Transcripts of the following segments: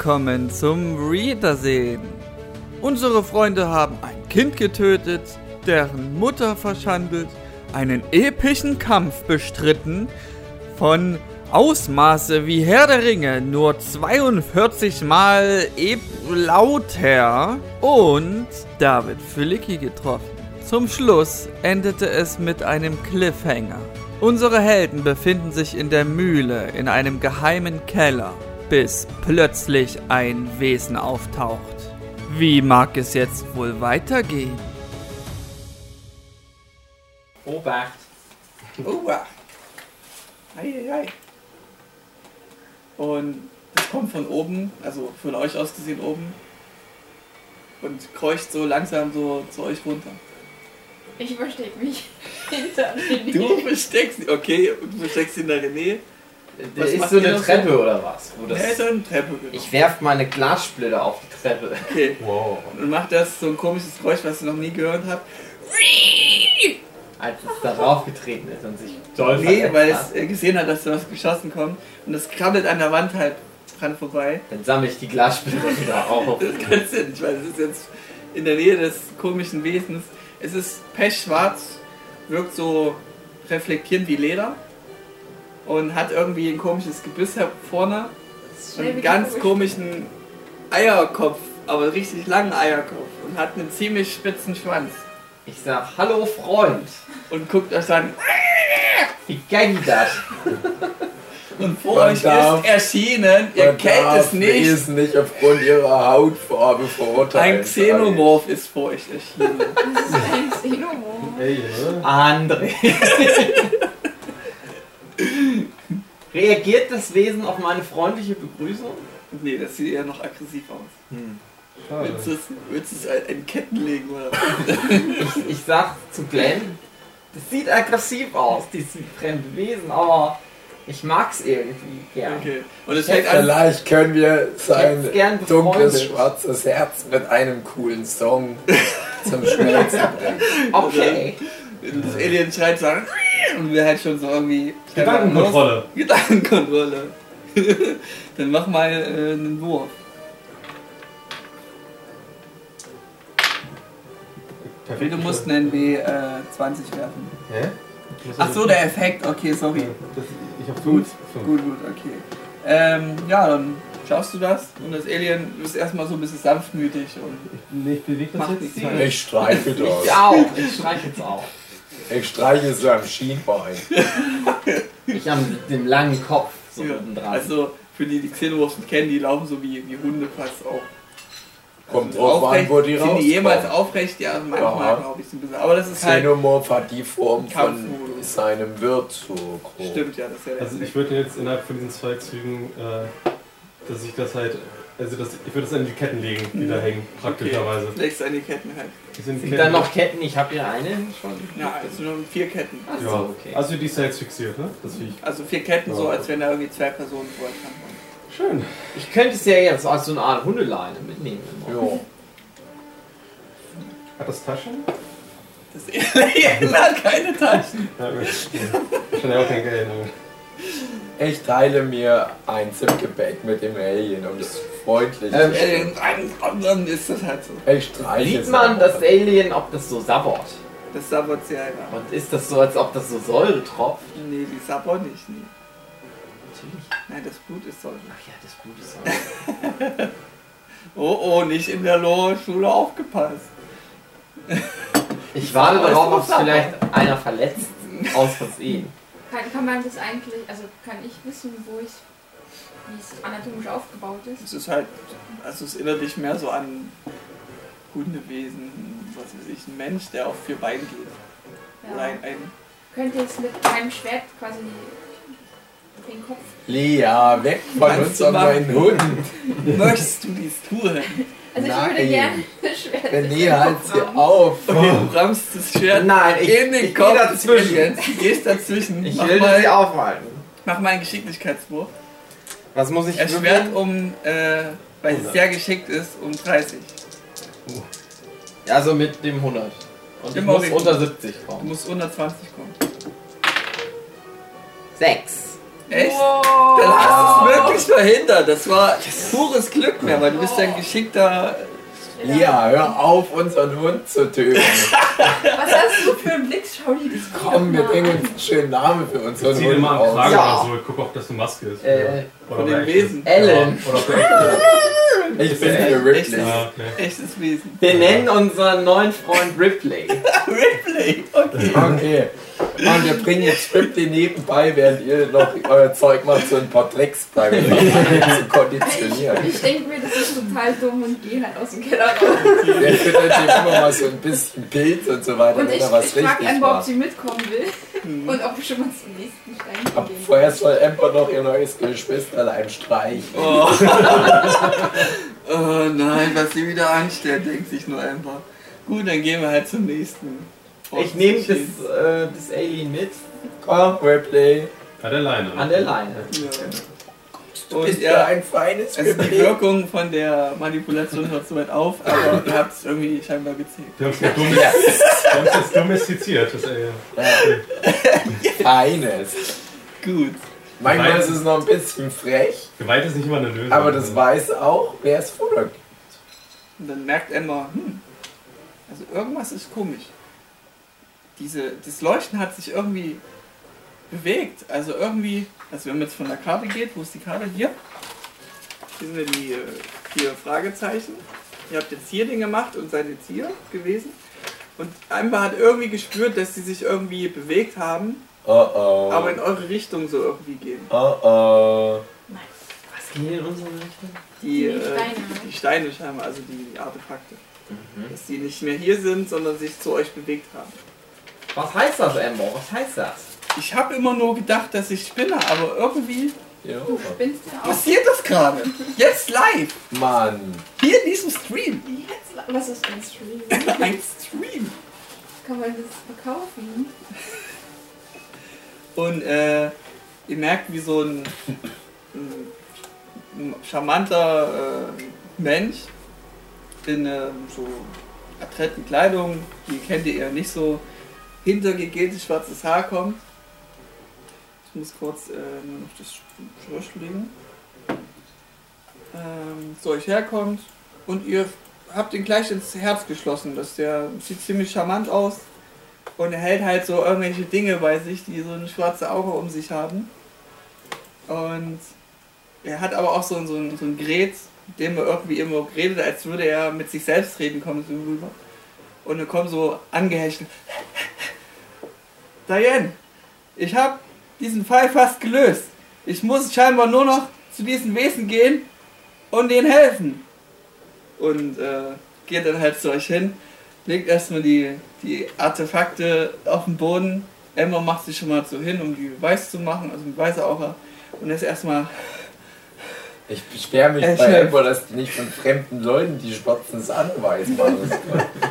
willkommen zum Wiedersehen. Unsere Freunde haben ein Kind getötet, deren Mutter verschandelt, einen epischen Kampf bestritten, von Ausmaße wie Herr der Ringe nur 42 Mal ep lauter und David Fülicki getroffen. Zum Schluss endete es mit einem Cliffhanger. Unsere Helden befinden sich in der Mühle in einem geheimen Keller, bis plötzlich ein Wesen auftaucht. Wie mag es jetzt wohl weitergehen? Obacht. Uah. Eieiei. Und es kommt von oben, also von euch aus gesehen oben, und kreucht so langsam so zu euch runter. Ich versteck mich hinter René. Du versteckst, okay, du versteckst hinter René. Da Was ist so eine so? Treppe oder was? Wo das, ist eine Treppe genau. ich werf meine Glassplitter auf die Treppe. Okay. Wow. Und macht das so ein komisches Geräusch, was ihr noch nie gehört habt. Als es darauf getreten ist und sich doll Nee, weil hat, es äh, gesehen hat, dass da was geschossen kommt. Und es krabbelt an der Wand halt dran vorbei. dann sammle ich die Glassplitter wieder auf. Das ist keinen Sinn, weil es ist jetzt in der Nähe des komischen Wesens. Es ist pechschwarz, wirkt so reflektierend wie Leder und hat irgendwie ein komisches Gebiss hier vorne und einen ganz komisch. komischen Eierkopf, aber richtig langen Eierkopf und hat einen ziemlich spitzen Schwanz Ich sag, hallo Freund, und guckt euch an wie geht das? und vor Man euch darf- ist erschienen, ihr kennt darf es nicht, Wesen nicht aufgrund ihrer Hautfarbe verurteilen. ein Xenomorph ist vor euch erschienen. Das ist ein Xenomorph. Ey, ne? André. Reagiert das Wesen auf meine freundliche Begrüßung? Nee, das sieht eher noch aggressiv aus. Schade. Willst du es, willst du es ein, ein Ketten legen oder? Ich, ich sag zu Glenn, das sieht aggressiv aus, dieses fremde Wesen, aber ich mag's irgendwie gern. Okay. Und es fängt an. Vielleicht können wir sein dunkles, schwarzes Herz mit einem coolen Song zum Schmelzen bringen. Okay. Das Alien schreit so. Und wir halt schon so irgendwie. Gedankenkontrolle. Gedankenkontrolle. Dann mach mal äh, einen Wurf. Perfekt. Du musst einen W20 äh, 20 werfen. Hä? Ach so, der Effekt. Okay, sorry. Das, ich hab Gut, fünf. Gut, gut, okay. Ähm, ja, dann schaust du das und das Alien ist erstmal so ein bisschen sanftmütig und Nee, ich bewege das jetzt. Ich streiche Ich das. auch, ich streich jetzt auch. Ich streiche so am Schienbein. Ich am dem langen Kopf so ja, dran. also für die, die Xenomorphs nicht kennen, die laufen so wie, wie Hunde fast auch. Kommt drauf an, wo die Sind die jemals aufrecht? Ja, manchmal glaube ich so ein bisschen. Aber das ist halt. Xenomorph hat die Form von seinem Wirt so grob. Stimmt, ja, das ist ja der Also ich würde jetzt innerhalb von diesen zwei Zügen, äh, dass ich das halt, also das, ich würde das an die Ketten legen, die da hängen, praktischerweise. Okay. Legst an die Ketten halt. Die sind Sind da noch Ketten? Ich habe hier eine schon. Ja, sind nur vier Ketten. Ach Ja, so, okay. Also die ist ja jetzt fixiert, ne? Das Viech. Also vier Ketten, so Ja. als wenn da irgendwie zwei Personen vorher Schön. Ich könnte es ja jetzt als so eine Art Hundeleine mitnehmen. Ja. Hat das Taschen? Das Alien hat keine Taschen. Ja, gut. Schon ja auch kein Geld. Ich teile mir eins im Gepäck mit dem Alien, um es freundlich Ähm, Das Alien, dann ist das halt so. Ich streiche Sieht man das Alien, ob das so sabbert? Das sabbert sie ab. Und ist das so, als ob das so Säure tropft? Nee, die sabbert nicht. Nee. Natürlich. Nein, das Blut ist Säure. Ach ja, das Blut ist Säure. Oh, oh, nicht in der Lohe-Schule aufgepasst. Ich warte darauf, ob es vielleicht einer verletzt. Aus Versehen. Kann, kann man das eigentlich, also kann ich wissen, wo ich, wie es anatomisch aufgebaut ist? Es ist halt, also es erinnert dich mehr so an Hundewesen, was weiß ich, ein Mensch, der auf vier Beinen geht. Oder Ja. ein, ein Könnte jetzt mit meinem Schwert quasi den Kopf. Lea, weg von Kannst uns und meinen Hund. Möchtest du dies tun? Also ich Nein. würde gerne das Schwert. Den halt sie auf. Okay, du rammst das Schwert Nein, ich, in den ich Kopf des dazwischen. Du gehst dazwischen. Ich mach, will sie mal, aufhalten. mach mal einen Geschicklichkeitswurf. Was muss ich Erschwert um, äh, weil es 100. sehr geschickt ist, um 30. Also mit dem 100. Und ich muss den- unter 70 Du kommen. musst unter 20 kommen. 6. Echt? Wow. Dann hast du es wirklich verhindert. Das war pures Glück mehr, weil du bist ja ein geschickter. Ja, hör auf, unseren Hund zu töten. Was hast du für einen Blick? Schau dir das Komm, wir mal bringen einen schönen Namen für unseren Zieh dir Hund mal am aus. Kragen Ja. oder so. Guck, ob das eine Maske ist. Äh, Oder Von dem Wesen. Ellen. Ja, Oder er. Ich bin Echt Ripley. Ja, okay. Echtes Wesen. Wir nennen unseren neuen Freund Ripley. Ripley. Okay. Okay. Und wir bringen jetzt Ripley nebenbei, während ihr noch euer Zeug macht, so ein paar Tricks bei mir zu konditionieren. Ich denke mir, das ist total dumm und gehe halt aus dem Keller raus. Der füttert dem immer mal so ein bisschen Pilz und so weiter, Und wenn ich, er was ich frage richtig Amber, ob macht. sie mitkommen will. Und ob wir schon mal zum nächsten Stein Aber gehen. vorher soll Amber noch ihr neues Geschwisterlein streichen. Oh. oh nein, was sie wieder anstellt, denkt sich nur einfach. Gut, dann gehen wir halt zum nächsten. Ich nehme das, äh, das Alien mit Komm, Ripley. An der Leine. an der Leine. Ja. Du Und bist ja ja, ein feines also die. Wirkung von der Manipulation hört soweit auf, aber ihr habt es irgendwie scheinbar gezählt. Wir haben es haben's jetzt domestiziert. Das, ey, Feines. Gut. Manchmal ist es noch ein bisschen frech, Gewalt ist nicht immer eine Lösung. aber das weiß auch, wer es gibt. Und dann merkt Emma, hm, also irgendwas ist komisch. Diese, das Leuchten hat sich irgendwie bewegt. Also irgendwie, also wenn man jetzt von der Karte geht, wo ist die Karte? Hier. Hier sind ja die äh, vier Fragezeichen. Ihr habt jetzt hier den gemacht und seid jetzt hier gewesen. Und Amber hat irgendwie gespürt, dass sie sich irgendwie bewegt haben, Oh oh. aber in eure Richtung so irgendwie gehen. oh oh. Was geht in unsere Richtung? Die, Die äh, Steine. die Steine scheinbar, also die Artefakte. Mhm. Dass die nicht mehr hier sind, sondern sich zu euch bewegt haben. Was heißt das, Amber? Was heißt das? Ich habe immer nur gedacht, dass ich spinne, aber irgendwie Ja. Du spinnst ja auch. passiert das gerade. Jetzt live. Mann. Hier in diesem Stream. Jetzt, was ist ein Stream? Ein Stream. Kann man das verkaufen? Und äh, ihr merkt, wie so ein, ein, ein charmanter äh, Mensch in äh, so adretten Kleidung, die kennt ihr eher nicht so, hintergegeltes schwarzes Haar kommt. Ich muss kurz äh, nur noch das Schrift legen. Ähm, zu euch herkommt und ihr habt ihn gleich ins Herz geschlossen. Das der sieht ziemlich charmant aus und er hält halt so irgendwelche Dinge bei sich, die so eine schwarze Auge um sich haben. Und er hat aber auch so, ein- so, ein, so ein Gerät, mit dem er irgendwie immer redet, als würde er mit sich selbst reden, kommt so rüber. Und er kommt so angehechelt. Diane, ich habe diesen Fall fast gelöst. Ich muss scheinbar nur noch zu diesen Wesen gehen und denen helfen. Und äh, geht dann halt zu euch hin, legt erstmal die, die Artefakte auf den Boden. Emma macht sich schon mal so hin, um die weiß zu machen, also mit weißer Aura. Und ist erstmal Ich beschwere mich Äh, bei. Amber, dass die nicht von fremden Leuten die weiß machen.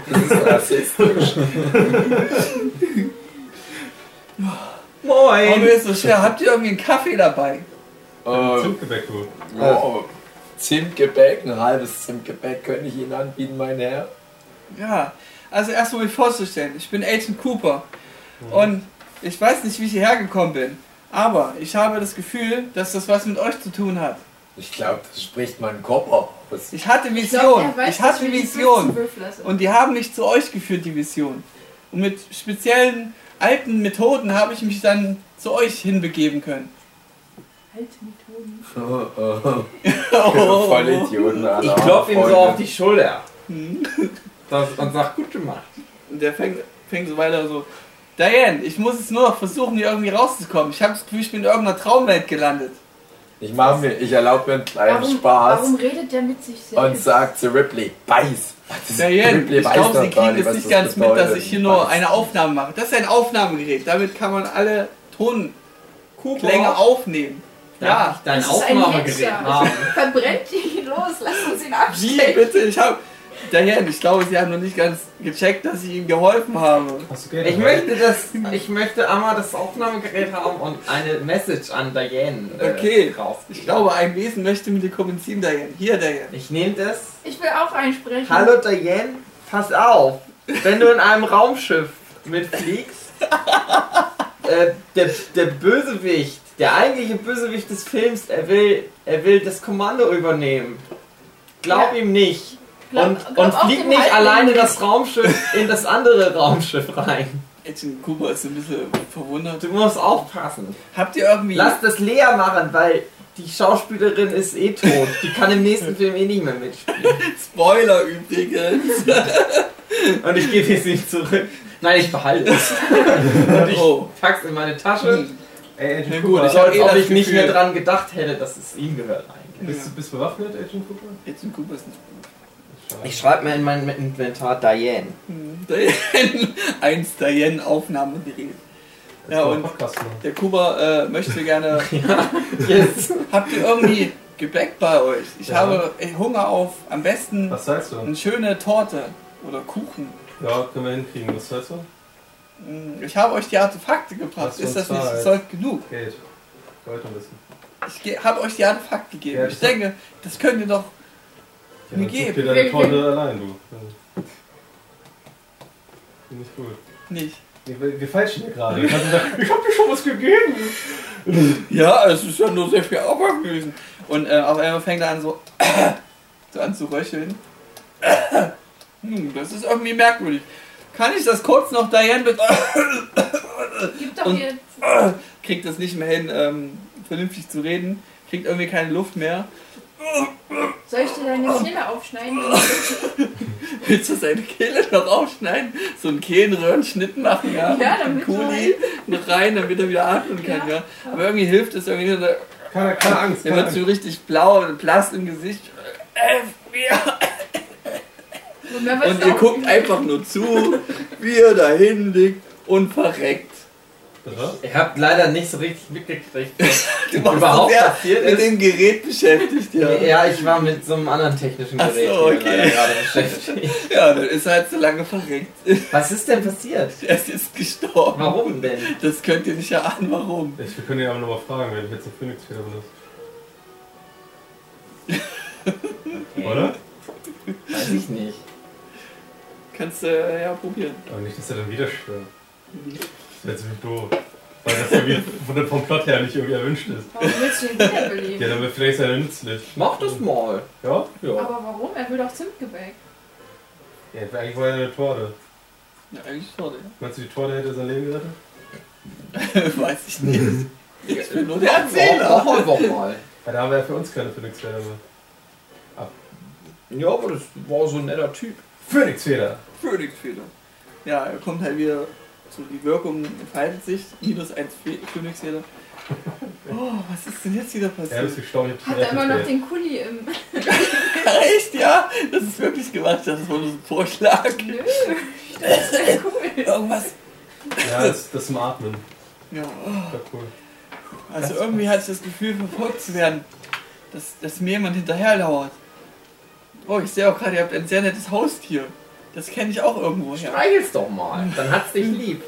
Das ist rassistisch. Warum Moin! ist so schwer? Habt ihr irgendwie einen Kaffee dabei? Äh, Zimtgebäck, du. oh, Zimtgebäck, ein halbes Zimtgebäck könnte ich Ihnen anbieten, mein Herr. Ja, also erstmal mich vorzustellen. Ich bin Agent Cooper. Und ich weiß nicht, wie ich hierher gekommen bin. Aber ich habe das Gefühl, dass das was mit euch zu tun hat. Ich glaube, das spricht mein Kopf aus. Ich hatte Ich Vision. glaub, er weiß, ich hatte Vision. 15 Würfel sind. Und die haben mich zu euch geführt, die Vision. Und mit speziellen alten Methoden habe ich mich dann zu euch hinbegeben können. Alte Methoden. Oh, oh. Voll Idioten. alle Ich klopfe ihm so auf die Schulter Hm. das, und sag, gut gemacht. Und der fängt, fängt so weiter so. Diane, ich muss jetzt nur noch versuchen, hier irgendwie rauszukommen. Ich habe das Gefühl, ich bin in irgendeiner Traumwelt gelandet. Ich mache mir, ich erlaube mir einen kleinen Warum, Spaß warum redet der mit sich und selbst? sag zu Ripley, beiß. Diane, ich glaube, Sie kriegen was nicht ganz mit, dass bedeutet. ich hier nur eine Aufnahme mache. Das ist ein Aufnahmegerät. Damit kann man alle Tonklänge Cooper, aufnehmen. Ja, ich dein Das ist ein Aufnahmegerät haben? Verbrennt ihn los, lass uns ihn Wie abstechen. bitte? Ich habe. Diane, ich glaube, Sie haben noch nicht ganz gecheckt, dass ich Ihnen geholfen habe. Hast du Geld Ich möchte das, ich möchte einmal das Aufnahmegerät haben und eine Message an Diane äh, Okay. raus. Ich glaube, ein Wesen möchte mit dir kommunizieren, Diane. Hier, Diane. Ich nehme das. Ich will auch einsprechen. Hallo Diane, pass auf. Wenn du in einem Raumschiff mitfliegst, äh, der, der Bösewicht, Der eigentliche Bösewicht des Films, er will, er will das Kommando übernehmen. Glaub ihm nicht. Glaub- und glaub und auch flieg dem nicht alleine nicht. das Raumschiff in das andere Raumschiff rein. Agent Cooper ist ein bisschen verwundert. Du musst aufpassen. Habt ihr irgendwie. Lass das Lea machen, weil die Schauspielerin ist eh tot. Die kann im nächsten Film eh nicht mehr mitspielen. Spoiler übrigens. Und ich gebe es ihm zurück. Nein, ich behalte es. Und ich Oh. pack's in meine Tasche. Ey, Agent Ja, Cooper, gut, Ich ich hab als eh ob ich nicht Gefühl- mehr dran gedacht hätte, dass es ihm gehört eigentlich. bist, du bist bewaffnet, Agent Cooper? Agent Cooper ist nicht. Schade. Ich schreibe mir in mein Inventar Diane. Diane, eins Diane Aufnahmegerät. Ja, und machen. der Cooper äh, möchte gerne. Yes. Habt ihr irgendwie Gebäck bei euch? Ich Ja. habe Hunger auf am besten Was zahlst du? eine schöne Torte oder Kuchen. Ja, können wir hinkriegen. Was zahlst du? Hm, Ich habe euch die Artefakte gebracht. Ist das nicht? Sold genug? Geld. Gold ein bisschen. Ich habe euch die Artefakte gegeben. Ja, ich denke, das könnt ihr doch. Ja, Mir geht. dir deine Torte allein, du. Finde ich gut. nicht. Wir, wir falschen hier gerade. Ich hab gesagt, ich hab dir schon was gegeben. Ja, es ist ja nur sehr viel Aufwand gewesen. Und äh, auf einmal fängt er an so, so an zu röcheln. Hm, das ist irgendwie merkwürdig. Kann ich das kurz noch Diane mit Gib doch Und- hier. kriegt das nicht mehr hin, ähm, vernünftig zu reden, kriegt irgendwie keine Luft mehr. Soll ich dir deine Kehle aufschneiden? Willst du seine Kehle noch aufschneiden? So einen Kehlenröhrenschnitt machen, ja? Ja, damit Kuli noch rein, damit er wieder atmen kann, ja? Ja. Aber irgendwie hilft es irgendwie nicht. Keine, keine Angst. Er wird so richtig blau und blass im Gesicht. Ja. Und, Und ihr guckt einfach nur zu, wie er dahin liegt und verreckt. Ihr habt leider nicht so richtig mitgekriegt, was Du warst überhaupt so sehr passiert mit ist. dem Gerät beschäftigt, ja. Ja, ich war mit so einem anderen technischen Ach Gerät so, hier okay. gerade beschäftigt. Ja, dann ist er halt so lange verreckt. Was ist denn passiert? Er ist gestorben. Warum denn? Das könnt ihr nicht erahnen, warum. Ich, wir können ihn aber nochmal fragen, wenn ich jetzt einen Phoenix-Fehler benutze. Oder? Weiß ich nicht. Kannst du äh, ja probieren. Aber nicht, dass er dann wieder stirbt. Das wäre ziemlich doof. Weil das irgendwie von der, vom Plot her nicht irgendwie erwünscht ist. Warum willst du ihn wiederbeleben? Ja, dann wäre vielleicht seine nützlich. Mach das mal. Ja? Ja. Aber warum? Er will doch Zimtgebäck. Ja, eigentlich war er eine Torte. Ja, eigentlich schon, Meinst du, die Torte hätte sein Leben gerettet? Weiß ich nicht. Ich bin nur der Mach Erzähler. einfach mal. Weil da haben wir ja für uns keine Phoenix-Fehler mehr. Ja, aber das war so ein netter Typ. Phoenix-Fehler! Phoenix-Fehler. Ja, er kommt halt wieder so, die Wirkung entfaltet sich. Minus 1 Phoenix-Fehler. Oh, was ist denn jetzt wieder Er ist passiert? gestorben, Hat er immer noch den Kuli im. Echt, ja? Das ist wirklich gemacht. Das war nur so ein Vorschlag. Nö. Das ist ja cool. Irgendwas. Ja, das, das zum Atmen. Ja, War cool. also irgendwie hatte ich das Gefühl, verfolgt zu werden. Dass, dass mir jemand hinterherlauert. Oh, ich sehe auch gerade, ihr habt ein sehr nettes Haustier. Das kenne ich auch irgendwo her. Streichel's doch mal. Dann hat's dich lieb.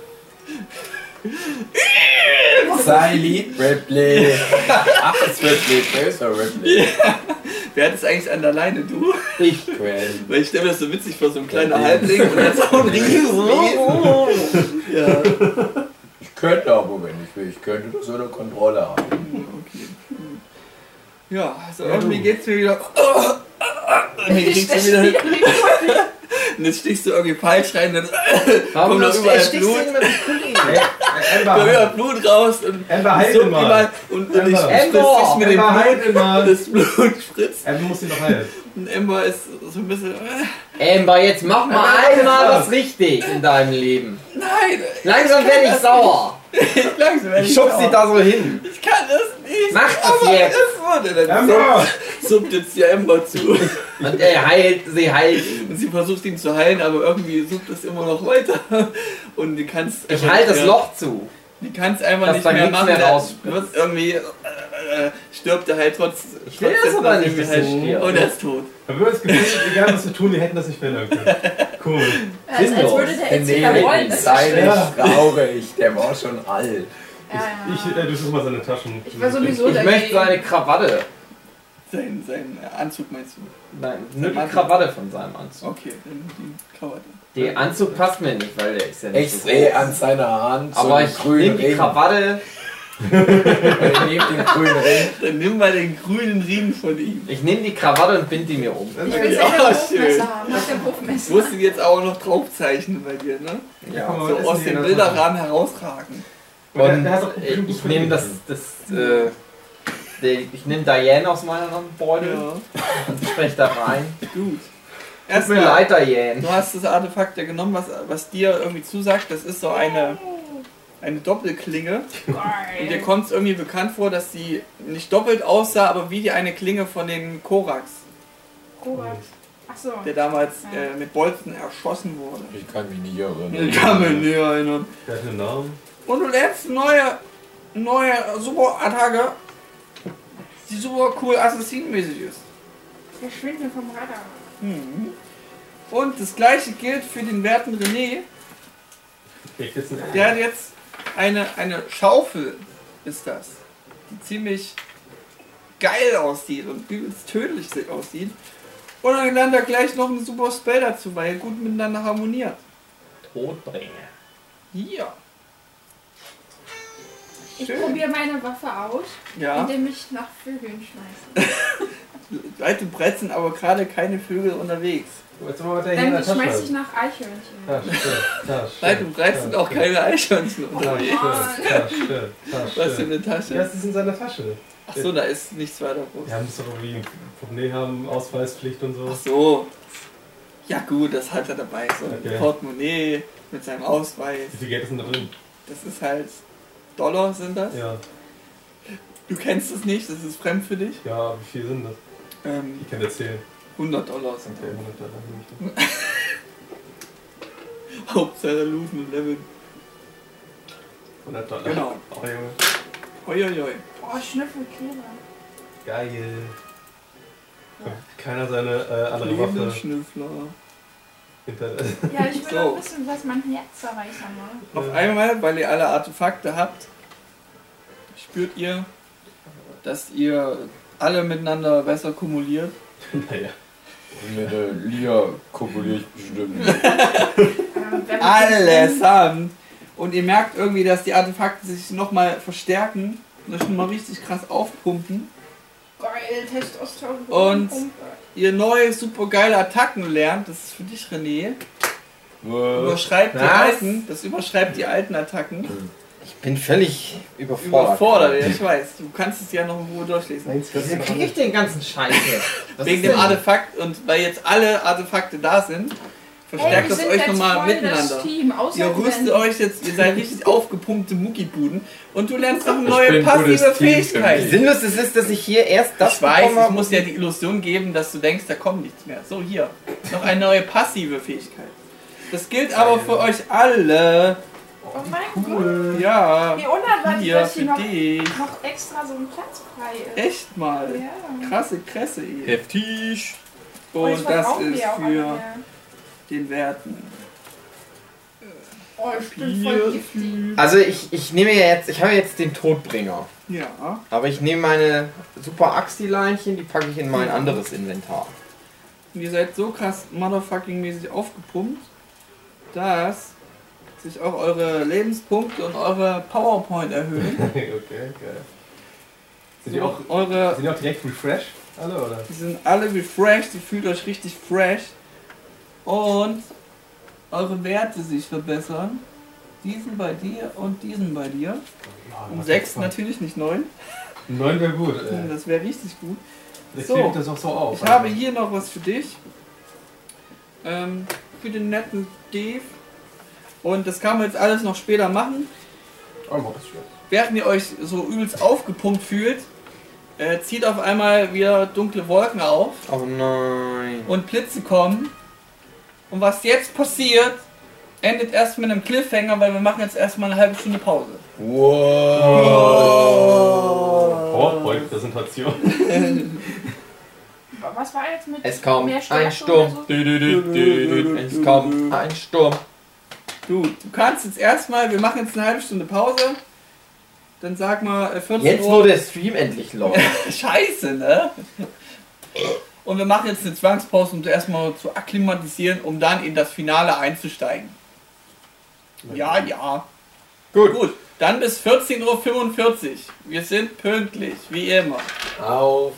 Sei lieb, Ripley. Ach, es wird lieb, böser Ripley. Wer hat es eigentlich an der Leine? Du? Ich, Gwen. Weil ich stelle mir das so witzig vor, so ein kleiner Ja. Halbling und jetzt auch ein Riesen. Ja, Ich könnte aber, wenn ich will, ich könnte das unter Kontrolle haben. okay. Ja, also irgendwie geht's mir wieder. Und dann kriegst du wieder hin. Und jetzt stichst du irgendwie falsch rein, dann Warum Kommt doch noch überall Blut? dem kommt wieder Blut raus und Amber, halt so mal. immer und, und ich Amber. spritz dich mit dem Amber, halt Blut. mal. Das Blut spritzt Amber muss ihn noch heilen. und Ember ist so ein bisschen. Äh, Amber, jetzt mach mal Amber, einmal was? richtig in deinem Leben. nein! Langsam werde ich sauer. Langsam werde Ich schub sie sauer. da so hin. Ich kann das nicht! Mach das aber jetzt. Es wurde dann suppt, suppt jetzt die Ember zu. Und er heilt, sie heilt ihn. Und sie versucht ihn zu heilen, aber irgendwie suppt es immer noch weiter. Und die kannst Ich halte das Loch zu. Die kannst einfach Dass nicht mehr machen. mehr der rausspritzt. wird irgendwie äh, äh, stirbt er halt trotz. Ich will trotzdem das aber nicht, dass er halt-. Und er ist tot. Aber wir haben das Gefühl, egal was wir tun, die hätten das nicht verhindern können. Cool. Als, als würde der Nee, Erzähler wollen, stirbt. traurig, der war schon alt. Ja, ja. Ich, äh, du suchst mal seine Taschen. Ich war sowieso Ich möchte seine Krawatte. Sein, sein Anzug meinst du? Nein, nur die Krawatte von seinem Anzug. Okay, dann die Krawatte. Der Anzug passt mir nicht, weil der ist ja nicht Ich so sehe an seiner Hand so Aber ich nehme die Ring. Krawatte Ich nehme den grünen Ring. Dann nimm mal den grünen Ring von ihm. Ich nehme die Krawatte und bind die mir um. Ich will Ja, selber schön. Wurfmesser haben. Ich Wurfmesser? musste jetzt auch noch draufzeichnen bei dir, ne? Ja. So was aus dem Bilderrahmen herausragen. Und bestimmt ich nehme das, das, äh, ich nehme Diane aus meinem Beutel Ja, und spreche da rein. gut. Tut mir Erstmal, leid, Diane. du hast das Artefakt ja genommen, was, was dir irgendwie zusagt. Das ist so eine, eine Doppelklinge. Und dir kommt es irgendwie bekannt vor, dass sie nicht doppelt aussah, aber wie die eine Klinge von den Koraks, Robert. Achso. der damals äh, mit Bolzen erschossen wurde. Ich kann mich nicht erinnern. Ich kann mich nicht erinnern. Einen Namen. Und du lernst eine neue, neue super Attacke, die super cool assassinenmäßig ist. Verschwinde vom Radar. Mhm. Und das gleiche gilt für den werten René. Der hat jetzt eine, eine Schaufel, ist das, die ziemlich geil aussieht und übelst tödlich aussieht. Und dann lernt er gleich noch einen super Spell dazu, weil er gut miteinander harmoniert. Todbringer. Hier. Ich Schön. probiere meine Waffe aus, Ja, indem ich nach Vögeln schmeiße. breit sind aber gerade keine Vögel unterwegs. Der Dann Tasche schmeiße ich nach Eichhörnchen. Ja, stimmt. Ja, und breit sind Ja, auch keine Eichhörnchen unterwegs. Ja, Was in stimmt. der Ja, Tasche? es ist in seiner Tasche. Achso, da ist nichts weiter groß. Ja, muss doch irgendwie ein Portemonnaie haben, Ausweispflicht und so. Ach so. Ja gut, das hat er dabei. So ein Okay. Portemonnaie mit seinem Ausweis. Wie viel Geld ist denn da drin? Das ist halt Dollar sind das. Ja, Du kennst es nicht, das ist fremd für dich. ja, wie viel sind das? Ähm, Ich kann erzählen. 100 Dollar sind Okay, 100 Dollar nehme ich das. Hauptsache looten und leveln. 100 Dollar. Genau. Oh, Junge. Hoi. Oh, Schnüffelkleber. Geil. Keiner seine äh, andere Waffe Schnüffler. Ja, ich will So. noch wissen, was mein Herzzerreißer war. Auf einmal, weil ihr alle Artefakte habt, spürt ihr, dass ihr alle miteinander besser kumuliert. naja. Mit der Lia kopuliere ich bestimmt. Ähm, wer Allesamt! Und ihr merkt irgendwie, dass die Artefakte sich nochmal verstärken und euch nochmal richtig krass aufpumpen. Geil, Testosteron. Und-. Ihr neue super geile Attacken lernt, das ist für dich René. Was? Überschreibt die alten, das überschreibt die alten Attacken. Ich bin völlig überfordert. Überfordert, ja, ich weiß. Du kannst es ja noch in Ruhe durchlesen. Wieso kriege ich den ganzen Scheiß? Was Wegen dem Artefakt und weil jetzt alle Artefakte da sind, Ey, verstärkt wir das euch nochmal miteinander. Team, Ihr rüstet euch jetzt, ihr seid richtig aufgepumpte Muckibuden und du lernst noch eine neue passive Fähigkeit. Sinnlos ist es, dass ich hier erst das ich weiß, bekomme. ich muss dir die Illusion geben, dass du denkst, da kommt nichts mehr. So, hier. Noch eine neue passive Fähigkeit. Das gilt aber für euch alle. Oh mein Gott. Ja. Wie unerwartet, Hier, dass hier für noch, dich. noch extra so ein Platz frei ist. Echt mal. Ja. Krasse Kresse, ihr. Heftig. Oh, jetzt Und das ist für den Werten. Oh, ich bin voll giftig. Also ich, ich nehme ja jetzt, ich habe jetzt den Todbringer. Ja. Aber ich nehme meine super Axti-Leinchen, die packe ich in mein anderes Inventar. Und ihr seid so krass motherfucking mäßig aufgepumpt, dass sich auch eure Lebenspunkte und eure PowerPoint erhöhen. okay, geil. Sind die auch, eure, sind die auch direkt refreshed? Alle, oder? die sind alle refreshed, ihr fühlt euch richtig fresh. Und eure Werte sich verbessern. Diesen bei dir und diesen bei dir. Ja, Um mach 6 das mal. natürlich, nicht 9. 9 wäre gut, ey. Das wäre richtig gut. So. das auch so auf. Ich habe hier noch was für dich. Ähm, für den netten Dave. Und das kann man jetzt alles noch später machen. Oh. Während ihr euch so übelst aufgepumpt fühlt, äh, zieht auf einmal wieder dunkle Wolken auf Oh nein. und Blitze kommen. Und was jetzt passiert, endet erst mit einem Cliffhanger, weil wir machen jetzt erstmal eine halbe Stunde Pause. Wow. PowerPoint-Präsentation. Was war jetzt mit Es kommt mehr ein Stärke Sturm. oder so? Es kommt ein Sturm. Du, du kannst jetzt erstmal, wir machen jetzt eine halbe Stunde Pause. Dann sag mal äh, 14 Jetzt, Uhr. wo der Stream endlich läuft. Scheiße, ne? Und wir machen jetzt eine Zwangspause, um erstmal zu akklimatisieren, um dann in das Finale einzusteigen. Ja, ja. Gut. Gut. Dann bis 14.45 Uhr. Wir sind pünktlich, wie immer. Auf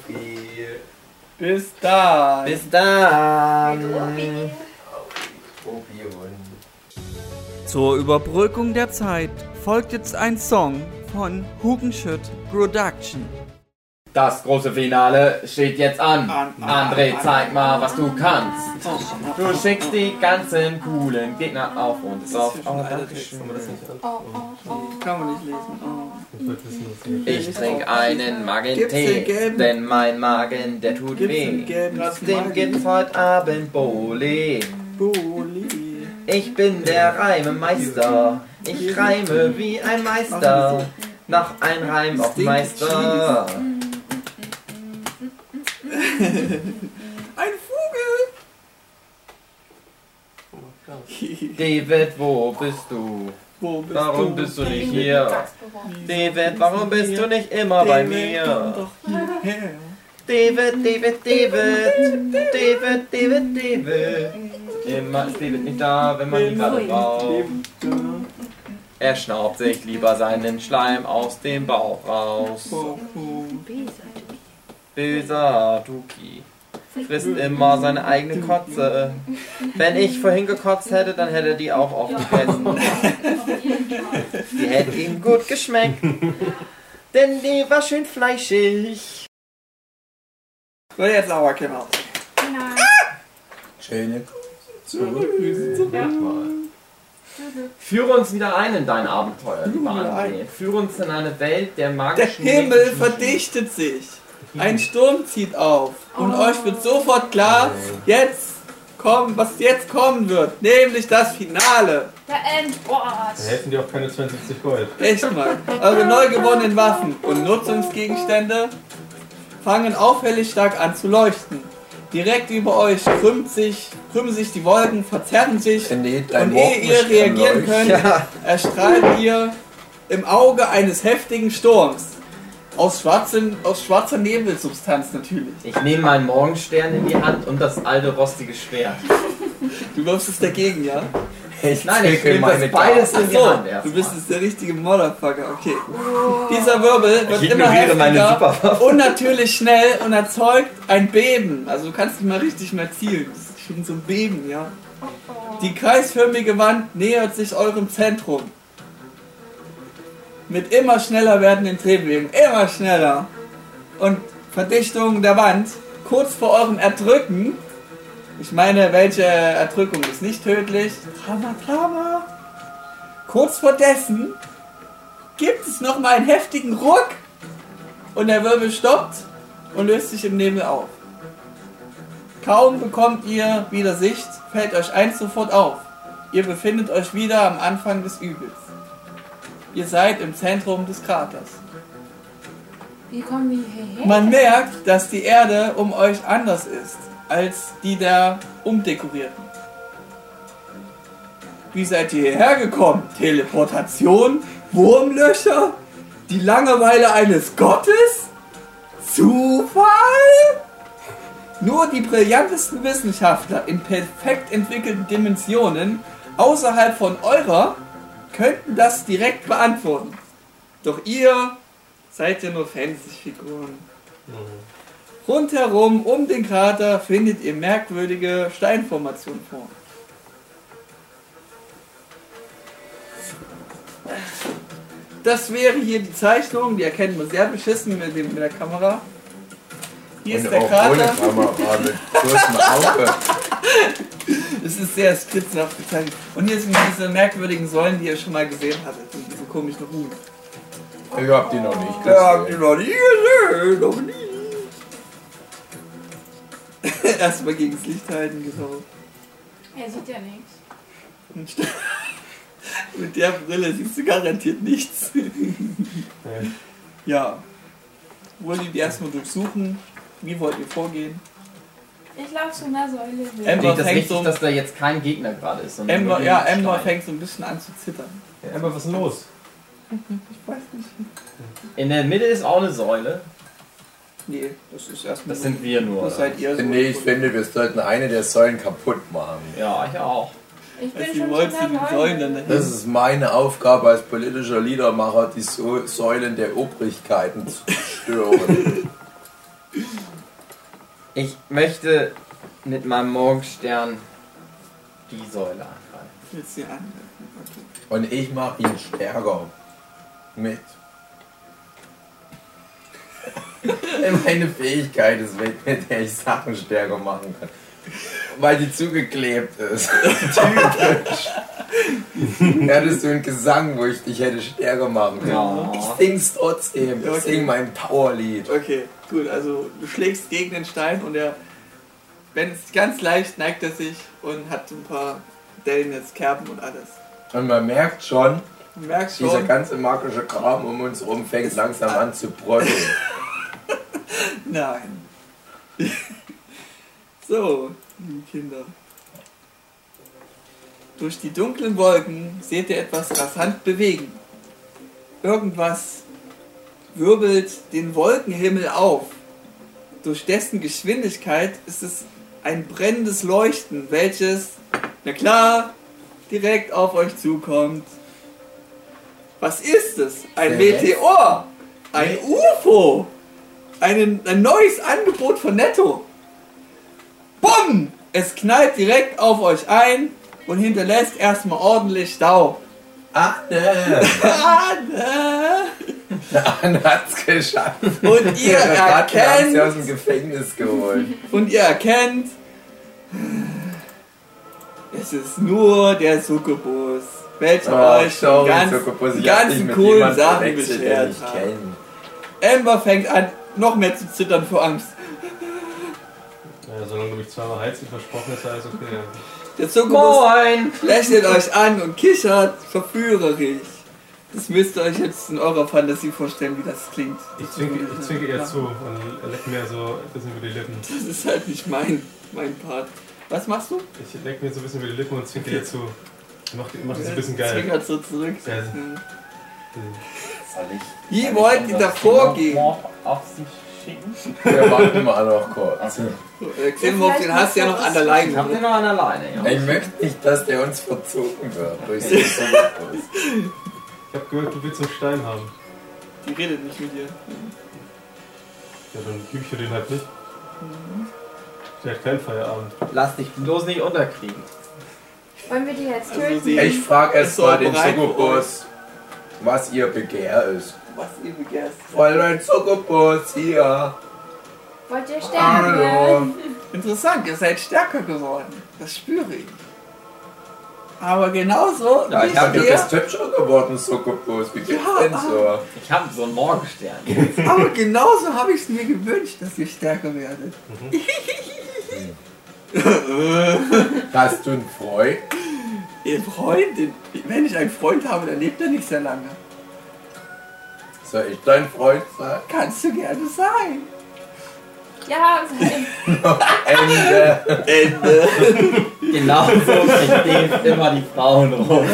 Bis dann. Bis dann. Opi und Zur Überbrückung der Zeit folgt jetzt ein Song von Hugenschütt Production. Das große Finale steht jetzt an. An- André, an- zeig mal, was du kannst. Oh, Du schickst die ganzen coolen Gegner auf und Das auf. ist schon Oh. Kann man nicht? Oh, oh, oh. Lesen. Oh. Ich trinke einen Magentee, denn mein Magen, der tut weh. Trotzdem gibt's heute Abend Bowle. Boli. Ich bin der Reimemeister. Ich reime wie ein Meister. Noch ein Reim auf Meister. Ein Vogel. David, wo bist du? Wo bist Warum du? bist du nicht hier? David, warum bist du nicht immer bei mir? David, David, David, David, David, David. Immer ist David nicht da, wenn man ihn gerade braucht. Er schnaubt sich lieber seinen Schleim aus dem Bauch raus. Böser Duki frisst immer seine eigene Kotze. Wenn ich vorhin gekotzt hätte, dann hätte die auch aufgegessen. Die hätte ihm gut geschmeckt, denn die war schön fleischig. So, jetzt aber genau. Schöne Führe uns wieder ein in dein Abenteuer, lieber André. Führe uns in eine Welt der Der magischen Himmel Mädchen- verdichtet sich. Ein Sturm zieht auf. Und euch wird sofort klar, jetzt kommen, was jetzt kommen wird. Nämlich das Finale. Der Endboss. Da helfen dir auch keine 72 Gold. Echt mal. Eure neu gewonnenen Waffen und Nutzungsgegenstände fangen auffällig stark an zu leuchten. Direkt über euch krümmt sich, krümmen sich die Wolken, verzerren sich und ehe ihr reagieren könnt, Ja. erstrahlt ihr im Auge eines heftigen Sturms. Aus, schwarzen, aus schwarzer Nebelsubstanz natürlich. Ich nehme meinen Morgenstern in die Hand und das alte rostige Schwert. Du wirfst es dagegen, ja? Ich Nein, ich meine das beides in die so, Hand du bist jetzt der richtige Motherfucker, okay. Dieser Wirbel wird immer heftiger, unnatürlich schnell und erzeugt ein Beben. Also du kannst nicht mal richtig mehr zielen. Das ist schon so ein Beben, ja. Die kreisförmige Wand nähert sich eurem Zentrum. Mit immer schneller werdenden Drehbewegungen. Immer schneller. Und Verdichtung der Wand. Kurz vor eurem Erdrücken. Ich meine, welche Erdrückung ist nicht tödlich? Drama, Drama. Kurz vor dessen gibt es nochmal einen heftigen Ruck. Und der Wirbel stoppt und löst sich im Nebel auf. Kaum bekommt ihr wieder Sicht, fällt euch eins sofort auf. Ihr befindet euch wieder am Anfang des Übels. Ihr seid im Zentrum des Kraters. Wie kommen wir hierher? Man merkt, dass die Erde um euch anders ist als die der Umdekorierten. Wie seid ihr hierher gekommen? Teleportation? Wurmlöcher? Die Langeweile eines Gottes? Zufall? Nur die brillantesten Wissenschaftler in perfekt entwickelten Dimensionen außerhalb von eurer könnten das direkt beantworten. Doch ihr seid ja nur Fantasy-Figuren. Rundherum um den Krater findet ihr merkwürdige Steinformationen vor. Das wäre hier die Zeichnung, die erkennt man sehr beschissen mit, dem, mit der Kamera. Hier ist Und der auch ohne Krater. Es ist sehr skizzenhaft gezeichnet. Und hier sind diese merkwürdigen Säulen, die ihr schon mal gesehen hattet. Mit diesen komischen Ruhen. Ich hab die noch nicht Ja, habt ihr gesehen. noch nie gesehen, noch nie. Erstmal gegen das Licht halten, genau. Er sieht ja nichts. Mit der Brille siehst du garantiert nichts. ja. Wollt ihr die erstmal durchsuchen? Wie wollt ihr vorgehen? Ich laufe zu einer Säule ich das fängt richtig, so- dass da jetzt kein Gegner gerade ist? sondern Ember, ja, Ember fängt so ein bisschen an zu zittern. Ja, Amber, was ist denn los? Ich weiß nicht. In der Mitte ist auch eine Säule. Nee, das ist erstmal. Das sind wir nur. Das seid ihr so. Nee, ich finde, wir sollten eine der Säulen kaputt machen. Ja, ich auch. Ich bin schon die Säulen. Das ist meine Aufgabe als politischer Liedermacher, die so Säulen der Obrigkeiten zu zerstören. Ich möchte mit meinem Morgenstern die Säule angreifen. Willst du sie angreifen? Okay. Und ich mache ihn stärker. Mit. Meine Fähigkeit ist weg, mit der ich Sachen stärker machen kann. Weil die zugeklebt ist. Typisch. Hatte so einen Gesang, wo ich dich hätte stärker machen können. Ja. Ich sing's trotzdem. Ich Okay. sing mein Powerlied. Okay, gut, also du schlägst gegen den Stein und er, wenn es ganz leicht, neigt er sich und hat so ein paar Dellen jetzt Kerben und alles. Und man merkt schon, Merkst dieser schon, ganze magische Kram um uns rum fängt langsam an zu bröckeln. nein. so, liebe Kinder. Durch die dunklen Wolken seht ihr etwas rasant bewegen. Irgendwas wirbelt den Wolkenhimmel auf. Durch dessen Geschwindigkeit ist es ein brennendes Leuchten, welches, na klar, direkt auf euch zukommt. Was ist es? Ein Meteor! Ein UFO! Ein, ein neues Angebot von Netto! Bumm! Es knallt direkt auf euch ein und hinterlässt erstmal ordentlich Staub. Anne! Anne! Anne hat's geschafft. Und ihr haben sie aus erkennt, dem Gefängnis geholt. und ihr erkennt, es ist nur der Succubus, welcher Oh, euch sorry, ganz, dich ganzen mit coolen jemandem Sachen beschert kenn. Amber fängt an, noch mehr zu zittern vor Angst. Ja, solange du mich zweimal heizt, wie versprochen ist, alles okay. Der Moin! lächelt euch an und kichert verführerisch. Das müsst ihr euch jetzt in eurer Fantasie vorstellen, wie das klingt. Ich zwinke, ich ihr zu und leckt mir so ein bisschen über die Lippen. Das ist halt nicht mein, mein Part. Was machst du? Ich leck mir so ein bisschen über die Lippen und zwinke ihr zu. Macht, macht das ein bisschen geil. Zwingert so zurück. Geil. Ja. Soll ich, Wie wollt ihr da vorgehen? Xenomorph auf sich schicken? Wir warten mal noch kurz. Xenomorph, den hast du ja noch an der Leine. ich hab den noch an der Leine, ja. Ich möchte nicht, dass der uns verzogen wird durch den. Ich hab gehört, du willst einen Stein haben. Die redet nicht mit dir. Ja, dann gebe ich dir den halt nicht. Der hat keinen Feierabend. Lass dich bloß nicht unterkriegen. Wollen wir die jetzt Also töten? sie- Ich frage erst Ist mal so den Zuckerpuss, was ihr Begehr ist. Was ihr begehrt. Fräulein Zuckerpuss, hier. Wollt ihr sterben? Hallo. Interessant, ihr seid stärker geworden. Das spüre ich. Aber genauso Ja, ich wisst hab Du ihr, bist hübscher geworden, Zuckerpuss. Wie geht's Ja, denn so? Ich hab so einen Morgenstern. aber genauso habe ich es mir gewünscht, dass ihr stärker werdet. Hast du einen Freund? Ihr Freund, wenn ich einen Freund habe, dann lebt er nicht sehr lange. Soll ich dein Freund sein? Kannst du gerne sein. Ja, Ende. Ende. Genau so kriegt immer die Frauen rum.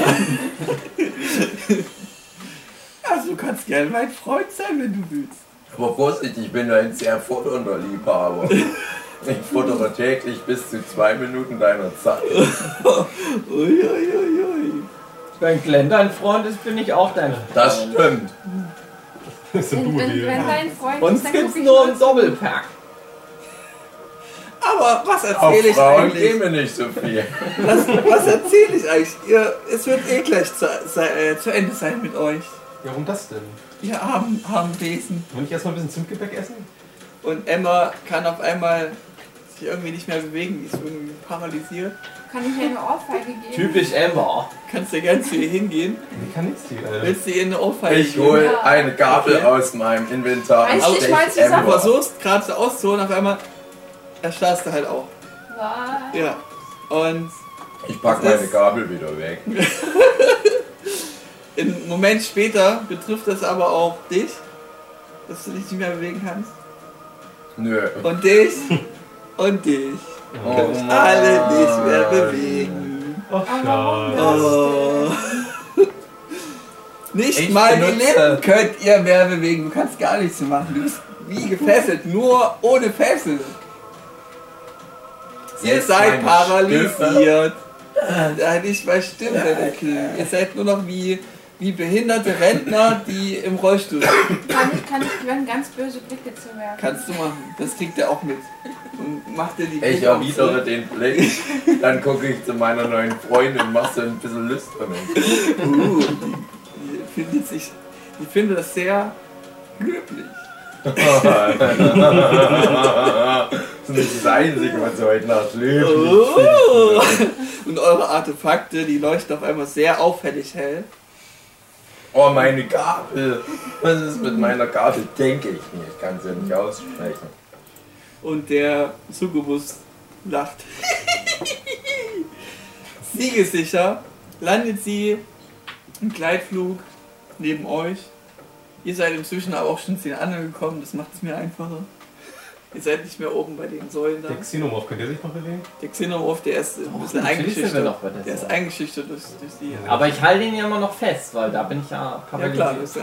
Also du kannst gerne mein Freund sein, wenn du willst. Aber Vorsicht, ich bin ein sehr futternder Liebhaber. Ich futtere täglich bis zu zwei Minuten deiner Zeit. Uiuiuiui. Wenn Glenn dein Freund ist, bin ich auch dein Freund. Das stimmt. Das ist ein wenn, wenn, dein Freund Uns ist, dann gibt's nur zu. Doppelpack. Aber was erzähle ich Frauen eigentlich? gehen wir nicht so viel. Was, was erzähle ich eigentlich? Ihr, es wird eh gleich zu, sei, äh, zu Ende sein mit euch. Ja, warum das denn? Ihr armen, armen Wesen. Wollen ich erstmal ein bisschen Zimtgebäck essen? Und Emma kann auf einmal sich irgendwie nicht mehr bewegen. Die ist irgendwie paralysiert. Kann ich ihr eine Ohrfeige geben? Typisch Emma. Kannst du gern zu ihr hingehen? Wie kann ich die, Alter? Willst du ihr eine Ohrfeige Ich geben? hole Ja. eine Gabel Okay. aus meinem Inventar und Stich stech mal zusammen. Du versuchst gerade so auszuholen, auf einmal erstarrst du halt auch. Was? Ja. Und Ich pack meine Gabel wieder weg. einen Moment später betrifft das aber auch dich, dass du dich nicht mehr bewegen kannst. Nö. Und dich. Und dich. Oh, Könnt Mann. alle nicht mehr bewegen. Oh. das Nicht Ich mal die benutze- Lippen könnt ihr mehr bewegen. Du kannst gar nichts mehr machen. Du bist wie gefesselt, nur ohne Fessel. Ihr Selbst seid paralysiert. Ja, nicht bei Stimmendeckel. Ihr seid nur noch wie, wie behinderte Rentner, die im Rollstuhl sind. Kann ich, kann ich Gwen ganz böse Blicke zu werfen? Kannst du machen. Das kriegt er auch mit. Und macht dir die Ich erwidere den Blick, dann gucke ich zu meiner neuen Freundin und mache so ein bisschen lüstern. so. Uh, die, die findet sich, die findet das sehr löblich. das ist nicht das Einzige, was heute Nacht lebt. Oh. Und eure Artefakte, die leuchten auf einmal sehr auffällig hell. Oh, meine Gabel. Was ist mit meiner Gabel? Denke ich nicht. Ich kann sie nicht aussprechen. Und der Succubus lacht. Siegessicher landet sie im Gleitflug neben euch. Ihr seid inzwischen aber auch schon zu den anderen gekommen, das macht es mir einfacher. Ihr seid nicht mehr oben bei den Säulen da. Der Xenomorph, könnt ihr sich noch bewegen? Der Xenomorph, der ist ein bisschen eingeschüchtert. noch der Der ist eingeschüchtert durch, durch die. Aber ich halte ihn ja immer noch fest, weil da bin ich ja Ja klar, das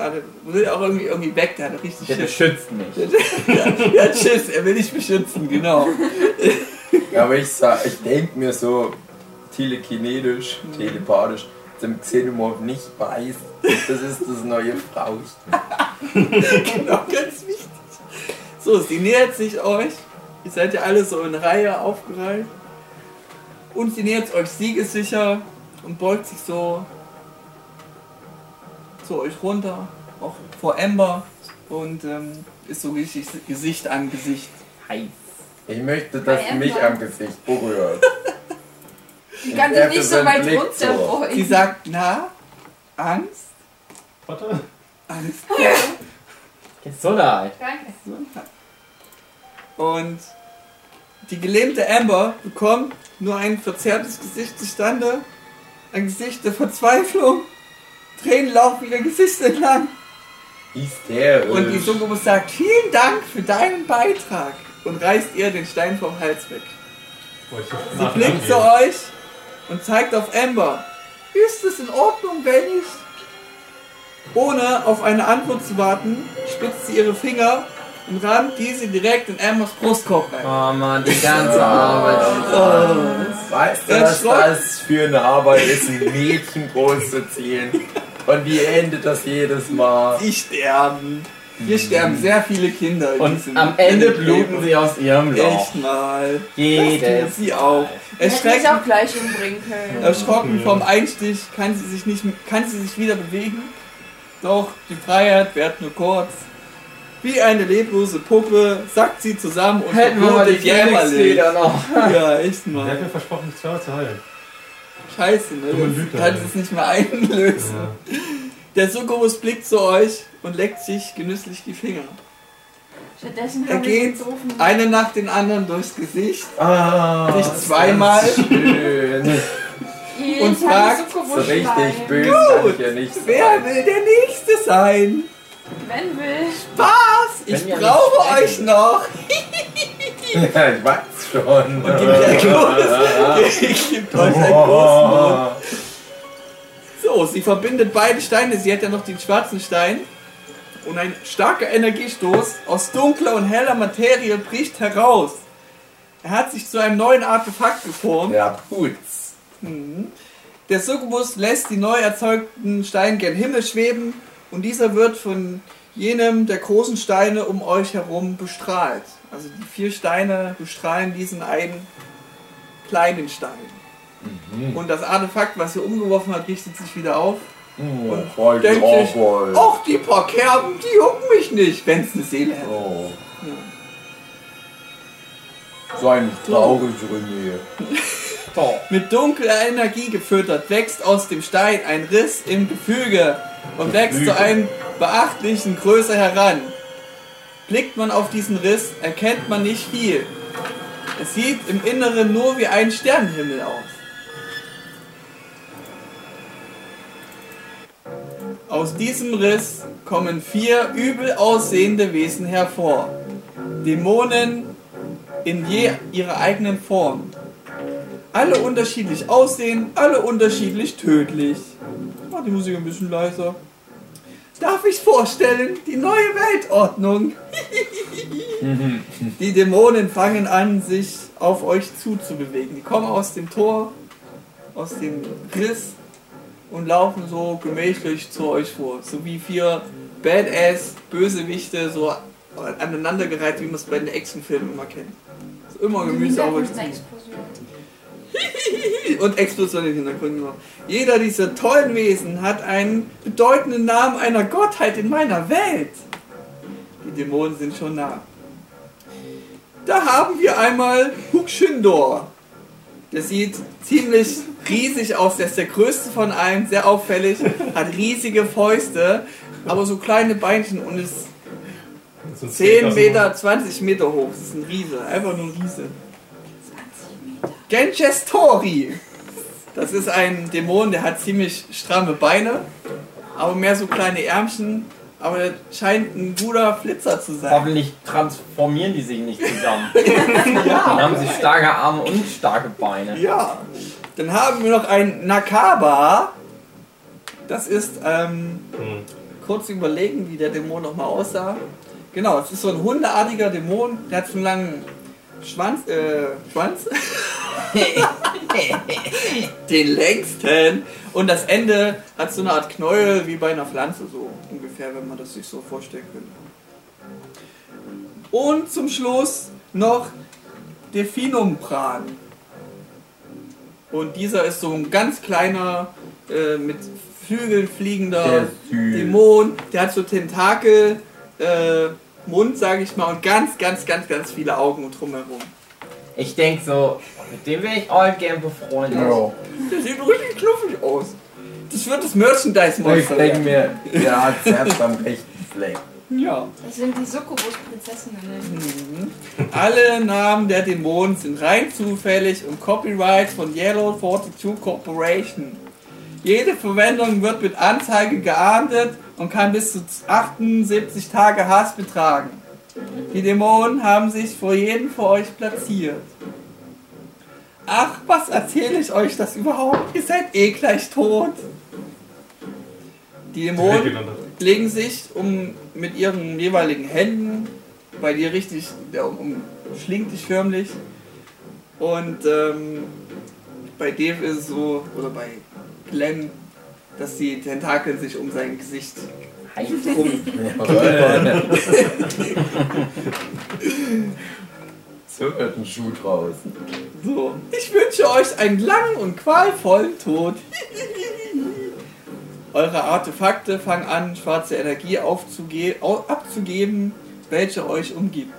will auch irgendwie, irgendwie weg, der hat richtig Der Schiss. beschützt mich. ja, ja, tschüss, er will dich beschützen, genau. Ja, aber ich sag, ich denke mir so telekinetisch, telepathisch, dem Xenomorph nicht weiß, das ist das neue Frauchen. Genau, ganz wichtig. So, sie nähert sich euch. Ihr seid ja alle so in Reihe aufgereiht. Und sie nähert euch siegessicher und beugt sich so zu euch runter, auch vor Ember und ähm, ist so richtig Gesicht an Gesicht. Heiß. Ich möchte, dass Bei mich am Gesicht berührt. Ich kann sich nicht so weit Blick runter so. freuen. Sie sagt, na, Angst? Warte. Angst. Gesundheit. Danke. Und die gelähmte Amber bekommt nur ein verzerrtes Gesicht zustande. Ein Gesicht der Verzweiflung. Tränen laufen ihr Gesicht entlang. Hysterisch. Und die Succubus sagt, vielen Dank für deinen Beitrag. Und reißt ihr den Stein vom Hals weg. Ich Sie blickt zu euch und zeigt auf Amber. Ist es in Ordnung, wenn ich... Ohne auf eine Antwort zu warten, spitzt sie ihre Finger und rammt diese direkt in Ambers Brustkorb rein. Oh Mann, die ganze Arbeit. Oh. Weißt du, was das für eine Arbeit ist, ein Mädchen großzuziehen? Und wie endet das jedes Mal? Die sterben. Hier sterben sehr viele Kinder. in Und am Ende bluten sie aus ihrem Loch. Echt mal. Jedes. sie auch. Mich auch gleich umbringen können. erschrocken vom Einstich kann sie sich nicht, kann sie sich wieder bewegen. Doch die Freiheit währt nur kurz. Wie eine leblose Puppe sackt sie zusammen und Hätten wir mal die. Phoenix-Feder noch. Ja, echt Der hat mal. mir versprochen, mich zweimal zu heilen. Scheiße, ne? Dumme Das Lüge, kann ey. es nicht mehr einlösen. Ja. Der Succubus blickt zu euch und leckt sich genüsslich die Finger. Stattdessen Er geht. Eine nach den anderen durchs Gesicht Ah, Sich zweimal- Schön. Und fragt, So richtig böse kann ich ja nicht wer will der Nächste sein? Wenn will. Spaß! Ich brauche euch noch! Ja, ich weiß schon. Und gibt euch einen Ich gibt euch einen großen Mund. So, sie verbindet beide Steine. Sie hat ja noch den schwarzen Stein. Und ein starker Energiestoß aus dunkler und heller Materie bricht heraus. Er hat sich zu einem neuen Artefakt geformt. Ja, Putz. Mhm. Der Succubus lässt die neu erzeugten Steine gen Himmel schweben und dieser wird von jenem der großen Steine um euch herum bestrahlt. Also die vier Steine bestrahlen diesen einen kleinen Stein. Und das Artefakt, was ihr umgeworfen habt, richtet sich wieder auf. Oh, Und denkt sich. Ach, die paar Kerben, die jucken mich nicht, wenn es eine Seele hätte. Oh. So ein trauriger René. So. Mit dunkler Energie gefüttert wächst aus dem Stein ein Riss im Gefüge und wächst zu einem beachtlichen Größe heran. Blickt man auf diesen Riss, erkennt man nicht viel. Es sieht im Inneren nur wie ein Sternenhimmel aus. Aus diesem Riss kommen vier übel aussehende Wesen hervor. Dämonen in je ihrer eigenen Form. Alle unterschiedlich aussehen, alle unterschiedlich tödlich. Mach die Musik ein bisschen leiser. Darf ich vorstellen, die neue Weltordnung. die Dämonen fangen an, sich auf euch zuzubewegen. Die kommen aus dem Tor aus dem Riss und laufen so gemächlich zu euch vor. So wie vier Badass Bösewichte so aneinandergereiht, wie man es bei den Actionfilmen immer kennt. So immer Gemüse auf euch zu. Und Explosion im Hintergrund noch. Jeder dieser tollen Wesen hat einen bedeutenden Namen einer Gottheit in meiner Welt. Die Dämonen sind schon nah. Da haben wir einmal Hukshindor. Der sieht ziemlich riesig aus. Der ist der größte von allen, sehr auffällig, hat riesige Fäuste, aber so kleine Beinchen und ist So ein 10 Steak aus Meter, 20 Meter hoch. Das ist ein Riese, einfach nur ein Riese. Genjestori. Das ist ein Dämon, der hat ziemlich stramme Beine, aber mehr so kleine Ärmchen. Aber der scheint ein guter Flitzer zu sein. Hoffentlich transformieren die sich nicht zusammen. Dann haben sie starke Arme und starke Beine. Ja. Dann haben wir noch einen Nakaba. Das ist, ähm, Hm. kurz überlegen, wie der Dämon nochmal aussah. Genau, es ist so ein hundeartiger Dämon, der hat so einen langen Schwanz, äh, Schwanz? Den längsten. Und das Ende hat so eine Art Knäuel wie bei einer Pflanze, so ungefähr, wenn man das sich so vorstellen könnte. Und zum Schluss noch Delfinumpran. Und dieser ist so ein ganz kleiner, äh, mit Flügeln fliegender. Dämon. Der hat so Tentakel, äh, Mund, sage ich mal, und ganz, ganz, ganz, ganz viele Augen und drumherum. Ich denk so, mit dem wäre ich all gern befreundet. Ja. Der sieht richtig knuffig aus. Das wird das Ich Merchandise-Monster. denke werden. mir, der hat Herz am rechten Fleck. Ja. Das sind die Succubus-Prinzessinnen. Mhm. Alle Namen der Dämonen sind rein zufällig und Copyright von Yellow 42 Corporation. Jede Verwendung wird mit Anzeige geahndet und kann bis zu 78 Tage Hass betragen. Die Dämonen haben sich vor jedem von euch platziert. Ach, was erzähle ich euch das überhaupt? Ihr seid eh gleich tot. Die Dämonen legen sich um mit ihren jeweiligen Händen bei dir richtig, der um, umschlingt dich förmlich. Und ähm, bei Dave ist es so, oder bei Glenn, dass die Tentakel sich um sein Gesicht drum. so wird ein Schuh draus. So. Ich wünsche euch einen langen und qualvollen Tod. Eure Artefakte fangen an, schwarze Energie abzugeben, welche euch umgibt.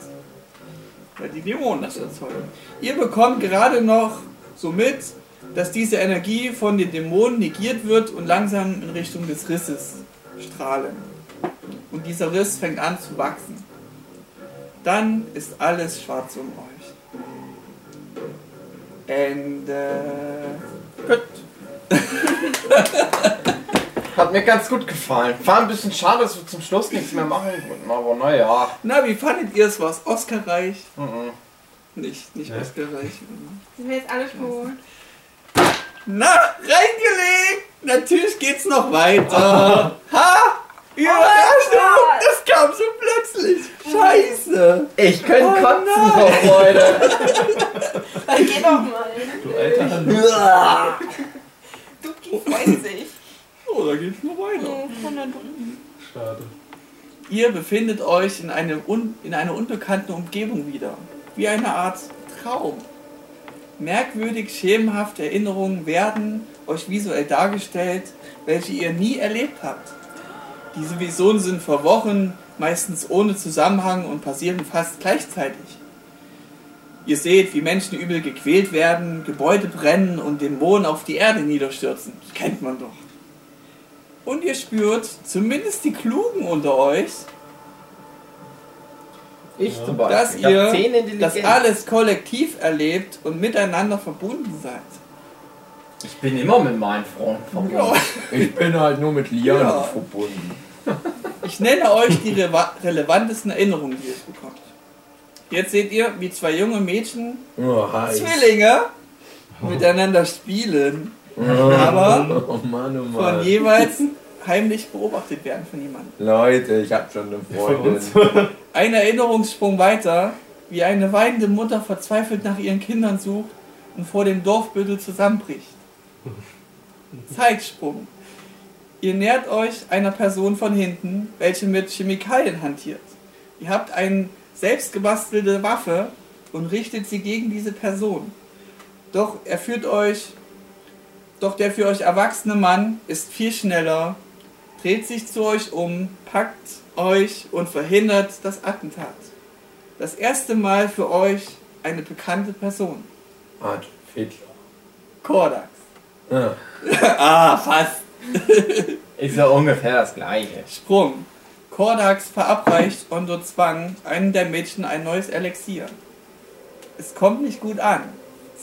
Weil die Dämonen das erzeugen. Ihr bekommt gerade noch so mit, dass diese Energie von den Dämonen negiert wird und langsam in Richtung des Risses strahlen. Und dieser Riss fängt an zu wachsen. Dann ist alles schwarz um euch. Ende. Gut. Hat mir ganz gut gefallen. War ein bisschen schade, dass wir zum Schluss nichts mehr machen konnten, aber naja. Na, wie fandet ihr es? War es Oscar-reich? Mhm. Nicht, nicht Ja. Oscar-reich. Sind wir jetzt alle tot? Na, reingelegt! Natürlich geht's noch weiter. ha! Überraschung! das kam so plötzlich. Scheiße! Ich könnte Oh kotzen nein. vor Freude. Dann geh doch mal. Du alter Hand. Duki freut sich. Oh, da geht's noch weiter. Schade. Ihr befindet euch in, einem un in einer unbekannten Umgebung wieder. Wie eine Art Traum. Merkwürdig schemenhafte Erinnerungen werden euch visuell dargestellt, welche ihr nie erlebt habt. Diese Visionen sind vor Wochen, meistens ohne Zusammenhang und passieren fast gleichzeitig. Ihr seht, wie Menschen übel gequält werden, Gebäude brennen und Dämonen auf die Erde niederstürzen. Das kennt man doch. Und ihr spürt, zumindest die Klugen unter euch, Ich Ja. zum Beispiel. dass ihr 10 Intelligenz. das alles kollektiv erlebt und miteinander verbunden seid. Ich bin immer mit meinen Freunden verbunden. Ja. Ich bin halt nur mit Liana Ja. verbunden. Ich nenne euch die reva- relevantesten Erinnerungen, die ihr bekommt. Jetzt seht ihr, wie zwei junge Mädchen, Oh. Zwillinge, miteinander spielen, aber Oh Mann, oh von Mann. jeweils heimlich beobachtet werden von jemandem. Leute, ich hab schon eine Von Freundin. Ein Erinnerungssprung weiter, wie eine weinende Mutter verzweifelt nach ihren Kindern sucht und vor dem Dorfbüttel zusammenbricht. Zeitsprung. Ihr nähert euch einer Person von hinten, welche mit Chemikalien hantiert. Ihr habt eine selbstgebastelte Waffe und richtet sie gegen diese Person. Doch er führt euch, doch der für euch erwachsene Mann ist viel schneller, dreht sich zu euch um, packt euch und verhindert das Attentat. Das erste Mal für euch eine bekannte Person. Art Hitler. Kordax. Ja. ah, fast. Ist ja ungefähr das gleiche. Sprung. Kordax verabreicht Ondo Zwang einem der Mädchen ein neues Elixier. Es kommt nicht gut an.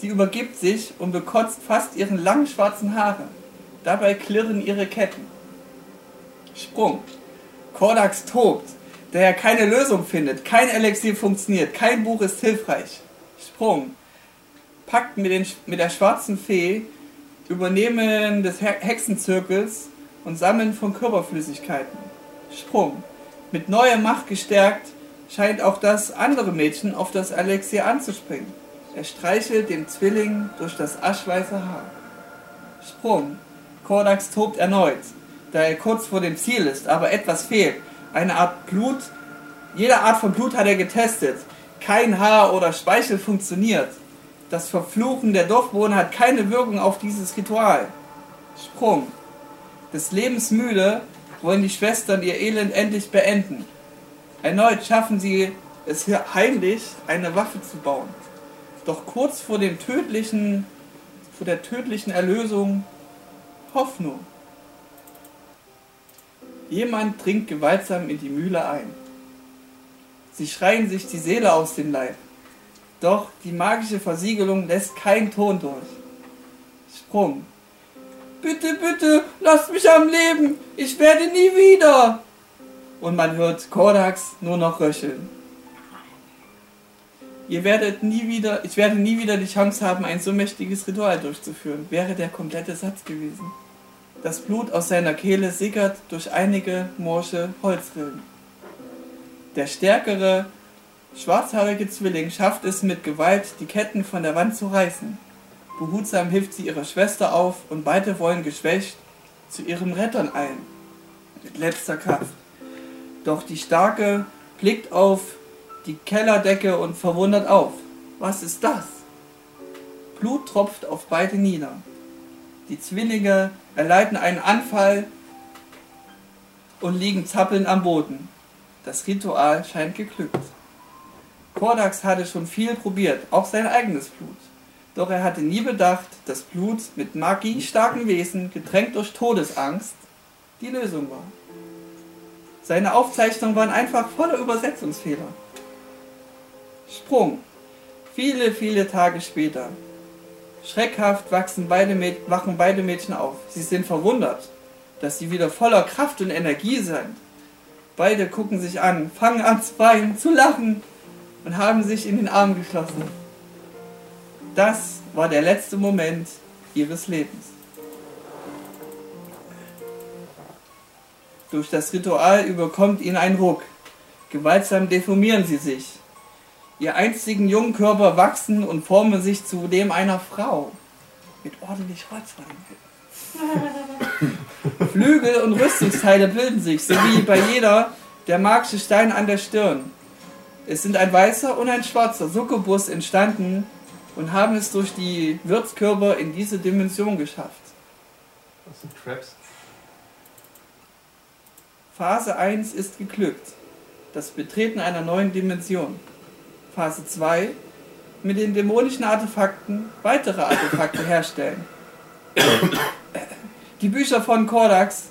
Sie übergibt sich und bekotzt fast ihren langen schwarzen Haare. Dabei klirren ihre Ketten. Sprung. Kordax tobt, da er keine Lösung findet. Kein Elixier funktioniert. Kein Buch ist hilfreich. Sprung. Packt mit, den, mit der schwarzen Fee Übernehmen des He- Hexenzirkels und Sammeln von Körperflüssigkeiten. Sprung. Mit neuer Macht gestärkt, scheint auch das andere Mädchen auf das Elixier anzuspringen. Er streichelt dem Zwilling durch das aschweiße Haar. Sprung. Kordax tobt erneut, da er kurz vor dem Ziel ist, aber etwas fehlt. Eine Art Blut. Jede Art von Blut hat er getestet. Kein Haar oder Speichel funktioniert. Das Verfluchen der Dorfbewohner hat keine Wirkung auf dieses Ritual. Sprung. Des Lebens müde wollen die Schwestern ihr Elend endlich beenden. Erneut schaffen sie es hier heimlich, eine Waffe zu bauen. Doch kurz vor dem tödlichen, vor der tödlichen Erlösung Hoffnung. Jemand dringt gewaltsam in die Mühle ein. Sie schreien sich die Seele aus dem Leib. Doch die magische Versiegelung lässt keinen Ton durch. Sprung. Bitte, bitte, lasst mich am Leben. Ich werde nie wieder. Und man hört Kordax nur noch röcheln. Ihr werdet nie wieder, ich werde nie wieder die Chance haben, ein so mächtiges Ritual durchzuführen, wäre der komplette Satz gewesen. Das Blut aus seiner Kehle sickert durch einige morsche Holzrillen. Der stärkere, schwarzhaarige Zwilling schafft es mit Gewalt, die Ketten von der Wand zu reißen. Behutsam hilft sie ihrer Schwester auf und beide wollen geschwächt zu ihren Rettern ein. Mit letzter Kraft. Doch die Starke blickt auf die Kellerdecke und verwundert auf. Was ist das? Blut tropft auf beide nieder. Die Zwillinge erleiden einen Anfall und liegen zappelnd am Boden. Das Ritual scheint geglückt. Kordax hatte schon viel probiert, auch sein eigenes Blut. Doch er hatte nie bedacht, dass Blut mit magiestarken Wesen, getränkt durch Todesangst, die Lösung war. Seine Aufzeichnungen waren einfach voller Übersetzungsfehler. Sprung. Viele, viele Tage später. Schreckhaft wachsen beide Mäd wachen beide Mädchen auf. Sie sind verwundert, dass sie wieder voller Kraft und Energie sind. Beide gucken sich an, fangen an zu weinen, zu lachen und haben sich in den Arm geschlossen. Das war der letzte Moment ihres Lebens. Durch das Ritual überkommt ihnen ein Ruck. Gewaltsam deformieren sie sich. Ihr einzigen jungen Körper wachsen und formen sich zu dem einer Frau. Mit ordentlich Holzbeinen. Flügel und Rüstungsteile bilden sich, sowie bei jeder der magische Stein an der Stirn. Es sind ein weißer und ein schwarzer Succubus entstanden und haben es durch die Wirtskörper in diese Dimension geschafft. Das sind Traps. Phase 1 ist geglückt. Das Betreten einer neuen Dimension. Phase 2 mit den dämonischen Artefakten weitere Artefakte herstellen. Die Bücher von Kordax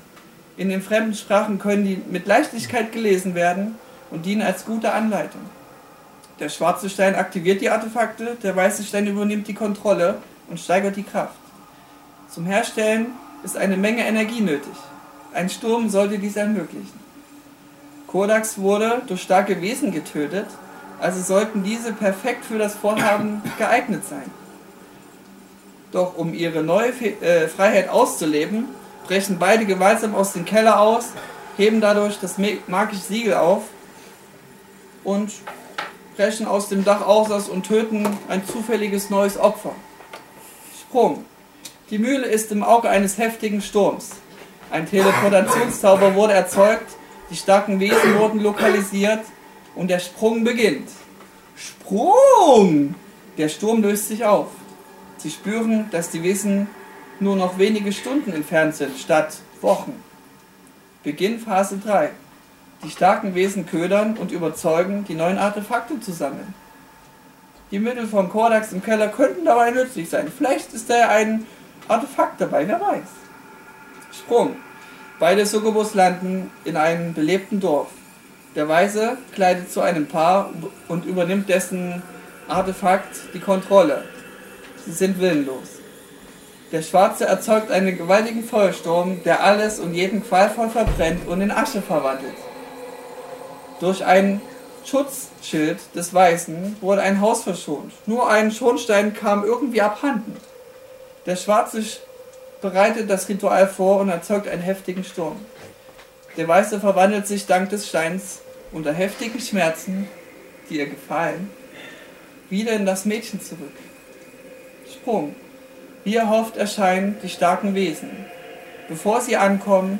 in den fremden Sprachen können die mit Leichtigkeit gelesen werden und dienen als gute Anleitung. Der schwarze Stein aktiviert die Artefakte, der weiße Stein übernimmt die Kontrolle und steigert die Kraft. Zum Herstellen ist eine Menge Energie nötig. Ein Sturm sollte dies ermöglichen. Kodax wurde durch starke Wesen getötet, also sollten diese perfekt für das Vorhaben geeignet sein. Doch um ihre neue äh, Freiheit auszuleben, brechen beide gewaltsam aus dem Keller aus, heben dadurch das magische Siegel auf und brechen aus dem Dach aus und töten ein zufälliges neues Opfer. Sprung. Die Mühle ist im Auge eines heftigen Sturms. Ein Teleportationszauber wurde erzeugt, die starken Wesen wurden lokalisiert und der Sprung beginnt. Sprung! Der Sturm löst sich auf. Sie spüren, dass die Wesen nur noch wenige Stunden entfernt sind, statt Wochen. Beginn Phase 3. Die starken Wesen ködern und überzeugen, die neuen Artefakte zu sammeln. Die Mittel von Kordax im Keller könnten dabei nützlich sein. Vielleicht ist da ein Artefakt dabei, wer weiß. Sprung. Beide Succubus landen in einem belebten Dorf. Der Weise kleidet zu einem Paar und übernimmt dessen Artefakt die Kontrolle. Sie sind willenlos. Der Schwarze erzeugt einen gewaltigen Feuersturm, der alles und jeden qualvoll verbrennt und in Asche verwandelt. Durch ein Schutzschild des Weißen wurde ein Haus verschont. Nur ein Schornstein kam irgendwie abhanden. Der Schwarze bereitet das Ritual vor und erzeugt einen heftigen Sturm. Der Weiße verwandelt sich dank des Steins unter heftigen Schmerzen, die ihr gefallen, wieder in das Mädchen zurück. Sprung. Wie erhofft erscheinen die starken Wesen. Bevor sie ankommen,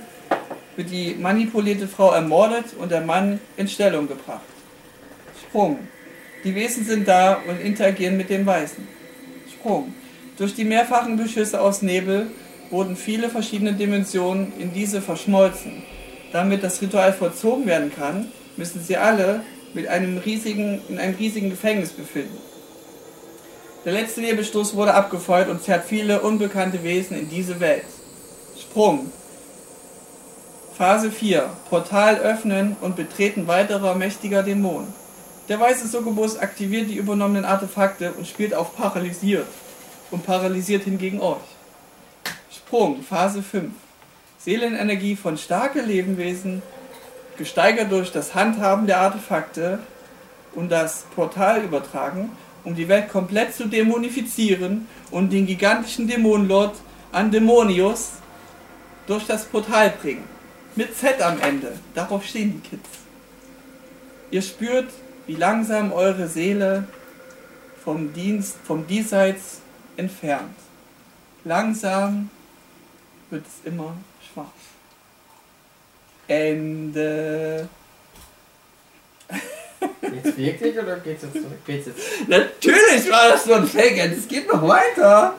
wird die manipulierte Frau ermordet und der Mann in Stellung gebracht. Sprung. Die Wesen sind da und interagieren mit dem Weißen. Sprung. Durch die mehrfachen Beschüsse aus Nebel wurden viele verschiedene Dimensionen in diese verschmolzen. Damit das Ritual vollzogen werden kann, müssen sie alle mit einem riesigen, in einem riesigen Gefängnis befinden. Der letzte Nebelstoß wurde abgefeuert und zerrt viele unbekannte Wesen in diese Welt. Sprung. Phase 4. Portal öffnen und betreten weiterer mächtiger Dämonen. Der weiße Succubus aktiviert die übernommenen Artefakte und spielt auf paralysiert und paralysiert hingegen euch. Sprung, Phase 5. Seelenenergie von starke Lebewesen, gesteigert durch das Handhaben der Artefakte und das Portal übertragen, um die Welt komplett zu dämonifizieren und den gigantischen Dämonenlord Andemonius durch das Portal bringen. Mit Z am Ende. Darauf stehen die Kids. Ihr spürt, wie langsam eure Seele vom Dienst, vom Diesseits entfernt. Langsam wird es immer. Ende. Geht's wirklich oder geht's jetzt, geht's jetzt? Natürlich war das nur ein Fake, es geht noch weiter.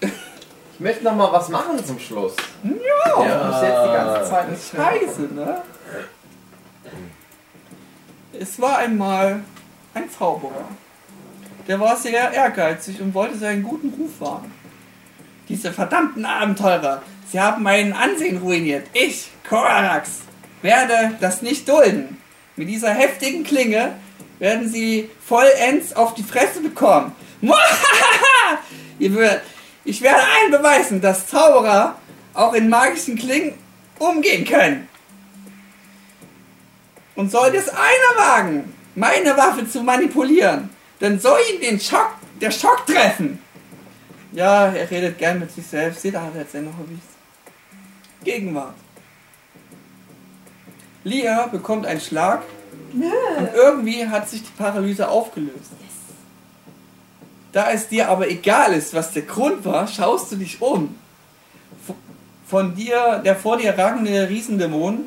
Ich möchte noch mal was machen zum Schluss. Ja, Ja. Ich jetzt die ganze Zeit nicht scheiße, ne? Es war einmal ein Zauberer. Der war sehr ehrgeizig und wollte seinen guten Ruf wahren. Diese verdammten Abenteurer, sie haben mein Ansehen ruiniert. Ich, Korax, werde das nicht dulden. Mit dieser heftigen Klinge werden sie vollends auf die Fresse bekommen. Ich werde allen beweisen, dass Zauberer auch in magischen Klingen umgehen können. Und sollte es einer wagen, meine Waffe zu manipulieren, dann soll ihn den Schock, der Schock treffen. Ja, er redet gern mit sich selbst. Jeder hat halt seine Hobbys. Gegenwart. Lia bekommt einen Schlag und irgendwie hat sich die Paralyse aufgelöst. Da es dir aber egal ist, was der Grund war, schaust du dich um. Von dir, der vor dir ragende Riesendämon,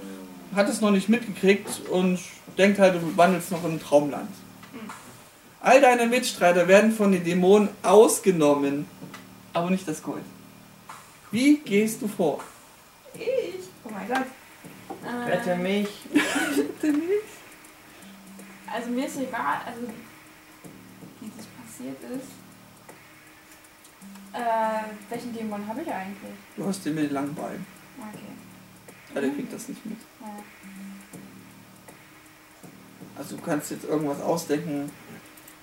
hat es noch nicht mitgekriegt und denkt halt, du wandelst noch im Traumland. All deine Mitstreiter werden von den Dämonen ausgenommen, aber nicht das Gold. Wie gehst du vor? Ich? Oh mein Gott. Äh, Rette mich. Also mir ist egal, also wie das passiert ist. Äh, welchen Dämon habe ich eigentlich? Du hast den mit den langen Beinen. Okay. Ja, der kriegt das nicht mit. Ja. Also du kannst jetzt irgendwas ausdenken,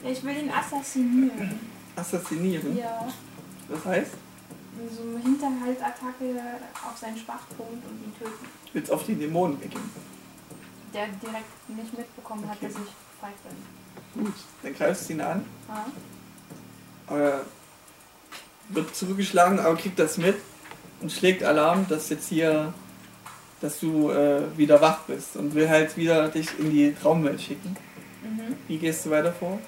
Ja, ich will ihn assassinieren. assassinieren. Ja. Das heißt, So eine Hinterhaltattacke auf seinen Schwachpunkt und ihn töten. willst auf die Dämonen weggehen. Der direkt nicht mitbekommen hat, Okay. dass ich frei bin. Gut, dann greifst du ihn an. Ja. Aber wird zurückgeschlagen, aber kriegt das mit und schlägt Alarm, dass jetzt hier, dass du äh, wieder wach bist und will halt wieder dich in die Traumwelt schicken. Mhm. Wie gehst du weiter vor?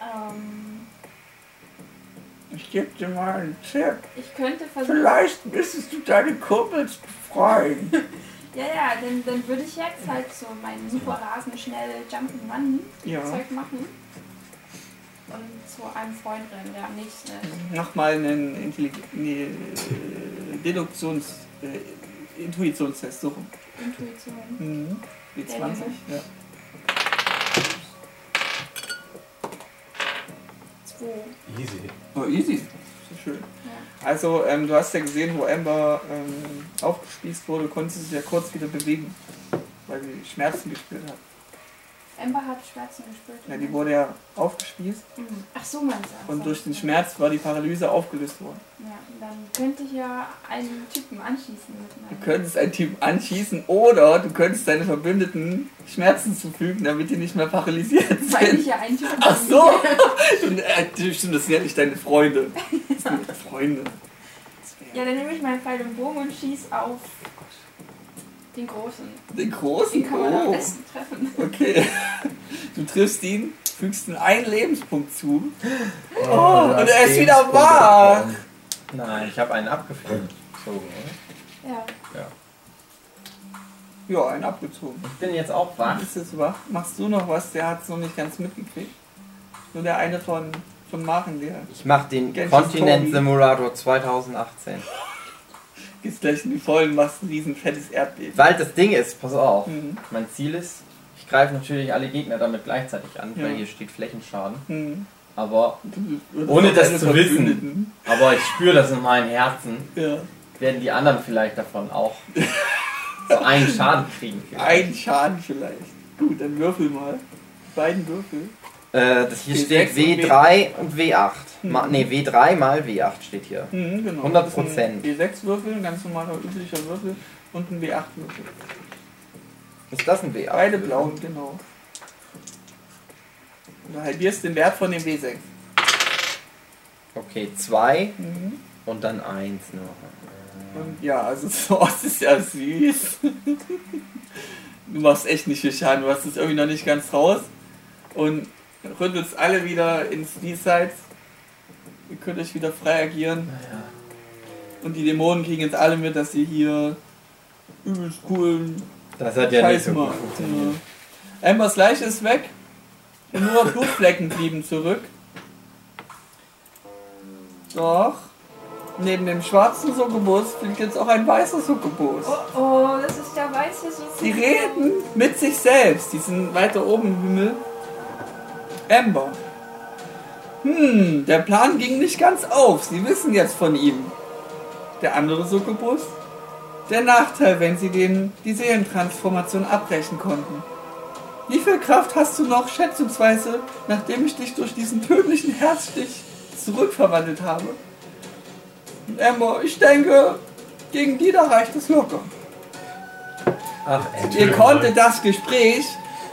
Ähm, Ich geb dir mal einen Tipp. Ich könnte versuchen. Vielleicht müsstest du deine Kumpels befreien. Ja, ja, dann, dann würde ich jetzt halt so meinen super rasend schnell Jump'n'Run Ja. Zeug machen. Und zu einem Freund rennen, der am nächsten ist. Mach mal einen Intellig nee, äh, Deduktions... Äh, Intuitionstest suchen. Intuition. Mhm. W20, Der wäre. ja. Zwei. Easy. Oh, easy. So schön. Ja. Also, ähm, du hast ja gesehen, wo Amber ähm, aufgespießt wurde, konnte sie sich ja kurz wieder bewegen, weil sie Schmerzen gespürt hat. Amber hat Schmerzen gespürt. Ja, die wurde ja aufgespießt Mhm. Ach so, meinst du? und durch den Schmerz war die Paralyse aufgelöst worden. Ja, dann könnte ich ja einen Typen anschießen mit Du könntest einen Typ anschießen oder du könntest deine Verbündeten Schmerzen zufügen, damit die nicht mehr paralysiert Weil ich sind. ja einen Typen Ach so! Stimmt, das sind ja nicht deine Freunde. Das sind Freunde. Ja, dann nehme ich meinen Pfeil und Bogen und schieß auf den Großen. Den großen Den kann man am Oh. besten treffen. Okay. Du triffst ihn, fügst ihm einen Lebenspunkt zu. Oh, und er ist wieder wach. Nein, ich habe einen. So, oder? Ja. Ja, einen abgezogen. Ich bin jetzt auch wach. Ist es wach? Machst du noch was? Der hat es noch nicht ganz mitgekriegt. Nur der eine von, von Machen, der Ich mache den Kontinent Story. Simulator 2018. geht gleich in die Vollen, machst ein riesen fettes Erdbeben. Weil das Ding ist, pass auf, Mhm. mein Ziel ist, ich greife natürlich alle Gegner damit gleichzeitig an, Ja. weil hier steht Flächenschaden. Mhm. Aber, Ohne das zu wissen. Aber ich spüre das in meinem Herzen, Ja. werden die anderen vielleicht davon auch so einen Schaden kriegen. vielleicht. Ein Schaden vielleicht. Gut, dann würfel mal. Beiden Würfel. Äh, das hier W6 steht und W3 und W8. Ma, Mhm. nee, W3 mal W8 steht hier. Mhm, genau. 100%. Das ist ein W6-Würfel, ein ganz normaler üblicher Würfel und ein W8-Würfel. Ist das ein W8? Beide blauen, genau. Du halbierst den Wert von dem W6. Okay, 2 Mhm. und dann 1 noch. Und ja, also so das ist ja süß. Du machst echt nicht viel Schaden, du hast es irgendwie noch nicht ganz raus. Und rüttelst alle wieder ins Diesseits. Ihr könnt euch wieder frei agieren. Naja. Und die Dämonen kriegen jetzt alle mit, dass ihr hier übelst coolen Das hat ja nicht Scheiß so gut funktioniert. Ja. Ambers Leiche ist weg. Und nur Blutflecken blieben zurück. Doch. Neben dem schwarzen Succubus fliegt jetzt auch ein weißer Succubus. Oh, oh, das ist der weiße so. Sie reden mit sich selbst. Die sind weiter oben im Himmel. Amber. Hm, der Plan ging nicht ganz auf. Sie wissen jetzt von ihm. Der andere Succubus. Der Nachteil, wenn sie den, die Seelentransformation abbrechen konnten. Wie viel Kraft hast du noch, schätzungsweise, nachdem ich dich durch diesen tödlichen Herzstich zurückverwandelt habe? Amber, ich denke, gegen die da reicht es locker. Ach, Ihr konntet das Gespräch,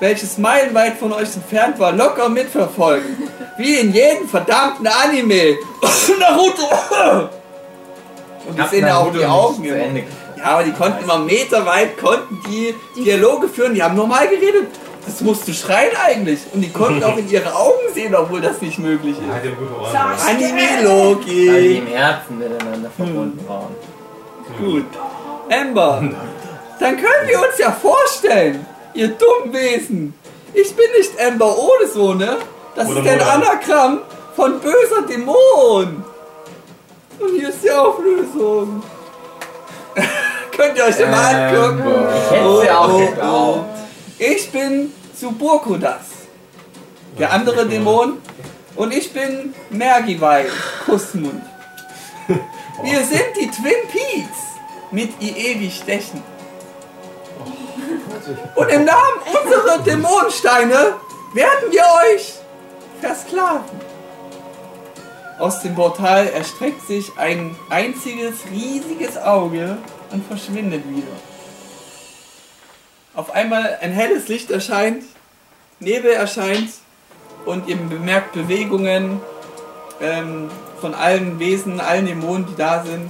welches meilenweit von euch entfernt war, locker mitverfolgen. Wie in jedem verdammten Anime. Naruto! Und die sehen ja auch die Augen immer. Ja, aber die konnten immer meterweit, konnten die Dialoge führen, die haben normal geredet. Das musst du schreien eigentlich. Und die konnten auch in ihre Augen sehen, obwohl das nicht möglich ist. ja. Weil die Anime-Logik. im Herzen miteinander verbunden waren. Gut. Amber, dann können wir uns ja vorstellen, ihr dummen Wesen. Ich bin nicht Amber ohne so, ne? Das Oder ist ein. Anagramm von böser Dämon. Und hier ist die Auflösung. Könnt ihr euch den mal angucken? Ich hätte sie auch geglaubt. Ich bin Suburkudas, der andere Dämon. Und ich bin Mergiwai, Kussmund. Wir sind die Twin Peaks mit Ievi Stechen. Und im Namen unserer Dämonensteine werden wir euch versklaven. Aus dem Portal erstreckt sich ein einziges riesiges Auge und verschwindet wieder. Auf einmal ein helles Licht erscheint, Nebel erscheint und ihr bemerkt Bewegungen ähm, von allen Wesen, allen Dämonen, die da sind.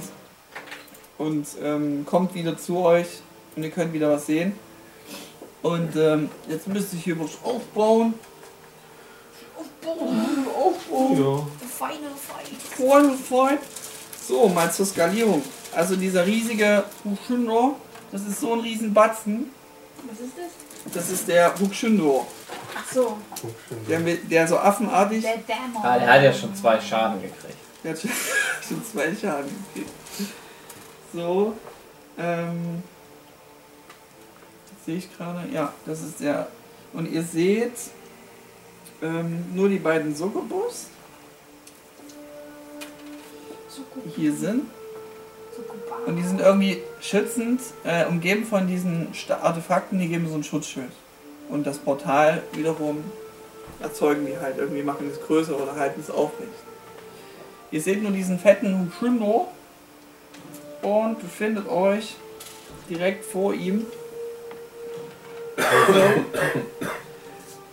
Und ähm, kommt wieder zu euch und ihr könnt wieder was sehen. Und ähm, jetzt müsste ich hier was aufbauen. Aufbauen, aufbauen. Ja. Final Fight. Final Fight. So, mal zur Skalierung. Also dieser riesige Hukshindo, das ist so ein riesen Batzen. Was ist das? Das ist der Hukshindo. Ach so, Der, der so affenartig. der Dämon. Ah, der hat ja schon zwei Schaden gekriegt. Der hat schon, schon zwei Schaden gekriegt. So. Ähm. Sehe ich gerade. Ja, das ist der. Und ihr seht ähm, nur die beiden die hier sind. Und die sind irgendwie schützend, äh, umgeben von diesen Artefakten, die geben so ein Schutzschild. Und das Portal wiederum erzeugen die halt irgendwie, machen es größer oder halten es aufrecht. Ihr seht nur diesen fetten Hushindo und befindet euch direkt vor ihm.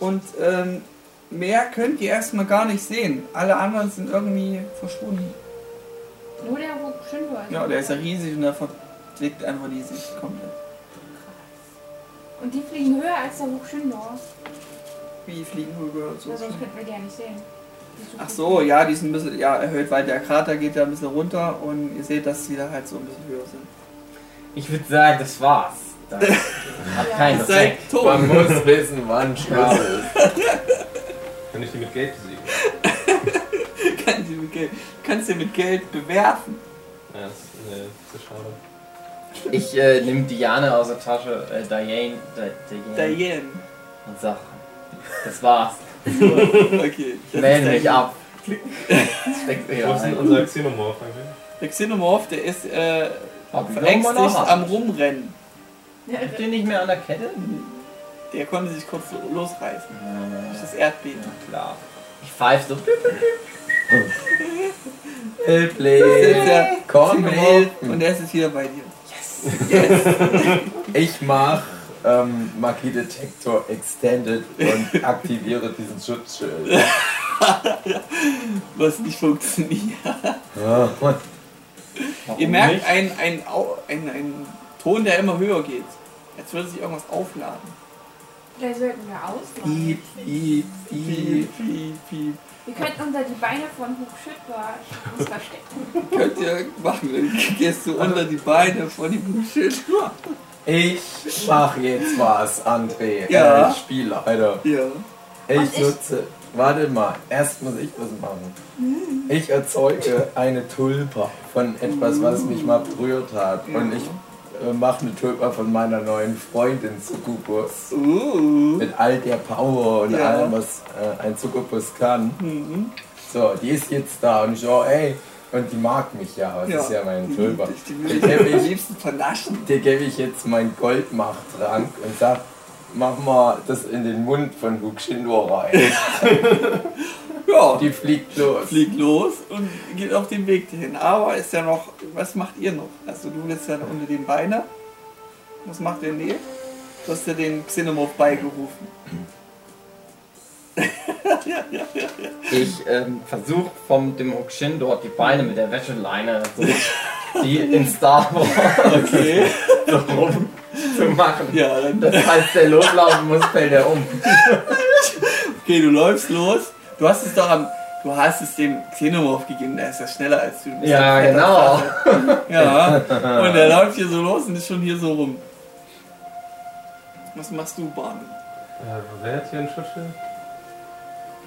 Und ähm, mehr könnt ihr erstmal gar nicht sehen. Alle anderen sind irgendwie verschwunden. Nur der Hokushindo. Also Ja, der ist ja riesig und der verträgt einfach die Sicht komplett. Und die fliegen höher als der Hokushindo. Wie fliegen rüber so. Weil sonst könnten wir die ja nicht sehen. Ach so, ja, die ist ein bisschen ja, erhöht, weil der Krater geht ja ein bisschen runter und ihr seht, dass sie da halt so ein bisschen höher sind. Ich würde sagen, das war's. Das hat Ja. keinen Effekt. tot. Man muss wissen, wann Schluss ist. Kann ich die mit Geld besiegen? Kannst du mit Geld, kannst du mit Geld bewerfen. Ja, das, nee, das ist schade. Ich äh, nehme Diane aus der Tasche, äh, Diane, Di- Diane, Diane. und sag, das war's. Okay. Ich melde mich ab. Wo wieder ist denn unser Xenomorph eigentlich? Der Xenomorph, der ist äh, verängstigt am? Rumrennen. Habt ihr nicht mehr an der Kette? Der konnte sich kurz losreißen. Durch Ja, das Erdbeben. klar. Ich pfeife so. Jetzt der Komm, und der ist jetzt wieder bei dir. Ich mach ähm, Magiedetektor Extended und aktiviere diesen Schutzschild. Was nicht funktioniert. Ja. Ihr merkt einen ein, ein, ein Ton, der immer höher geht. Jetzt würde sich irgendwas aufladen. Vielleicht sollten wir ausmachen. Piep, piep, piep. Piep, piep. Wir könnten unter die Beine von Hokushindo uns verstecken. Könnt ihr machen, dann gehst du unter die Beine von dem Schild. Ich mach jetzt was, André. Ja. Äh, Spielleiter. Ja. Ich Und ich- nutze. Warte mal, erst muss ich was machen. Ich erzeuge eine Tulpe von etwas, was mich mal berührt hat. Und ich mache eine Tulpe von meiner neuen Freundin Succubus. Uh. Mit all der Power und Ja. allem, was äh, ein Succubus kann. Mhm. So, die ist jetzt da und ich so, ey, und die mag mich ja, das ist ja mein Tulpe. liebt dich, Die will gebe ich am liebsten vernaschen. dir gebe ich jetzt meinen Goldmachttrank und sag, mach mal das in den Mund von Hukshindo rein. Ja, die fliegt los. fliegt los und geht auf den Weg dahin. Aber ist ja noch, was macht ihr noch? Also du bist ja unter den Beine. Was macht der Neo? Du hast ja den Xenomorph beigerufen. Ich ähm, versuche vom dem Hokshin dort die Beine mit der Wäscheleine so die in Star Wars Okay. so rum zu machen. Ja, dann Das heißt, der loslaufen muss, fällt er um. Okay, du läufst los. Du hast es doch am. Du hast es dem Xenomorph gegeben, der ist ja schneller als du. du. bist Ja, genau. Ja. Und der läuft hier so los und ist schon hier so rum. Was machst du, Bahn? Äh, wer hat hier ein Schutzschild?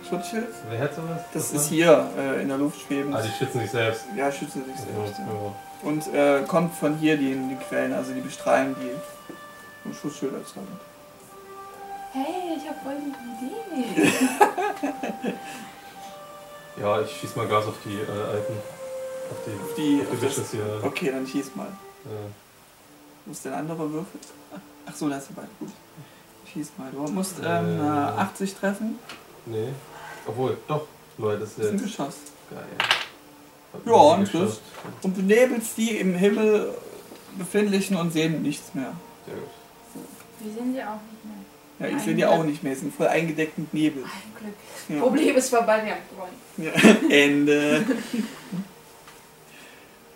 Schutzschild? Wer hat sowas? Das ist hier äh, in der Luft schwebend. Ah, die schützen sich selbst. Ja, schützen sich selbst. Ja, Ja. ja. Und äh, kommt von hier die, die Quellen, also die bestrahlen die vom Schutzschild erzeugen. Hey, ich habe voll die Idee. Ja, ich schieß mal Gas auf die äh, Alten. Auf die, Auf die, auf die auf das, hier. okay, dann schieß mal. Ja. Wo ist der andere Würfel? Ach so, da ist der beide. Gut. Schieß mal. Du musst ähm, Äh. äh, 80 treffen. Nee. Obwohl, doch. Leute, das ist Das ist ein Geschoss. geil. Hab Ja, und geschafft. Und benebelst die im Himmel befindlichen und sehen nichts mehr. Sehr gut. Wir sehen sie auch nicht. Ja, ich sehe die ja. auch nicht mehr. Sie sind voll eingedeckt mit Nebel. Ein Glück. Ja. Problem ist vorbei, wir haben gewonnen. Ja. Ende.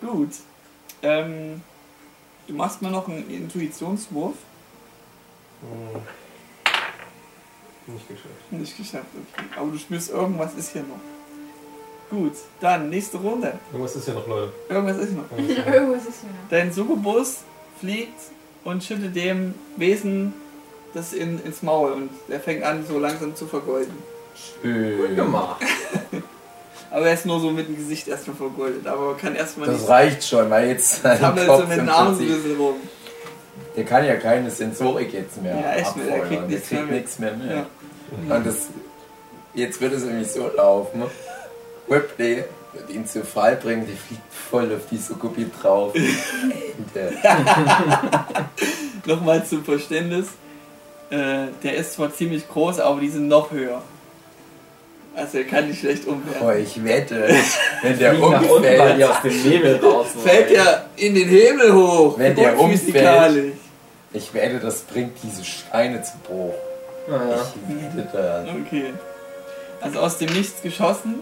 Gut. Ähm, du machst mal noch einen Intuitionswurf. Hm. Nicht geschafft. Nicht geschafft, okay. Aber du spürst, irgendwas ist hier noch. Gut, dann nächste Runde. Irgendwas ist ja noch, Leute. Irgendwas ist noch. Irgendwas ist ja- Irgendwas ist hier noch. Dein Succubus fliegt und schüttet dem Wesen das in, ins Maul und der fängt an so langsam zu vergolden. Schön. Gemacht. Aber er ist nur so mit dem Gesicht erstmal vergoldet, aber kann erstmal Das nicht. reicht schon, weil jetzt sein Sammelt so Kopf mit Prinzip, bisschen rum. der kann ja keine Sensorik jetzt mehr Ja, echt, der abfeuern. kriegt der nichts kriegt mehr mit. nichts mehr mit. Ja. Und das, jetzt wird es nämlich so laufen. Ripley wird ihn zu Fall bringen, der fliegt voll auf die Sukubi drauf. Nochmal zum Verständnis. Äh, der ist zwar ziemlich groß, aber die sind noch höher. Also er kann nicht schlecht Boah, umwerfen. ich wette, wenn der umfällt, aus dem Nebel raus Fällt ja in den Himmel hoch. Wenn der Physikalisch. ich wette, das bringt diese Steine zu Bruch. Ja. Ich wette das. Okay. Also aus dem Nichts geschossen,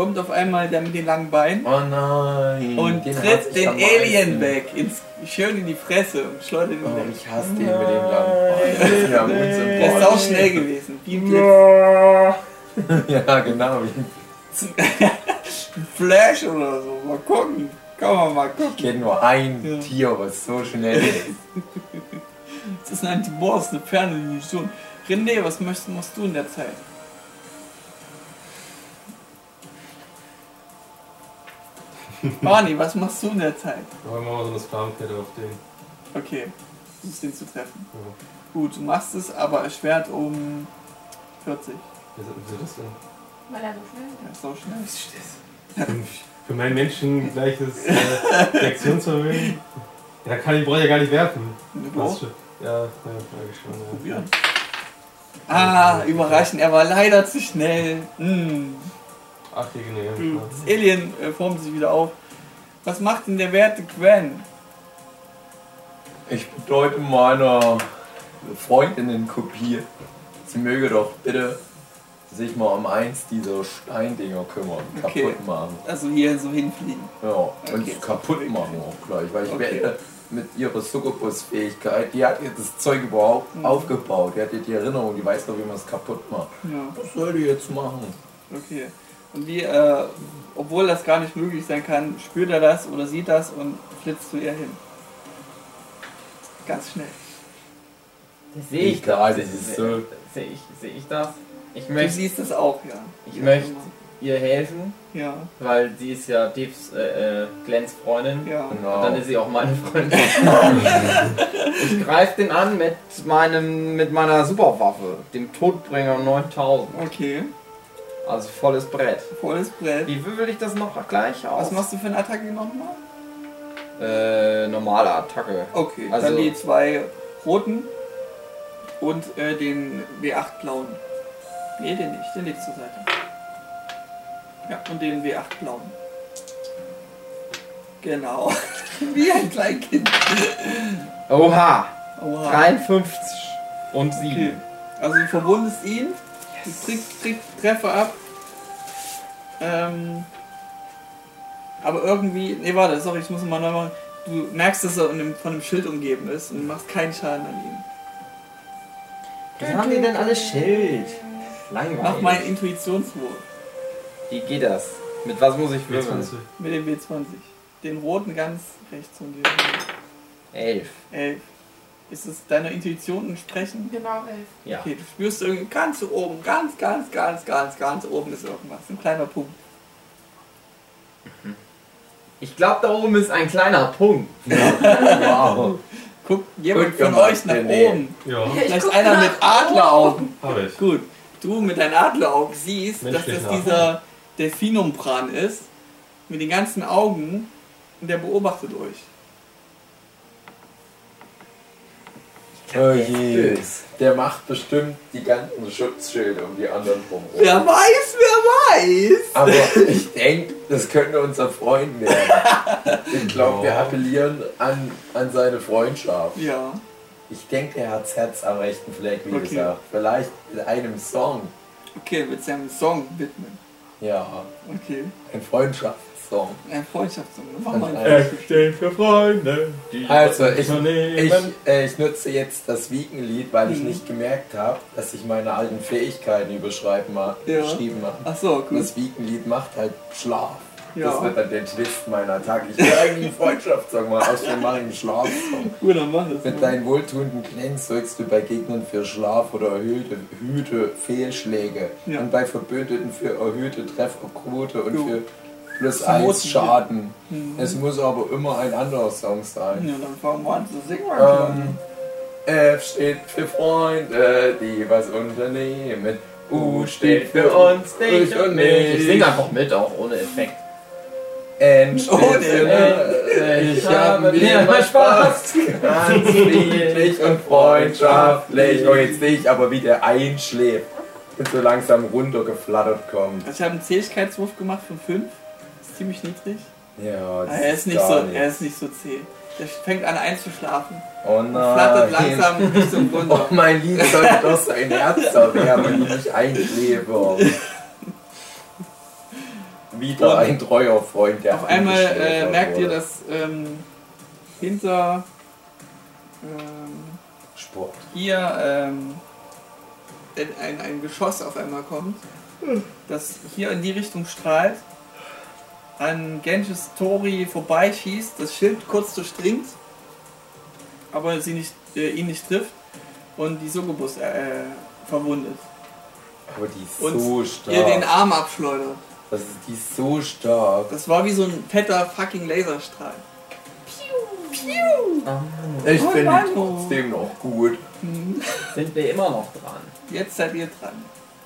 kommt auf einmal der mit den langen Beinen Oh nein. und den tritt den Alien weg, ins, schön in die Fresse und schleudert ihn Oh, weg. ich hasse den mit dem langen Bein. Das ist mir am Der ist auch schnell gewesen, wie ein Blitz. Ja, genau. wie- Flash oder so, mal gucken. Kann man mal gucken. Ich kenne nur ein Ja. Tier, was so schnell ist. Das ist ein Antiboss, eine Ferndimension. René, was möchtest, machst du in der Zeit? Barney, was machst du in der Zeit? Aber machen wir so eine Spamkette auf den. Okay, du musst den zu treffen. Ja. Gut, du machst es aber erschwert um 40. Wieso das denn? Weil er so schnell ist. Ja, so schnell. Für meinen Menschen gleiches äh, Reaktionsvermögen. Ja, kann ich, brauche ich ja gar nicht werfen. Du Das ist schon- Ja, ja, eigentlich schon. Ja. Probieren. Ah, überraschend, er war leider zu schnell. Hm. Ach, hier genau. Gut, Das Alien äh, formt sich wieder auf. Was macht denn der werte Gwen? Ich bedeute meiner Freundinnen-Kopie, sie möge doch bitte sich mal um eins dieser Steindinger kümmern, Okay. kaputt machen. Also hier so hinfliegen. Ja, und Okay. kaputt machen auch gleich, weil ich Okay. wette, mit ihrer Succubus-Fähigkeit, die hat ihr das Zeug überhaupt Mhm. aufgebaut, die hat ihr die Erinnerung, die weiß doch, wie man es kaputt macht. Ja, Was soll die jetzt machen? okay. Und wie, äh, obwohl das gar nicht möglich sein kann, spürt er das oder sieht das und flitzt zu ihr hin. Ganz schnell. Das sehe ich Egal, das. das ist so- Sehe ich, sehe ich das? Ich Du möchte, siehst es auch, ja. ich Ja, möchte ihr helfen, Ja, weil sie ist ja Devs, äh, äh, Glens Freundin. ja. Genau. Und dann ist sie auch meine Freundin. ich greife den an mit, meinem, mit meiner Superwaffe, dem Todbringer 9000. Okay, Also volles Brett. volles Brett. Wie würfel ich das noch gleich aus? Was machst du für eine Attacke nochmal? Äh, normale Attacke. Okay, Also- dann die zwei roten und äh, den W8 blauen. Nee, den nicht, den legst du zur Seite. Ja, und den W8 blauen. Genau. Wie ein Kleinkind. Oha! Oha. 53 und 7. Okay. Also du verwundest ihn, du kriegst, kriegst Treffer ab. Ähm, aber irgendwie, nee warte, sorry, ich muss mal neu machen. Du merkst, dass er von einem, von einem Schild umgeben ist und machst keinen Schaden an ihm. Was haben die denn alles Schild? Langweilig. Mach mal einen Intuitionswurf Wie geht das? Mit was muss ich würfeln? W20. mit dem W20. Den roten ganz rechts von dir. 11. 11. Ist es deiner Intuition entsprechend? Genau, elf. Ja. Okay, du spürst irgendwie ganz oben, ganz, ganz, ganz, ganz, ganz oben ist irgendwas. Ein kleiner Punkt. Ich glaube, da oben ist ein kleiner Punkt. Wow. Guckt jemand von euch nach René. oben. Ja, Ich Vielleicht einer mit Adleraugen. habe ich. Gut, du mit deinen Adleraugen siehst, dass Menschlich das nach. dieser Delfinumbran ist. Mit den ganzen Augen. Und der beobachtet euch. Oh je. Der macht bestimmt die ganzen Schutzschilde um die anderen rum. Wer weiß, wer weiß. Aber ich denke, das könnte unser Freund werden. Ich glaube, wir Ja. appellieren an, an seine Freundschaft. Ja. Ich denke, er hat das Herz am rechten Fleck, wie Okay. gesagt. Vielleicht mit einem Song. Okay, mit seinem Song widmen. Ja, Okay. ein Freundschaftssong. Ein Freundschaftssong. Mach Ganz mal einfach. einen. steht für Freunde. Die Also, ich, ich, äh, ich nutze jetzt das Wiegenlied, weil ich Mhm. nicht gemerkt habe, dass ich meine alten Fähigkeiten überschreiben Ja. geschrieben habe. Ach so, gut. das Wiegenlied macht halt Schlaf. Das Ja. wird dann der Twist meiner Attacke. Ich will eigentlich einen Freundschaftssong machen, außerdem mache ich einen Schlafsong. Gut, dann mach das. Mit mal. deinen wohltuenden Klängen sorgst du bei Gegnern für Schlaf oder erhöhte Hüte Fehlschläge Ja. und bei Verbündeten für erhöhte Trefferquote und Jo. für plus Zum 1 Motivieren. Schaden. Mhm. Es muss aber immer ein anderer Song sein. Ja, dann fangen wir an zu singen. Ähm, F steht für Freunde, die was unternehmen. U steht für uns, dich und mich. Ich singe einfach mit, auch ohne Effekt. N steht Ohne für Effekt. ich habe wieder mal Spaß. Ganz friedlich und freundschaftlich. Und jetzt sehe ich aber, wie der einschläft und so langsam runtergeflattert kommt. Also ich habe einen Zähigkeitswurf gemacht von 5. Ziemlich niedrig. Ja, er, ist nicht so, nichts. er ist nicht so zäh. Der fängt an einzuschlafen. Oh Und flattert nein. langsam Richtung Oh, runter. mein Lied sollte doch sein Herz erwärmen, wenn ich nicht einklebe. Wieder Und ein treuer Freund, der Auf einmal äh, merkt ihr, wurde. dass ähm, hinter ähm, Sport. hier ähm, ein, ein Geschoss auf einmal kommt, das hier in die Richtung strahlt, an Genjis Tori vorbeischießt, das Schild kurz durchdringt, aber sie nicht, äh, ihn nicht trifft und die Sugubus äh, verwundet. Aber die ist Und so Ihr den stark. Arm abschleudert. Das ist, die ist so stark. Das war wie so ein fetter fucking Laserstrahl. Ich Oh finde die trotzdem noch gut. Sind wir immer noch dran. Jetzt seid ihr dran.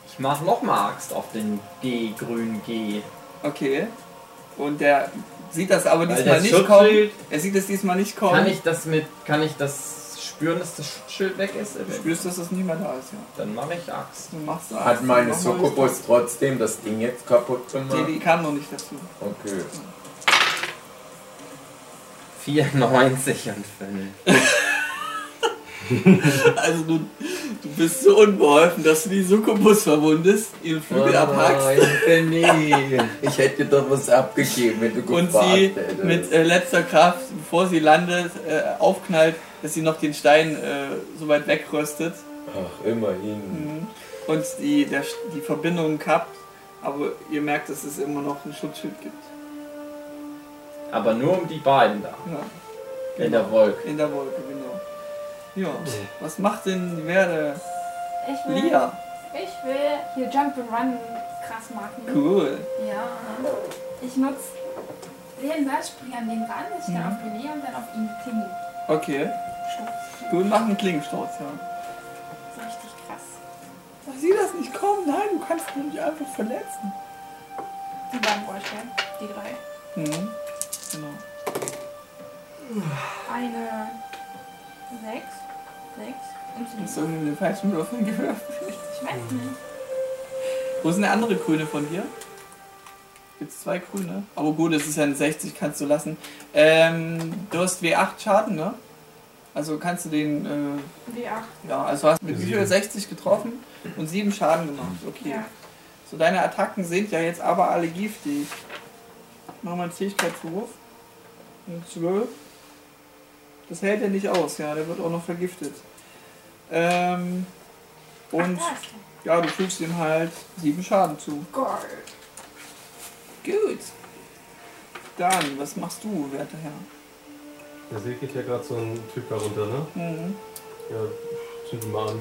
Ich mach noch mal Axt auf den G, grün G. Okay. Und der sieht das aber Weil diesmal das nicht kommen. Schutzschild, Er sieht es diesmal nicht kommen. kann ich das mit, kann ich das spüren, dass das Schutzschild weg ist? Du spürst, dass das nicht mehr da ist, ja. Dann mache ich Axt. Du machst da Hat meine Mach mal Succubus trotzdem das Ding jetzt kaputt das. gemacht? Nee, die kam noch nicht dazu. Okay. 94 und 5. Also du, du bist so unbeholfen, dass du die Succubus verwundest, ihren Flügel abhackst Benny. Ich hätte dir doch was abgegeben, wenn du und gefragt sie hättest. mit äh, letzter Kraft, bevor sie landet, äh, aufknallt, dass sie noch den Stein äh, so weit wegröstet Ach, immerhin. mhm. und die, der, die Verbindung kappt. Aber ihr merkt, dass es immer noch ein Schutzschild gibt. Aber nur um die beiden da. Ja, In der Wolke. in der Wolke, genau. Ja, was macht denn die Werde? Ich will, Lia. ich will hier Jump and Run krass machen. Cool. Ja. Ich nutze den Wert, springe an den ran, dass ich dann Mhm. auf René und dann auf ihn klingen. Okay. Stoß. Cool, mach einen Klingensturz, ja. Das ist richtig krass. Ach, sieh das nicht kommen. Nein, du kannst mich einfach verletzen. Die beiden vorstellen. Die drei. Mhm. Genau. Eine sechs. Sechs. Hast du irgendwie den falschen Würfel gewürfelt? Ich weiß nicht. Wo ist denn der andere Grüne von dir? Gibt's zwei Grüne? Aber gut, es ist ja eine 60, kannst du lassen. Ähm, du hast W8 Schaden, ne? Also kannst du den, äh, W8. ja, also hast mit wie viel Sieben. 60 getroffen und 7 Schaden gemacht. Okay. Ja. So, deine Attacken sind ja jetzt aber alle giftig. Mach mal einen Fähigkeitswurf. Ein 12. Das hält er nicht aus, ja, der wird auch noch vergiftet. Ähm, und Ach, ja, du fügst ihm halt 7 Schaden zu. Gold. Gut. Dann, was machst du, werter Herr? Da segelt ja gerade so ein Typ da runter, ne? Mhm. Ja, zünd ihn mal an.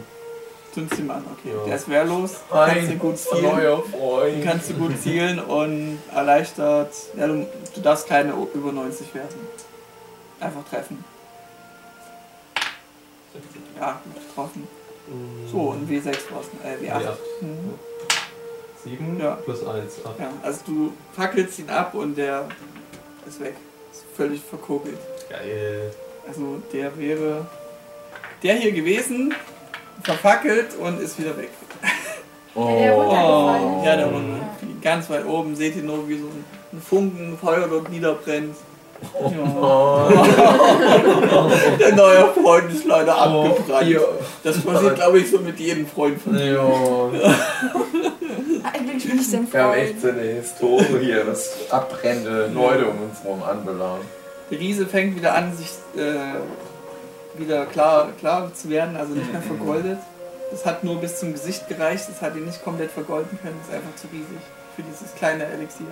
Zündst ihn an, okay. Ja. Der ist wehrlos, kannst du gut zielen. neuer Freund. Den kannst du gut zielen und erleichtert. Ja, du, du darfst keine über 90 werten. Einfach treffen. Ja, gut getroffen. So, ein W6 war's, äh, W8. W8. Mhm. 7 Ja. plus 1, 8. Ja, also du fackelst ihn ab und der ist weg. Ist völlig verkokelt. Geil. Also der wäre der hier gewesen, verfackelt und ist wieder weg. Ja, der Oh, ja, der Runde. Ganz weit oben seht ihr nur, wie so ein, ein Funken Feuer dort niederbrennt. Ja. Der neue Freund ist leider abgebrannt. Ja. Das passiert, glaube ich, so mit jedem Freund von dir. Ja. Eigentlich mich denn Wir haben echt so eine Historie hier, was abbrennende Leute um uns herum anbelangt. Der Riese fängt wieder an, sich äh, wieder klar, klar zu werden, also nicht mehr vergoldet. Das hat nur bis zum Gesicht gereicht, das hat ihn nicht komplett vergolden können, das ist einfach zu riesig für dieses kleine Elixier.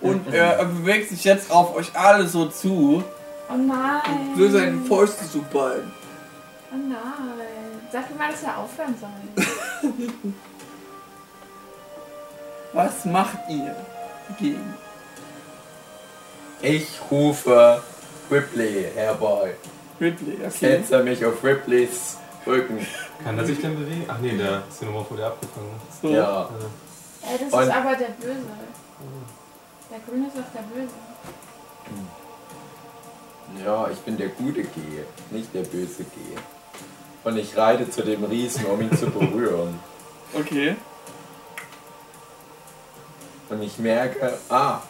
Und er, bewegt sich jetzt auf euch alle so zu Oh nein. und will seine Fäuste so ballen. Oh nein. Sag mir mal, dass er aufhören soll. Was macht ihr gegen? Ich rufe Ripley herbei. Ridley? Okay. Setze mich auf Ripleys Rücken. Kann er sich denn bewegen? Ach nee, der Xenomorph wurde abgefangen. So. Ja. Äh, Ey, das Und- ist aber der Böse. Der Grüne ist doch der Böse. Ja, ich bin der gute G, nicht der böse G. Und ich reite zu dem Riesen, um ihn zu berühren. Okay. Und ich merke, ah,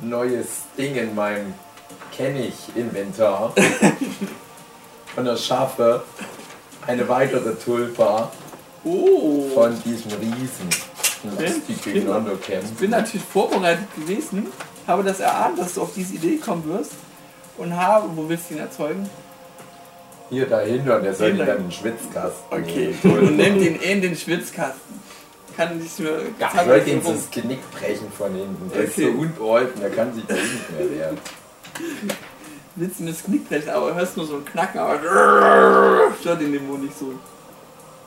neues Ding in meinem Kenn-ich-Inventar. Und erschaffe eine weitere Tulpa Oh. von diesem Riesen. Die gegeneinander Ich bin kämpfen. natürlich vorbereitet gewesen, habe das erahnt, dass du auf diese Idee kommen wirst. Und habe, wo willst du ihn erzeugen? Hier dahinter der soll in den Schwitzkasten Okay. Und nimmt ihn in den Schwitzkasten. Kann ich mir. Ja, ich wollte ihm das Genick brechen von hinten. Der Okay. ist so unbeholfen, der kann sich da nicht mehr wehren. Willst du mir das Knick brechen, aber hörst nur so ein Knacken, aber stört ihn dem Mund nicht so.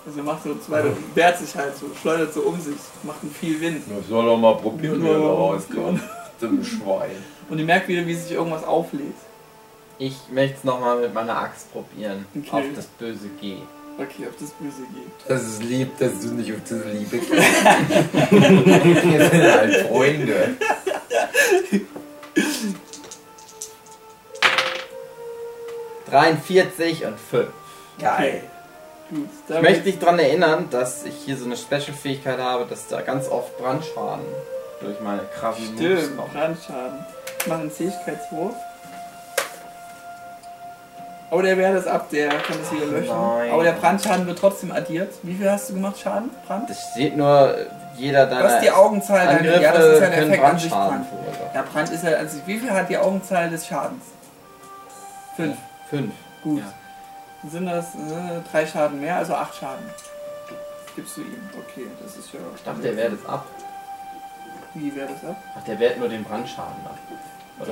Also er macht so zwei, wehrt sich halt so, schleudert so um sich, macht einen viel Wind. Das soll doch mal probieren, wie er da Ja. rauskommt. Zum Schwein. Und ihr merkt wieder, wie sich irgendwas auflädt. Ich möchte es nochmal mit meiner Axt probieren. Okay. Auf das böse G. Okay, ob das böse geht. Das ist lieb, dass du nicht auf diese Liebe gehst. Wir sind halt Freunde. Okay. 43 und 5. Geil. Gut, Ich möchte dich daran erinnern, dass ich hier so eine Special-Fähigkeit habe, dass da ganz oft Brandschaden durch meine krassen Moves Stimmt, kommt. Brandschaden. Ich mache einen Fähigkeitswurf. Aber der wehrt das ab, der kann das wieder löschen. Nein. Aber der Brandschaden wird trotzdem addiert. Wie viel hast du gemacht, Schaden? Brand? Das steht nur, jeder Was ist die deiner Augenzahl deiner Angriffe Ja, das ist ja der Effekt an sich Brandschaden Brand. Ja, Brand ist ja an sich. Wie viel hat die Augenzahl des Schadens? Fünf. 5. Gut. Ja. Sind das äh, drei Schaden mehr, also acht Schaden. Gibst du ihm. Okay, das ist ja. Ich dachte, der wehrt es ab. Wie wäre das ab? Ach, der wehrt nur den Brandschaden ab.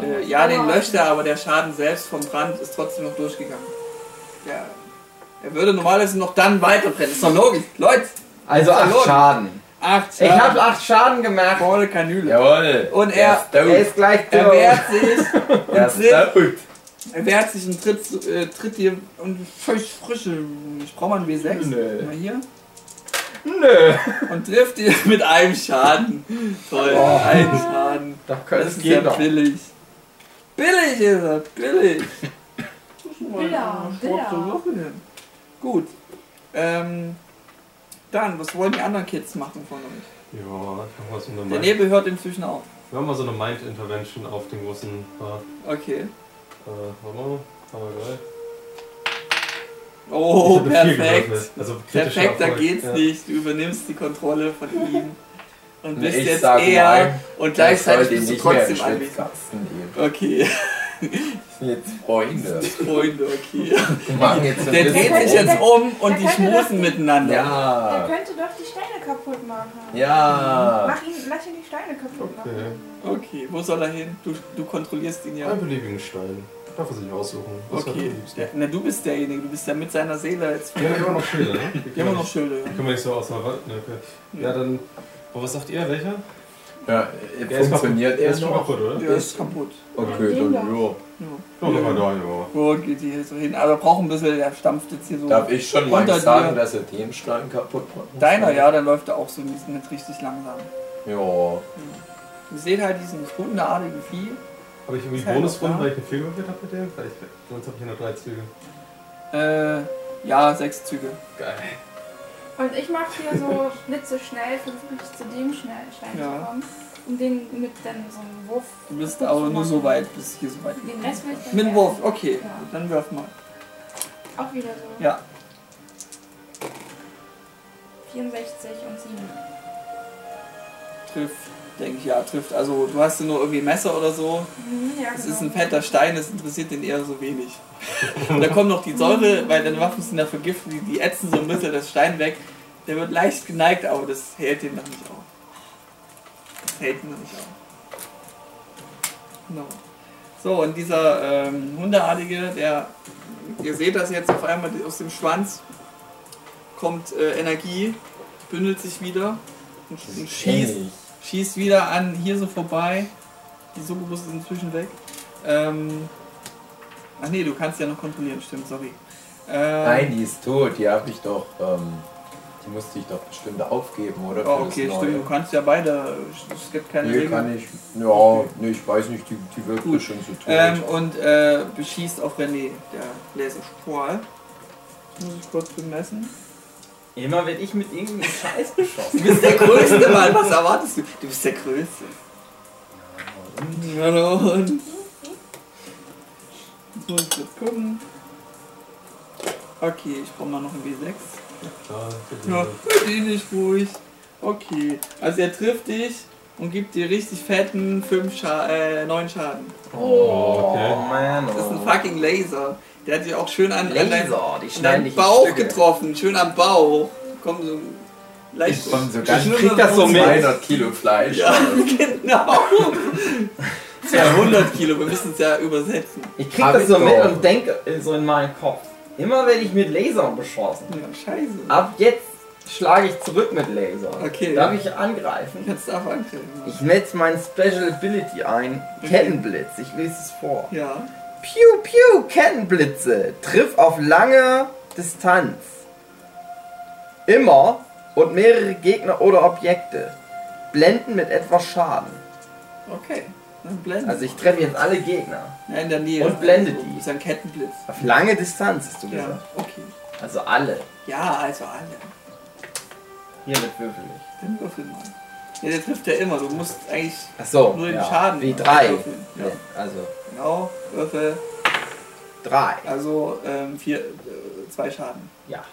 Äh, ja, den löscht er, aber der Schaden selbst vom Brand ist trotzdem noch durchgegangen. Ja. Er würde normalerweise noch dann weiterbrennen. Ist doch logisch. Leute, Also 8 verloren. Schaden. acht Ich Schaden. habe 8 Schaden gemacht. volle Kanüle. Jawohl. Und er-. Er ist gleich Er tot. wehrt sich und tritt. Er wehrt sich und tritt, äh, tritt dir und völlig frische. Ich brauche mal einen W6. Nö. Mal hier. Nö. Und trifft dir mit einem Schaden. Toll, Oh. ein Schaden. Doch, Das das ist ja geht doch. billig. Billig ist er, billig. Billa, Billa. Gut. Ähm, dann, was wollen die anderen Kids machen von euch? Ja, ich mach mal so eine Der Mind, Nebel hört inzwischen auf. wir haben mal so eine Mind-Intervention auf den großen Paar. Okay. Äh. Haben wir gleich. Oh, perfekt. gewürfelt. Also Perfekt, da Erfolg. geht's ja. nicht. Du übernimmst die Kontrolle von ihm. Und Und bist jetzt eher. nein, Und gleichzeitig bist du trotzdem anwesend. Okay, Das sind jetzt Freunde. Freunde, okay. Jetzt ein Der dreht sich jetzt um und Der die schmusen miteinander. Er Ja. könnte doch die Steine kaputt machen. Ja. Mach ihn, lass ihn die Steine kaputt Okay. machen. Okay, wo soll er hin? Du, du kontrollierst ihn ja. Einen beliebigen Stein. Darf er sich aussuchen. Er Okay, der, na du bist derjenige, du bist ja mit seiner Seele jetzt. Wir haben immer noch Schilder, ne? Wir haben noch Schilde. ja. Können wir nicht so aus Wand. Ne, okay. Ja, dann. Oh, was sagt ihr? Welcher? Ja, Der ist funktioniert er ist schon noch? kaputt, oder? Der ist kaputt. Okay, dann ja. Ja. Ja, mal da, ja. Gut, geht hier so hin. Aber braucht ein bisschen, der stampft jetzt hier so. Darf ich schon mal sagen, dir. dass er den Stein kaputt macht? Deiner, ja, dann läuft er auch so ein bisschen mit richtig langsam. Ja. Ihr seht halt diesen hundeartigen Vieh. Habe ich irgendwie halt Bonusrunden, weil ich eine 4 gewürfelt habe mit dem? Weil ich, sonst habe ich ja nur 3 Züge. Äh, ja, sechs Züge. Geil. Und ich mache hier so schnitzeschnell, versuche ich zu dem schnell Stein Ja. zu kommen. Um den mit dann so einem Wurf. Du bist aber nur so weit, bis hier so weit. Den Rest will ich dann Mit dem Wurf, okay. Ja. Dann wirf mal. Auch wieder so. Ja. 64 und 7. Trifft, denke ich, ja, trifft. Also du hast ja nur irgendwie Messer oder so. Mhm, ja, Es genau. ist ein fetter Stein, das interessiert den eher so wenig. Und da kommt noch die Säure, weil deine Waffen sind ja vergiftet, die, die ätzen so ein bisschen das Stein weg. Der wird leicht geneigt, aber das hält ihn noch nicht auf. Das hält ihn noch nicht auf. Genau. So, und dieser ähm, Hundeartige, der, ihr seht das jetzt auf einmal aus dem Schwanz, kommt äh, Energie, bündelt sich wieder und, und schießt schießt wieder an, hier so vorbei. Die Succubus ist inzwischen weg. Ähm, ach nee, du kannst ja noch kontrollieren, stimmt, sorry. Ähm, Nein, die ist tot, die habe ich doch, ähm, die musste ich doch bestimmt aufgeben, oder? Oh, okay, stimmt, du kannst ja beide, es gibt keine Nee, Regeln. kann ich. Ja, nee, ich weiß nicht, die, die wirkt Gut. schon so tot. Ähm, und äh, beschießt auf René, der Laserstrahl. Das muss ich kurz bemessen. Immer wenn ich mit irgendeinem Scheiß beschossen. Du bist der Größte, Mann, was erwartest du? Du bist der Größte. Ja, und. Jetzt muss ich jetzt gucken. Okay, ich brauche mal noch ein W6. Ja, verdiene dich ruhig. Okay, also er trifft dich und gibt dir richtig fetten 5 Scha äh, 9 Schaden. Oh, okay. man. Das ist ein fucking Laser. Der hat dich auch schön an, an deinen, Laser, die an schneiden deinen dich in Bauch Stücke. getroffen. Schön am Bauch. Kommt so leicht. ich komm so ganz Ich krieg das so mit. 200 Kilo Fleisch. Ja, genau. Ja, 100 Kilo, wir müssen es ja übersetzen. Ich krieg Hab das so mit und denke so in meinen Kopf. Immer wenn ich mit Lasern beschossen. Ja, scheiße. Ab jetzt schlage ich zurück mit Lasern. Okay. Darf ich angreifen? Jetzt darf angreifen. Ich setze mein Special Ability ein. Kettenblitz. Ich lese es vor. Ja. Piu, piu, Kettenblitze. Triff auf lange Distanz. Immer und mehrere Gegner oder Objekte. Blenden mit etwas Schaden. Okay. Dann blenden. Also ich treffe jetzt alle Gegner. ja, in der Nähe. und blende Also, die. Ist ein Kettenblitz. Auf lange Distanz hast du Ja, gesagt. okay. Also alle. Ja, also alle. Hier mit würfel ich. Dann würfel mal. Ja, der trifft ja immer. Du musst eigentlich Achso. nur den ja. Schaden Wie drei. Ja. Ja. Also Genau, Würfel. drei. Also ähm, vier, äh, zwei Schaden Ja.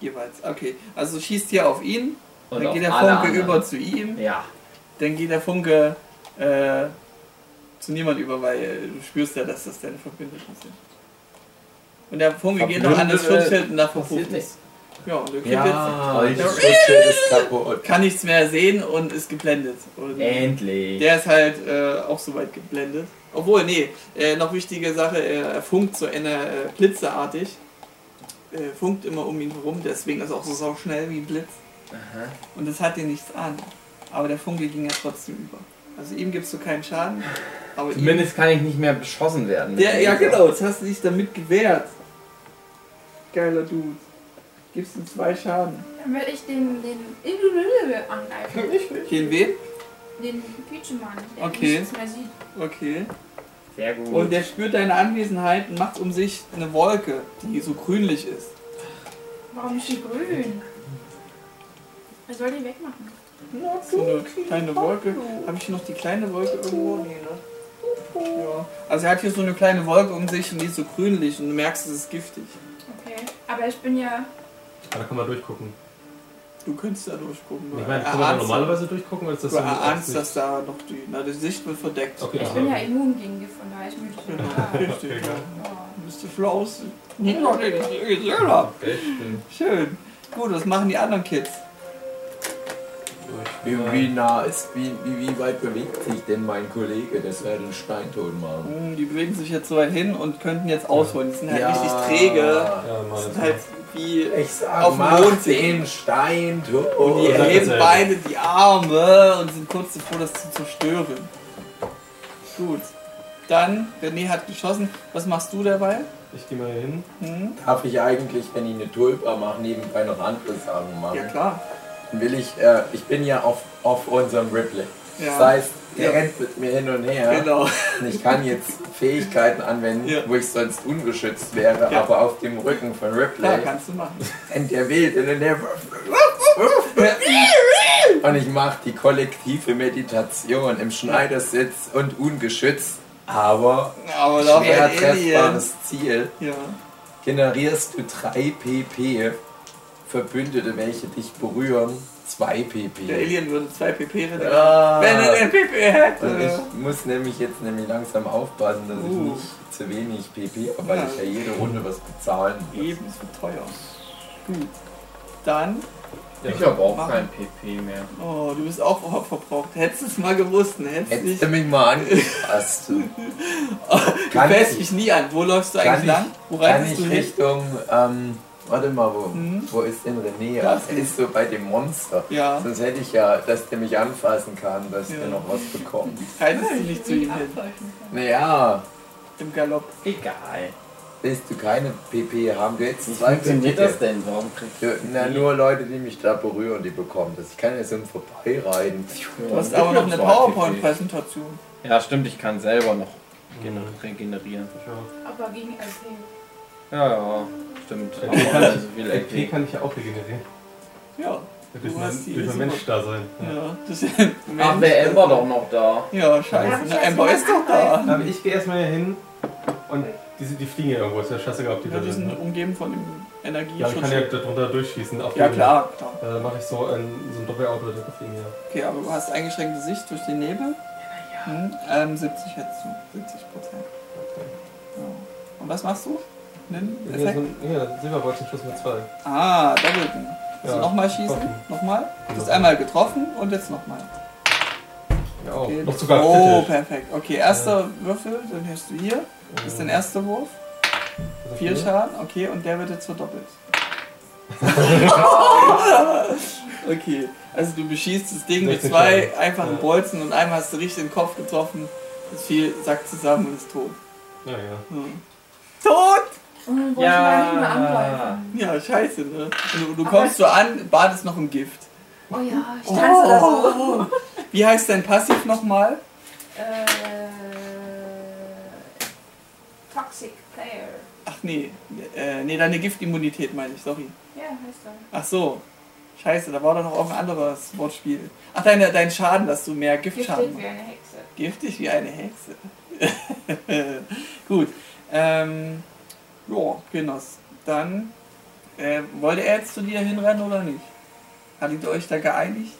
jeweils. Okay, also schießt hier auf ihn, Und dann geht der Funke anderen. über zu ihm, Ja. dann geht der Funke äh, zu niemand über, weil du spürst ja, dass das deine Verbündeten sind. Und der Funke geht noch an das Schutzschild und es. nichts. Ja, und der Ja, jetzt das Schutzschild ist kaputt. kann nichts mehr sehen und ist geblendet. Und Endlich. der ist halt äh, auch soweit geblendet. Obwohl, nee, äh, noch wichtige Sache, er, er funkt so eine äh, blitzeartig. Äh, funkt immer um ihn herum, deswegen ist er auch so sau schnell wie ein Blitz. Aha. Und das hat ihn nichts an. Aber der Funke ging ja trotzdem über. Also ihm gibst du keinen Schaden. Aber ihm, Zumindest kann ich nicht mehr beschossen werden. der, ja genau, jetzt hast du dich damit gewehrt. Geiler Dude. Gibst ihm zwei Schaden. Dann werde ich den, den angreifen. Den wem? Den Pichemann, der Okay. nichts mehr sieht. Okay. Sehr gut. Und der spürt deine Anwesenheit und macht um sich eine Wolke, die so grünlich ist. Warum ist die grün? Er soll die wegmachen. So eine kleine Wolke. Habe ich hier noch die kleine Wolke irgendwo? Nee, ne? Ja. Also er hat hier so eine kleine Wolke um sich und die ist so grünlich und du merkst, es ist giftig. Okay. Aber ich bin ja. Ah, da kann man durchgucken. Du könntest da durchgucken. Du Ich meine, kann man da normalerweise durchgucken, als das Du erahnst, Absicht- dass da noch die, na, die Sicht wird verdeckt. Okay, Ich aha, bin ja immun gegen Gift, von daher ist mir das Genau, egal. richtig. Okay, Ja. klar. Du bist der Schlauste. Nicht noch den ich gesehen habe. Schön. Gut, was machen die anderen Kids? Wie, wie nah ist, wie, wie, wie weit bewegt sich denn mein Kollege? Das wäre den Stein tot machen. Hm, Die bewegen sich jetzt so weit hin und könnten jetzt ausholen. Die sind halt Ja. richtig träge. Ja, mal. sind halt wie. Ich sag, Auf dem Mond den Stein. Und die dasselbe. beide die Arme und sind kurz davor, das zu zerstören. Gut. Dann, René hat geschossen. Was machst du dabei? Ich gehe mal hin. Hm? Darf ich eigentlich, wenn ich eine Tulpa mache, nebenbei noch andere Sachen machen? Ja klar. Dann will ich, äh, ich bin ja auf, auf unserem Ripley. Ja. Das heißt, der Ja. rennt mit mir hin und her. Genau. Und ich kann jetzt Fähigkeiten anwenden, Ja. wo ich sonst ungeschützt wäre, Ja. aber auf dem Rücken von Ripley kannst du machen. rennt der wild und der und ich mache die kollektive Meditation im Schneidersitz und ungeschützt, aber Aber schwer treffbares Ziel. Ja. Generierst du 3 PP Verbündete, welche dich berühren 2 Der pp. Alien würde 2 pp rennen. Ah. Wenn er den pp Und hätte. ich muss nämlich jetzt nämlich langsam aufpassen, dass ich Uh. nicht zu wenig PP habe, weil Ja. ich ja jede Runde was bezahlen muss. Eben, es wird teuer. Gut. Dann, Ich habe auch Machen. kein PP mehr. oh, du bist auch verbraucht. Hättest du es mal gewusst, ne? Hättest Hättest nicht. du mich mal angepasst. Du Kann fährst ich- mich nie an. Wo läufst du Kann eigentlich ich- lang? Wo Kann reitest ich du hin? Richtung, ähm, warte mal, wo, Mhm. wo ist denn René? Da Das ist so bei dem Monster. Ja. Sonst hätte ich ja, dass der mich anfassen kann, dass Ja. der noch was bekommt. Reitest du nicht zu ihm hin? Naja, Im Galopp. Egal. willst du keine PP haben? Du hättest Wie zwei funktioniert das denn? Warum kriegst Ja, Na, nur Leute, die mich da berühren, die bekommen das. Ich kann ja so ein Vorbeireiten. Du hast aber noch eine PowerPoint-Präsentation. Ja, stimmt, ich kann selber noch gener- regenerieren. Ja. Aber gegen LP. Ja, ja, stimmt. Ja, Aber die kann- so viel LP LP. kann ich ja auch regenerieren. Ja. Durch Du mein, durch mein Mensch da sein. Ja, das ist Ach, wäre Ember doch noch da. Ja, scheiße. Ja, Ember ist doch da. Aber ich gehe erstmal hier hin und die, die fliegen ja irgendwo. Ist ja scheißegal, ob die Ja, da die sind umgeben von dem Ja, ich kann ja darunter durchschießen. Auf Ja, klar, klar. Da mache ich so ein, so ein Doppelauto, der fliegen ja. Okay, aber du hast eingeschränkte Sicht durch den Nebel. Hm, ähm, 70 hättest du. 70 Prozent. Ja. Und was machst du? Einen Hier so Effekt? ein ja, Silberbolzenschuss mit zwei. Ah, Doppelten. Also Ja, nochmal schießen? getroffen. Nochmal? Du hast einmal getroffen und jetzt nochmal. Ja, auch. Okay. Noch sogar Oh, perfekt. Okay, erster Würfel, den hast du hier. Das ist dein erster Wurf. Also Vier Schaden, okay, und der wird jetzt verdoppelt. okay, also du beschießt das Ding mit 16 zwei Schaden. einfachen Ja. Bolzen und einmal hast du richtig den Kopf getroffen. Das Vieh sackt zusammen und ist tot. Ja, ja. Hm. Tot! Und wollte man nicht mehr angreifen. Ja, scheiße, ne? Und du, du kommst so an, badest noch im Gift. Oh ja, ich tanze da so. Oh. Wie heißt dein Passiv nochmal? Äh, Toxic Player. Ach nee, äh, nee, deine Giftimmunität meine ich, sorry. Ja, heißt er. Ach so. Scheiße, da war doch noch auch ein anderes Wortspiel. Ach, deine, dein Schaden, dass du mehr Giftschaden Giftig wie eine Hexe. Giftig wie eine Hexe. Gut. Ähm, ja, Genoss. Dann, äh, wollte er jetzt zu dir hinrennen oder nicht? Hattet ihr euch da geeinigt?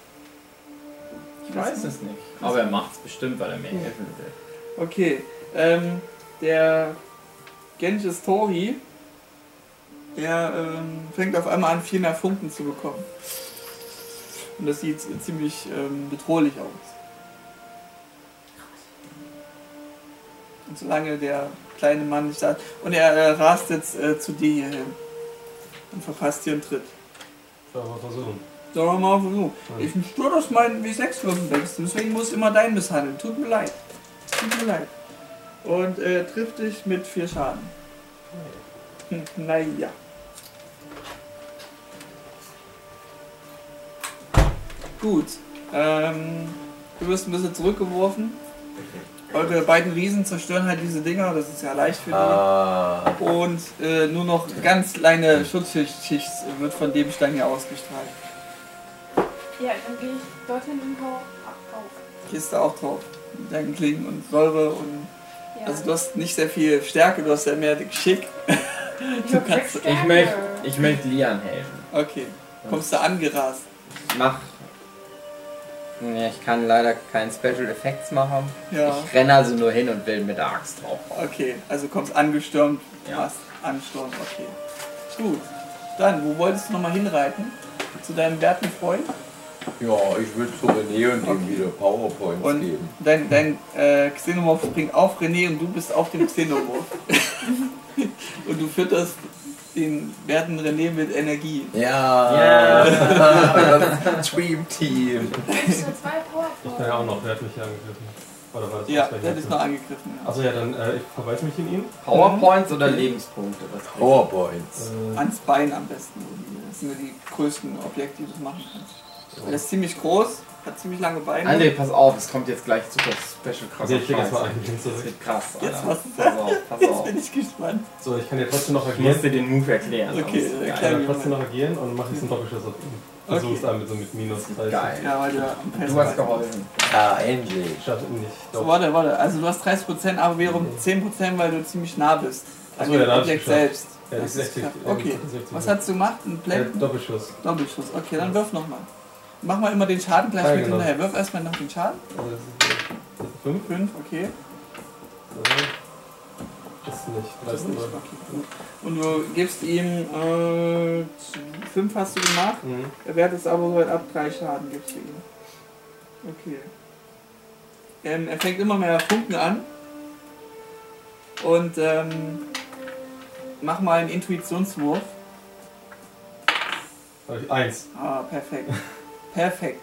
Ich weiß es nicht. Aber er macht's bestimmt, weil er mir helfen will. Okay, ähm, der Genjis Tori, der ähm, fängt auf einmal an, viel mehr Funken zu bekommen. Und das sieht ziemlich ähm, bedrohlich aus. Und solange der kleine Mann nicht da. Und er äh, rast jetzt äh, zu dir hier hin. Und verpasst dir einen Tritt. Soll mal versuchen. Sag doch mal so. Ich bin stur, dass mein W6-Würfel wächst. Deswegen muss immer deinen misshandeln. Tut mir leid. Tut mir leid. Und äh, trifft dich mit vier Schaden. Hm, naja. Gut. Ähm, du wirst ein bisschen zurückgeworfen. Eure beiden Riesen zerstören halt diese Dinger. Das ist ja leicht für die. Ah, Und äh, nur noch ganz kleine Schutzschicht wird von dem Stein hier ausgestrahlt. Ja, dann gehe ich dorthin und hau auf. Gehst du auch drauf. Mit deinen Klingen und Säure und. Ja. Also du hast nicht sehr viel Stärke, du hast ja mehr Geschick. ich Ich möchte ich möcht Lian helfen. Okay. Kommst du angerast. Mach. Ja, ich kann leider keinen Special Effects machen. Ja. Ich renne also nur hin und will mit der Axt drauf. Okay, also kommst angestürmt, Ja. machst Ansturm, okay. Gut. Dann, wo wolltest du nochmal hinreiten? Zu deinem werten Freund? ja, ich würde zu René und ihm Okay. wieder Powerpoints Und geben. dein, dein äh, Xenomorph springt auf René und du bist auf dem Xenomorph. und du fütterst den werten René mit Energie. Ja, das Dream Team. Ich kann ja auch noch, der hat mich ja angegriffen. Oder war das Ja, der ist noch angegriffen. Ja. Achso, ja, dann äh, ich verweise mich in ihn. Powerpoints oder Lebenspunkte? Was Powerpoints. Äh, Ans Bein am besten. Das sind ja die größten Objekte, die du machen kannst. Der ist ziemlich groß, hat ziemlich lange Beine. André, pass auf, es kommt jetzt gleich super special krass. also ich klicke erstmal ein. Das wird krass, Jetzt Alter. was? Pass auf, pass Jetzt auf. bin ich gespannt. So, ich kann ja trotzdem noch Ich muss agieren. dir den Move erklären. Okay, erklär Ich kann trotzdem noch agieren und mache jetzt einen Doppelschuss auf ihn. Versuch's Okay. damit so mit minus 30. Geil. Ja, weil du am Du hast geholfen. Ja, endlich. Ihn nicht. So, Doch. warte, warte. Also du hast 30%, aber wiederum 10%, weil du ziemlich nah bist. An Achso, ja, Objekt selbst. Ja, Das das ist ist 60. klar. Okay. ja, 60. Was hast du gemacht? Ein Äh, Blenden? Doppelschuss. Doppelschuss. Okay, dann wirf nochmal. Mach mal immer den Schaden gleich Ja, mit genau. hinterher. Wirf erstmal noch den Schaden. Also das ist, das ist 5. 5, okay. Das ist nicht. Das ist nicht. 13. Okay. Und du gibst ihm 5 hast du gemacht. Mhm. Er wehrt es aber soweit ab, 3 Schaden gibst du ihm. Okay. Ähm, er fängt immer mehr Funken an. Und ähm, mach mal einen Intuitionswurf. Eins. Ah, perfekt. Perfekt.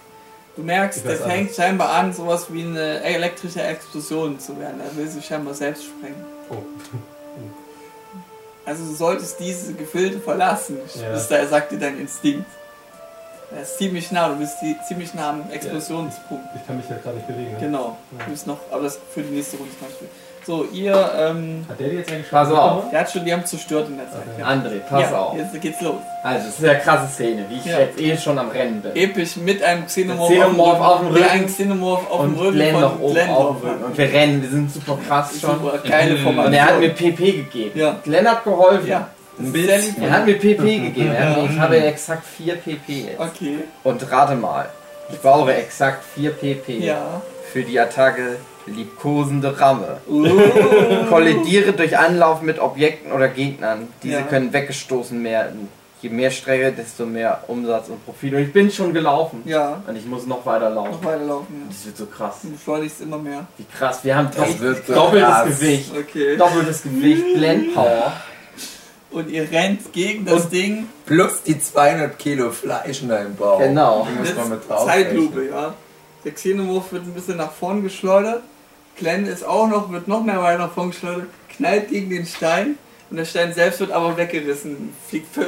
Du merkst, der fängt scheinbar an, sowas wie eine elektrische Explosion zu werden. Er will sich scheinbar selbst sprengen. Oh. Also du solltest diese Gefilde verlassen, Ja. ist da, sagt dir dein Instinkt. Er ist ziemlich nah, du bist ziemlich nah am Explosionspunkt. Ich kann mich ja gerade nicht bewegen. Ne? Genau. Ja. Du bist noch, aber das für die nächste Runde zum Beispiel. So, ihr, ähm, Hat der jetzt eigentlich Pass schon auf. der hat schon, die haben zerstört in der Zeit. Okay. Ja. André, pass ja, auf. Jetzt geht's los. Also, es ist eine krasse Szene, wie ich Ja. jetzt eh schon am Rennen bin. Episch mit einem Xenomorph, Xenomorph auf dem Rücken einen Xenomorph auf dem und Rücken Glenn von noch oben Glenn auf Rücken. Und wir rennen, wir sind super krass schon. Super geile Und Formation. er hat mir PP gegeben. Ja. Glenn hat geholfen. Ja. Ein bisschen. Er hat mir PP gegeben. Mir, ich habe exakt 4 PP jetzt. Okay. Und rate mal, ich brauche exakt 4 PP Ja. für die Attacke liebkosende Ramme. Uh. Kollidiere durch Anlauf mit Objekten oder Gegnern. Diese Ja. können weggestoßen werden. Je mehr Strecke, desto mehr Umsatz und Profit. Und ich bin schon gelaufen. Ja. Und ich muss noch weiter laufen. Noch weiterlaufen. Ja. Das wird so krass. Du beschleunigst immer mehr. Wie krass. Wir haben Das wird so doppeltes krass. Gewicht. Okay. Doppeltes Gewicht, Blend Power. Und ihr rennt gegen das Und- Ding. Plus die 200 Kilo Fleisch in deinem Bauch. Genau. Die muss man mit Zeitlupe, ja. Der Xenomorph wird ein bisschen nach vorn geschleudert. Glenn ist auch noch, wird noch mehr weiter nach vorn geschleudert, knallt gegen den Stein und der Stein selbst wird aber weggerissen. Fliegt für,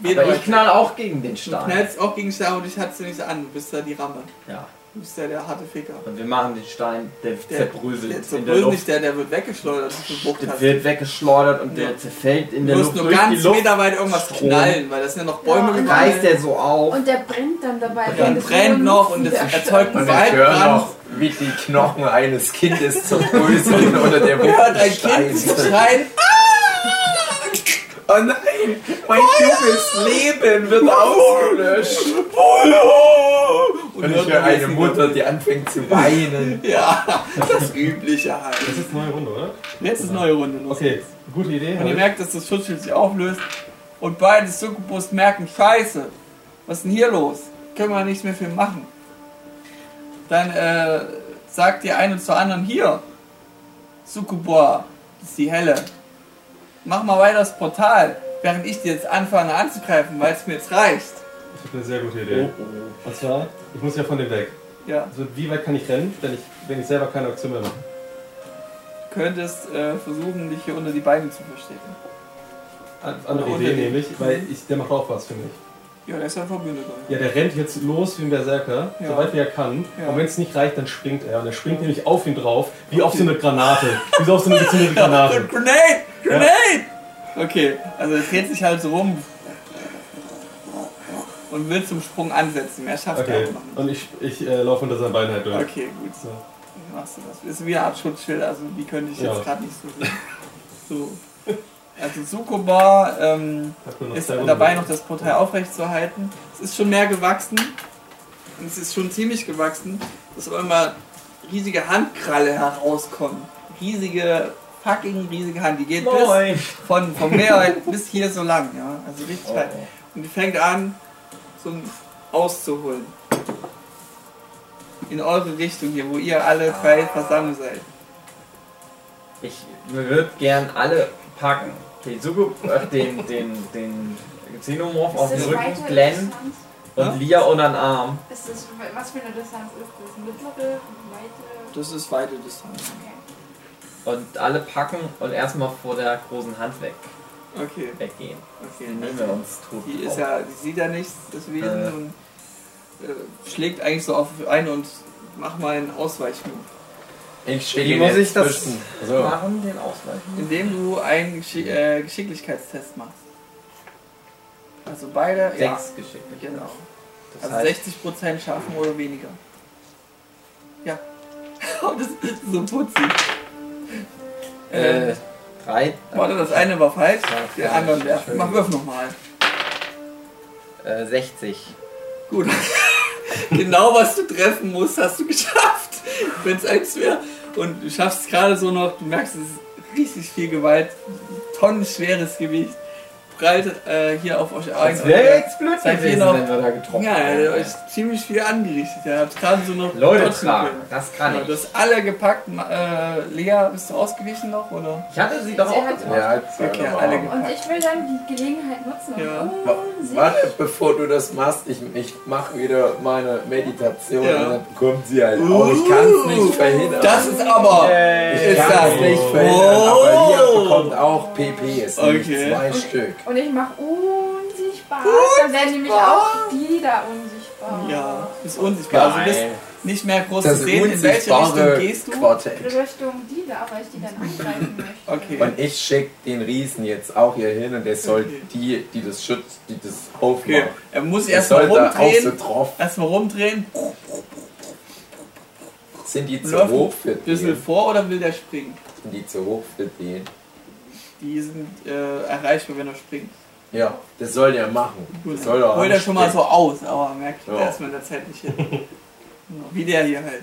weder Aber ich knall auch gegen den Du Stein. knallst auch gegen den Stein, aber dich hat du nicht so an. Du bist da die Ramme. Ja. Du bist ja der harte Ficker. Und wir machen den Stein, der, Der, zerbröselt der in der zerbröselt Luft. nicht, der, der wird weggeschleudert. Du Der hast. wird weggeschleudert und Ja. der zerfällt in Du der musst Luft. nur durch ganz die Luft Meter weit irgendwas Strom. knallen, weil das sind ja noch Bäume Ja, und reißt der so auf. Und der brennt dann dabei. Und dann brennt noch und es erzeugt einen Und ich Waldbrand. Wie die Knochen eines Kindes zerbröseln unter der Hört ein Kind schreien. Oh nein, mein junges Leben wird ausgelöscht. Und ich hört höre ein eine Mutter, die anfängt zu weinen. Ja, das Übliche halt. Das ist eine neue Runde, oder? Jetzt ist neue Runde los. Okay, gute Idee. Und ihr merkt, dass das Schutzschild sich auflöst. Und beide Succubus merken, scheiße, was ist denn hier los? Können wir nichts mehr für machen. Dann äh, sagt ihr eine zur anderen, hier, Succubor, das ist die Helle. Mach mal weiter das Portal, während ich dir jetzt anfange anzugreifen, weil es mir jetzt reicht. Ich habe eine sehr gute Idee. Und zwar, ich muss ja von dem weg. Ja, Also wie weit kann ich rennen, wenn ich, wenn ich selber keine Aktion mehr mache? du könntest äh, versuchen, dich hier unter die Beine zu verstecken. An- Andere Idee nämlich, weil ich, der macht auch was für mich. Ja, der ist ein Verbündeter. Ja, der rennt jetzt los wie ein Berserker, Ja. soweit wie er kann. Ja. Und wenn es nicht reicht, dann springt er. Und er springt nämlich auf ihn drauf, wie auf so eine Granate. Wie so auf so eine gezündete Granate. Grenade! Grenade! Okay, also er dreht sich halt so rum und will zum Sprung ansetzen. Mehr schafft er Okay, noch nicht. und ich, ich äh, laufe unter seinem Bein halt durch. Okay, gut. So. Wie machst du das? Ist wie eine Art Schutzschild, also die könnte ich Ja. jetzt gerade nicht so sehen. So. Also Sukuba ähm, ist dabei, noch das Portal aufrechtzuerhalten. Es ist schon mehr gewachsen. Und es ist schon ziemlich gewachsen, dass auf einmal riesige Handkralle herauskommen. Riesige, fucking riesige Hand. Die geht bis von, vom Meer bis hier so lang, ja. Also richtig Oh. weit. Und die fängt an, so ein auszuholen. In eure Richtung hier, wo ihr alle drei versammelt seid. Ich würde gern alle packen. Okay, Suko, äh, den, den, den Xenomorph auf das Rücken, Glenn und Ja? Lia unter den Arm. Ist das, was für eine Distanz ist das? Mittlere, weite? Das ist weite Distanz. Okay. Und alle packen und erstmal vor der großen Hand weg, Okay, weggehen. okay. Dann nehmen wir uns tot. Die ist ja, die sieht ja nichts, das Wesen, Äh. und äh, schlägt eigentlich so auf ein und mach mal einen Ausweichmove. Ich Wie muss ich das zwischen. So. machen, den Ausweichen? Indem du einen Geschick äh, Geschicklichkeitstest machst. Also beide, ja, Sechs geschickt. genau. Das Also heißt, 60% schaffen oder weniger. Ja. das ist so putzig. äh, Äh, drei. warte, das eine war falsch, Ja, den anderen. Entschuldigung. Mach Würf nochmal. Äh, 60. Gut. Genau was du treffen musst, hast du geschafft. Wenn es eins wäre. Und du schaffst es gerade so noch, du merkst, es ist riesig viel Gewalt, tonnenschweres Gewicht. Prallt äh, hier auf euch ein. Das wäre jetzt blöd Seid gewesen, noch- wenn wir da getroffen Ja, ihr habt euch ziemlich viel angerichtet. Ihr habt gerade so noch Leute tragen, können. das kann Genau, ich. du hast alle gepackt. Äh, Lea, bist du ausgewichen noch? Oder? Ich hatte sie doch Sie auch hat- getroffen. Ja, Okay, alle auch. ge- Und ich will dann die Gelegenheit nutzen und Ja. Um Warte, bevor du das machst, ich, ich mache wieder meine Meditation Ja. und dann kommt sie halt auch. Ich kann es nicht verhindern. Das ist aber. ich ist kann es nicht verhindern, Oh. aber Lia bekommt auch PP. Es sind Okay. zwei Stück. Und ich mache unsichtbar. Dann werden nämlich auch die da unsichtbar. Ja, bist unsichtbar. Also du bist nicht mehr groß Das zu sehen. In welche Richtung gehst du? Quartett. Richtung die da, weil ich die dann angreifen möchte. Okay. Und ich schicke den Riesen jetzt auch hier hin und der soll Okay. die, die das schützt, die das okay. aufmacht. Er muss erstmal so rumdrehen. drauf. Erstmal rumdrehen. Sind die zu Läuft hoch für Ein bisschen den? vor oder will der springen? Sind die zu hoch für den? Die sind äh, erreichbar, wenn er springt. Ja, das soll der machen. Gut, Das soll er holt er schon mal so aus, aber merkt Ja. er erstmal in der Zeit nicht hin. Genau, Wie der hier halt.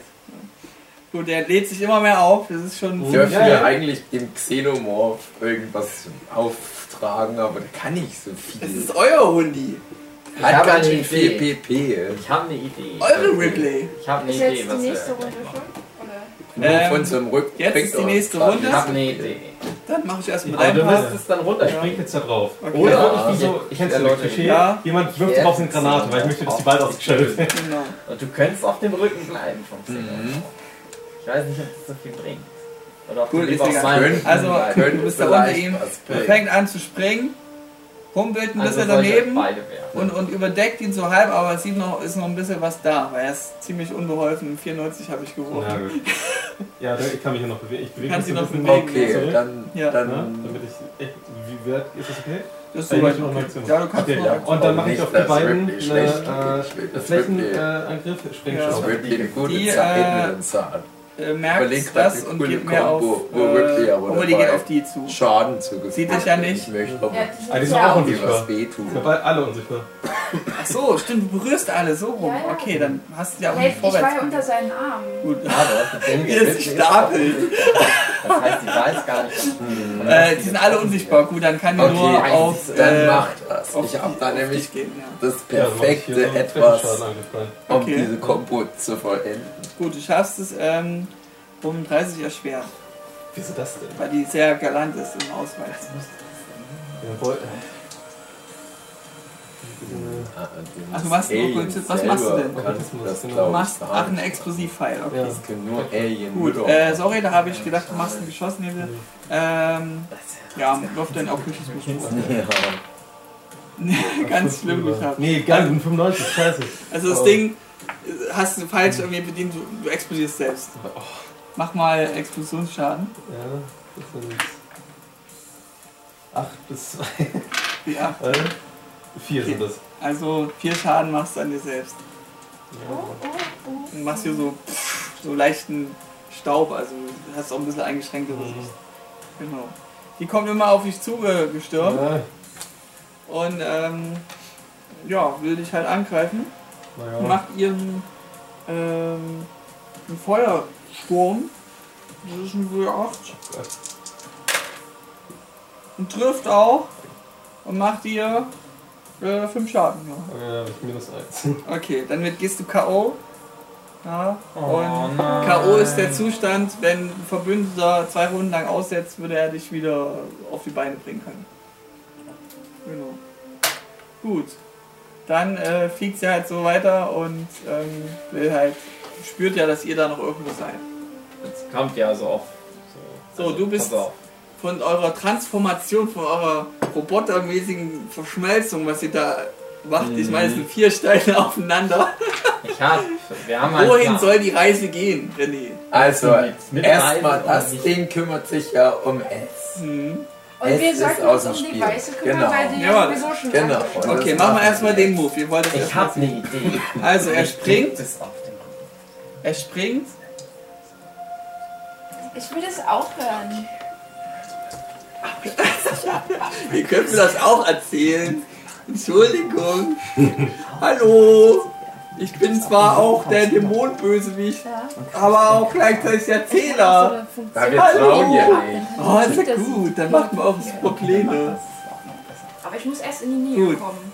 Gut, der lädt sich immer mehr auf. Das ist schon. Ja, wir ja. eigentlich dem Xenomorph irgendwas auftragen, aber der kann nicht so viel. Das ist euer Hundi. Ich Hat ganz eine schön viel Idee. PP. Ich habe eine Idee. Eure Ripley. Ich habe eine Ist Idee, jetzt die was nächste wir. Runde schon? Oder? Nur Ähm, von so einem Rücken. jetzt ist die nächste Runde. Ich nicht. habe eine Idee. Dann mache ich erstmal dein du Part. es dann runter, ich Ja. spring jetzt da drauf. Okay. Oder Ja. wirklich wie so, Ich du das erläutere. Klischee? Ja. Jemand wirft Ja. drauf eine Granate, weil ich möchte, dass die bald ausgeschaltet wird. Genau. Und du könntest auf dem Rücken bleiben vom. Mhm. Ich weiß nicht, ob das so viel bringt. Oder ob Gut, du ist auf egal. seinem Könnten- Also, könnte du bist da unter ihm. Er fängt an zu springen. Humpelt ein Also bisschen sollte daneben. Und, und überdeckt ihn so halb, aber es sieht noch, ist noch ein bisschen was da, weil er ist ziemlich unbeholfen. 94 habe ich geworfen. Ja. Ja, ich kann mich hier noch bewegen. Ich bewege Kannst mich noch bisschen bewegen, Okay, zurück, dann, Ja. dann damit ich echt, wie weit ist das okay? Das ist Ja, ich soweit okay. Ja, du kannst Okay, noch ja. Und dann mache ich auf die beiden Ripley schlecht geht. Ich will, eine dass äh, Flächenangriff, Ja. Das wird eine gute Die, Zeit äh, mit uns haben. Äh, Überleg merkt das und geht mehr auf. Kombo, wo Ripley aber obwohl die geht auf die zu. Schaden zugefügt. Sieht dich ja nicht. Ich möchte aber Ja, die sind, auch unsichtbar. was alle unsichtbar. Ach so, stimmt, du berührst alle so rum. Ja, ja. Okay, dann hast du ja auch Hey, nicht ich war vorwärts. ja unter seinen Armen. Gut. Den Wie das stapelt. Das heißt, sie weiß gar nicht, dass Äh, die sind alle unsichtbar. Gut, dann kann Okay, nur auf. dann äh, macht das. auf Ich habe die- da auf nämlich gehen, ja. das ich perfekte etwas, um Okay. diese Kombo zu vollenden. Gut, du schaffst es ähm, um 30 erschwert, Wieso das denn? weil die sehr galant ist im Ausweichen. Jawohl. Ach, du machst nur was machst du denn? Das, Du machst ich, ach, einen Explosivpfeil, okay. Ja. Das können nur Alien Gut, äh, sorry, da habe ich gedacht, du machst einen Geschossnebel. Ähm, ja, wirf deinen Okkultismus Ja. Ganz schlimm gehabt. Nee, gar nicht, 95, scheiße. Also das Oh. Ding äh, hast du falsch irgendwie bedient, du, du explodierst selbst. Mach mal Explosionsschaden. Ja, das sind 8 bis 2. Ja, 4 sind das. also vier Schaden machst du an dir selbst. Oh, oh, oh. Und machst hier so, so leichten Staub, also du hast auch ein bisschen eingeschränkte Mhm. Sicht. Genau. Die kommt immer auf dich zugestürmt Ja, und ähm, ja, will dich halt angreifen. Naja. Macht ihren ähm, einen Feuersturm. Das ist ein W8. Und trifft auch und macht ihr äh, 5 Schaden. Ja. Ja, ich minus 1. Okay, dann wird, gehst du K.O. Ja, Oh und. K.O. ist der Zustand, wenn ein Verbündeter zwei Runden lang aussetzt, würde er dich wieder auf die Beine bringen können. Genau. Gut. Dann äh, fliegt sie halt so weiter und ähm, will halt, spürt ja, dass ihr da noch irgendwo seid. Jetzt kommt ja so auf. So, du bist- Pass auf. Von eurer Transformation, von eurer robotermäßigen Verschmelzung, was ihr da macht, ich meine, es sind vier Steine aufeinander. Ich hab. Wir haben halt. Wohin soll die Reise gehen, René? Also, erstmal das Ding kümmert sich ja um S. Hm. Und Es wir ist sollten aus uns dem um die Spiel. Weiße kümmern, Genau. weil die Ja, sowieso schon genau. Okay, machen wir erstmal den Move. Ihr wollt es Ich erst hab mal eine Idee. Also, er springt, er springt. Ich will das auch hören. Ihr könnt mir das auch erzählen. Entschuldigung. Hallo. Ich bin zwar auch der Dämonenbösewicht, Ja. aber auch gleichzeitig der Zähler. Ja, wir Hallo. trauen ja nicht. Oh, ist ja gut, dann machen wir auch Pläne. Aber ich muss erst in die Nähe Gut. kommen.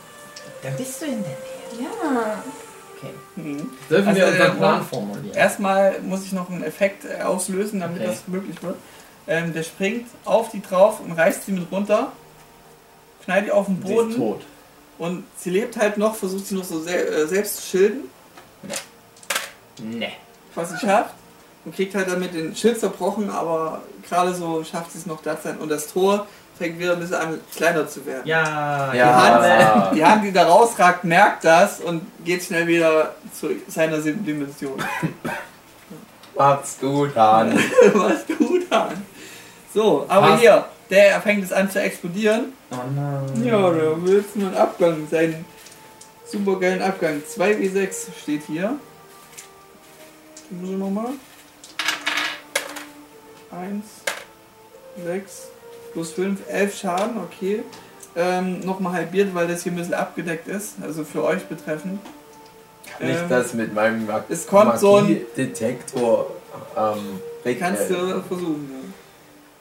Dann bist du in der Nähe. Ja. Mhm. Dürfen Also, wir äh, unseren Plan formulieren? Erstmal muss ich noch einen Effekt äh, auslösen, damit Okay. das möglich wird. Ähm, der springt auf die drauf und reißt sie mit runter, knallt die auf den Sie ist Boden tot. Und sie lebt halt noch, versucht sie noch so sel äh, selbst zu schilden, Ne. was sie schafft. Und kriegt halt damit den Schild zerbrochen, aber gerade so schafft sie es noch da zu sein. Und das Tor fängt wieder ein bisschen an kleiner zu werden. Ja, Ja. Die Hand, die da rausragt, merkt das und geht schnell wieder zu seiner siebten Dimension. Macht's gut, Han. Was gut an. So, aber Passt. hier, der fängt es an zu explodieren. Oh nein. Ja, da willst du einen Abgang, seinen supergeilen Abgang. 2W6 steht hier. Geben Sie nochmal. 1, 6, plus 5, 11 Schaden, okay. Ähm, nochmal halbiert, weil das hier ein bisschen abgedeckt ist, also für euch betreffend. Kann ich Ähm, das mit meinem Mag es kommt so ein- Magiedetektor ähm, Kannst äh, du versuchen.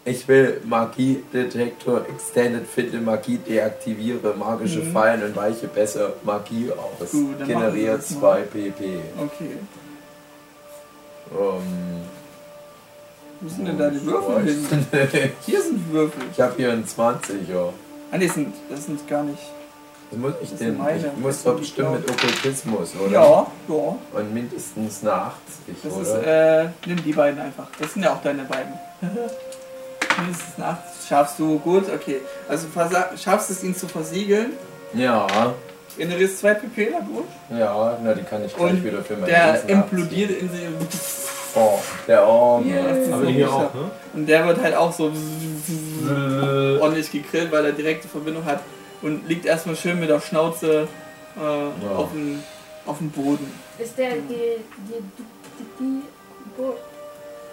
Ich will Magiedetektor Extended Finde Magie deaktiviere magische Mhm. Fallen und weiche besser Magie aus. Gut, Generiert das mal. 2 PP. Okay. Ähm, Wo sind denn die Würfel hin? Hier sind Würfel. ich habe hier einen 20er. Ah, nee, das sind, das sind gar nicht. Das muss ich Das denn? meine. Ich muss doch bestimmt mit Okkultismus, oder? Ja, ja. Und mindestens eine 80, Das oder? ist, äh, nimm die beiden einfach. Das sind ja auch deine beiden. Mindestens nach. Schaffst du gut, okay. Also schaffst es ihn zu versiegeln. ja, Generierst zwei PP, na gut. ja, na, die kann ich gleich Und wieder für mein Der implodiert abziehen. in sich. Oh, der das ist Aber so hier auch, ne? Und der wird halt auch so ordentlich gegrillt, weil er direkte Verbindung hat. Und liegt erstmal schön mit der Schnauze äh, Ja. auf, dem, auf dem Boden. Ist der die, die, die, die, Bo-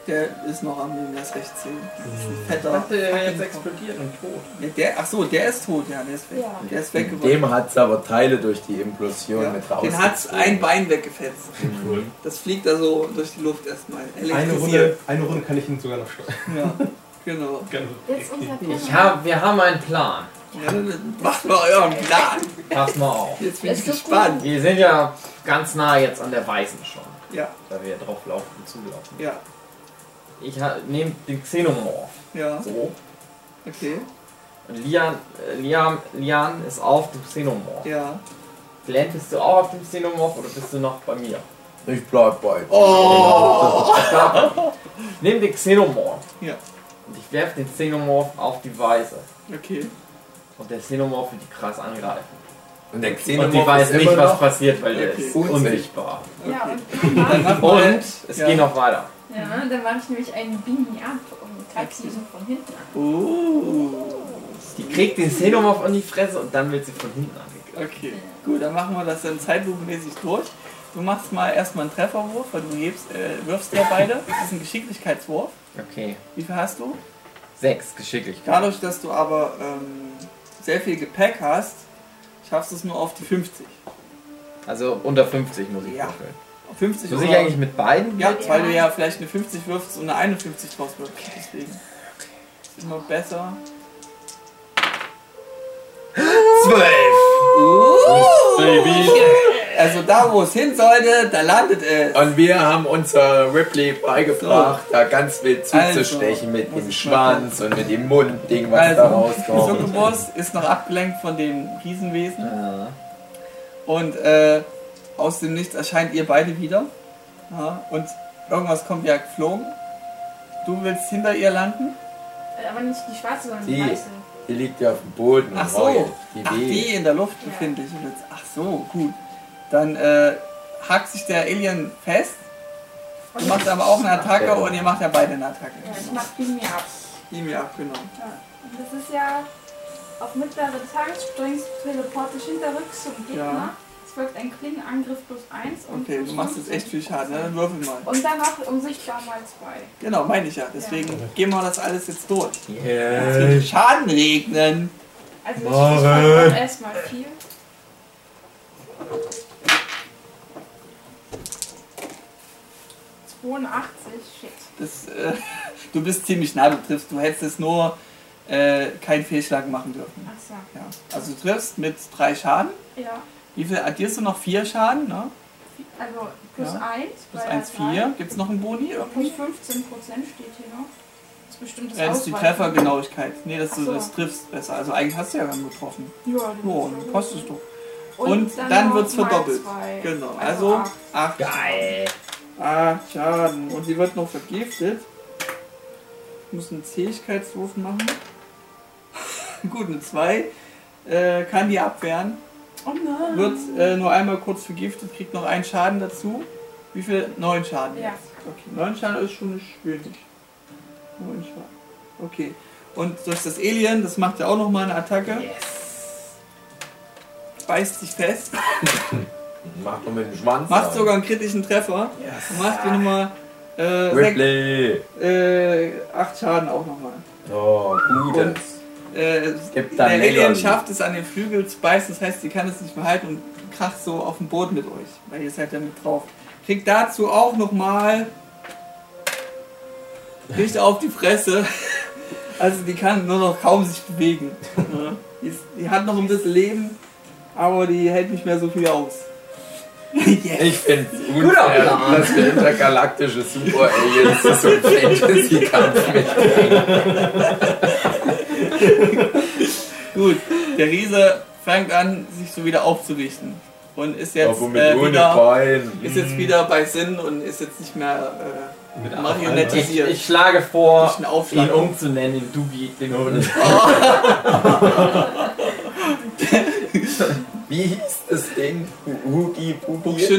Der ist noch am Leben, der ist recht zäh. Das ist ein Ich fetter. dachte, er wäre jetzt explodiert und tot. Ja, der, ach so, der ist tot, ja, der ist weg. Ja. Der ist weggeworfen. Dem hat es aber Teile durch die Implosion Ja, mit raus. den hat ein Bein weggefetzt. Cool. Das fliegt da so durch die Luft erstmal. Eine. Runde, eine Runde kann ich ihn sogar noch steuern. Ja, genau. Ich hab, wir haben einen Plan. Ja, macht mal euren Plan. Pass mal auf. Jetzt bin ich gespannt. Wir sind ja ganz nah jetzt an der Weißen schon. Ja, Da wir drauf laufen und zulaufen. ja, Ich nehme den Xenomorph. ja, So. okay, Und Lian, äh, Lian, Lian ist auf dem Xenomorph. ja. Glenn, bist du auch auf dem Xenomorph oder bist du noch bei mir? Ich bleib bei. Oh! Nimm den Xenomorph. Ja. Und ich werfe den Xenomorph auf die Weise. Okay. Und der Xenomorph wird die krass angreifen. Und der Und Xenomorph die weiß ist nicht, immer was passiert, weil der Okay. ist unsichtbar. Ja, okay. und, Und es Ja. geht noch weiter. Ja, dann mache ich nämlich einen Me Up und treib sie so von hinten an. Oh. Die kriegt den Xenomorph an die Fresse und dann wird sie von hinten angegriffen. Okay, gut, dann machen wir das dann zeitlupenmäßig durch. Du machst mal erstmal einen Trefferwurf, weil du hebst, äh, wirfst ja beide. Das ist ein Geschicklichkeitswurf. Okay. Wie viel hast du? Sechs, geschicklich. Dadurch, dass du aber ähm, sehr viel Gepäck hast, schaffst du es nur auf die 50. Also unter 50 muss ich Ja. würfeln. Auf 50 Muss ich eigentlich mit beiden? Ja, mit? weil du ja vielleicht eine 50 wirfst und eine 51 draus wirfst. Deswegen. Ist immer besser. Zwölf! Baby! Also da, wo es hin sollte, da landet es. Und wir haben unser Ripley beigebracht, da ganz wild Also, zuzustechen mit muss dem Schwanz und mit dem Mundding, was da Also, rauskommt. Succubus ist noch abgelenkt von dem Riesenwesen. Ja. Und äh, aus dem Nichts erscheint ihr beide wieder. Ja, und irgendwas kommt ja geflogen. Du willst hinter ihr landen? Äh, Aber nicht die schwarze, sondern die, Die. weiße. Die liegt ja auf dem Boden. Ach und so. heult. Die Ach, die in der Luft Ja. Und jetzt- Ach so, gut. Dann äh, hakt sich der Alien fest. Du machst aber auch eine Attacke Ja. und ihr macht ja beide eine Attacke. Ja, ich mach Beam Me Up. Die mir abgenommen. Ja. Und das ist ja auf mittlere springst, teleportisch hinterrücks zum Gegner. Ja. Es folgt ein Klingenangriff plus 1. Und Okay, du machst jetzt echt viel Schaden, ne? Dann würfel mal. Und dann noch unsichtbar mal 2. Genau, meine ich ja. Deswegen gehen wir das alles jetzt durch. Es Yeah. wird Schaden regnen. Also ich erstmal 4. 82, shit. Das, äh, du bist ziemlich nah, du triffst. Du hättest nur äh, keinen Fehlschlag machen dürfen. Ach so. Ja. Also du triffst mit drei Schaden. Ja. Wie viel addierst du noch? Vier Schaden, ne? Also plus Ja. 1. Plus 1, 4. Gibt es noch einen Boni? Plus 15 Prozent steht hier noch. Das ist bestimmt das Ja, das ist die. Treffergenauigkeit. Nee, dass du so. das triffst besser. Also eigentlich hast du ja dann getroffen. Ja, das dann ist passt es doch. Und, dann, noch wird es verdoppelt. zwei. Genau. Also Also 8 Geil. Acht Schaden. Und sie wird noch vergiftet. Ich muss einen Zähigkeitswurf machen. Gut, eine 2. Äh, kann die abwehren. Oh nein. Wird äh, nur einmal kurz vergiftet, kriegt noch einen Schaden dazu. Wie viel? 9 Schaden Ja. jetzt. Okay, 9 Schaden ist schon nicht wenig. 9 Schaden. Okay. Und durch das Alien, das macht ja auch nochmal eine Attacke. Beißt sich fest. Mach doch mit dem Schwanz. Macht sogar einen kritischen Treffer. Macht dir nochmal äh, Ripley. äh, 8 Schaden auch nochmal. Oh, gut. Und äh, der Alien schafft es an den Flügel zu beißen, das heißt, sie kann es nicht mehr halten und kracht so auf den Boden mit euch, weil ihr seid ja mit drauf. Kriegt dazu auch nochmal richtig auf die Fresse. Also die kann nur noch kaum sich bewegen. Ja. Die, ist, die hat noch ein bisschen Leben, aber die hält nicht mehr so viel aus. yes. Ich finde Guter unfair, dass wir intergalaktische Super-Aliens zu so einem Fantasy-Kampf mit Gut, der Riese fängt an, sich so wieder aufzurichten. Und ist jetzt, äh, ohne wieder, Bein. ist jetzt wieder bei Sinn und ist jetzt nicht mehr Mit äh, marionettisiert. Ich, ich schlage vor, ihn umzunennen in Dubi den Hund. Wie hieß das Ding? Hugi Bugi?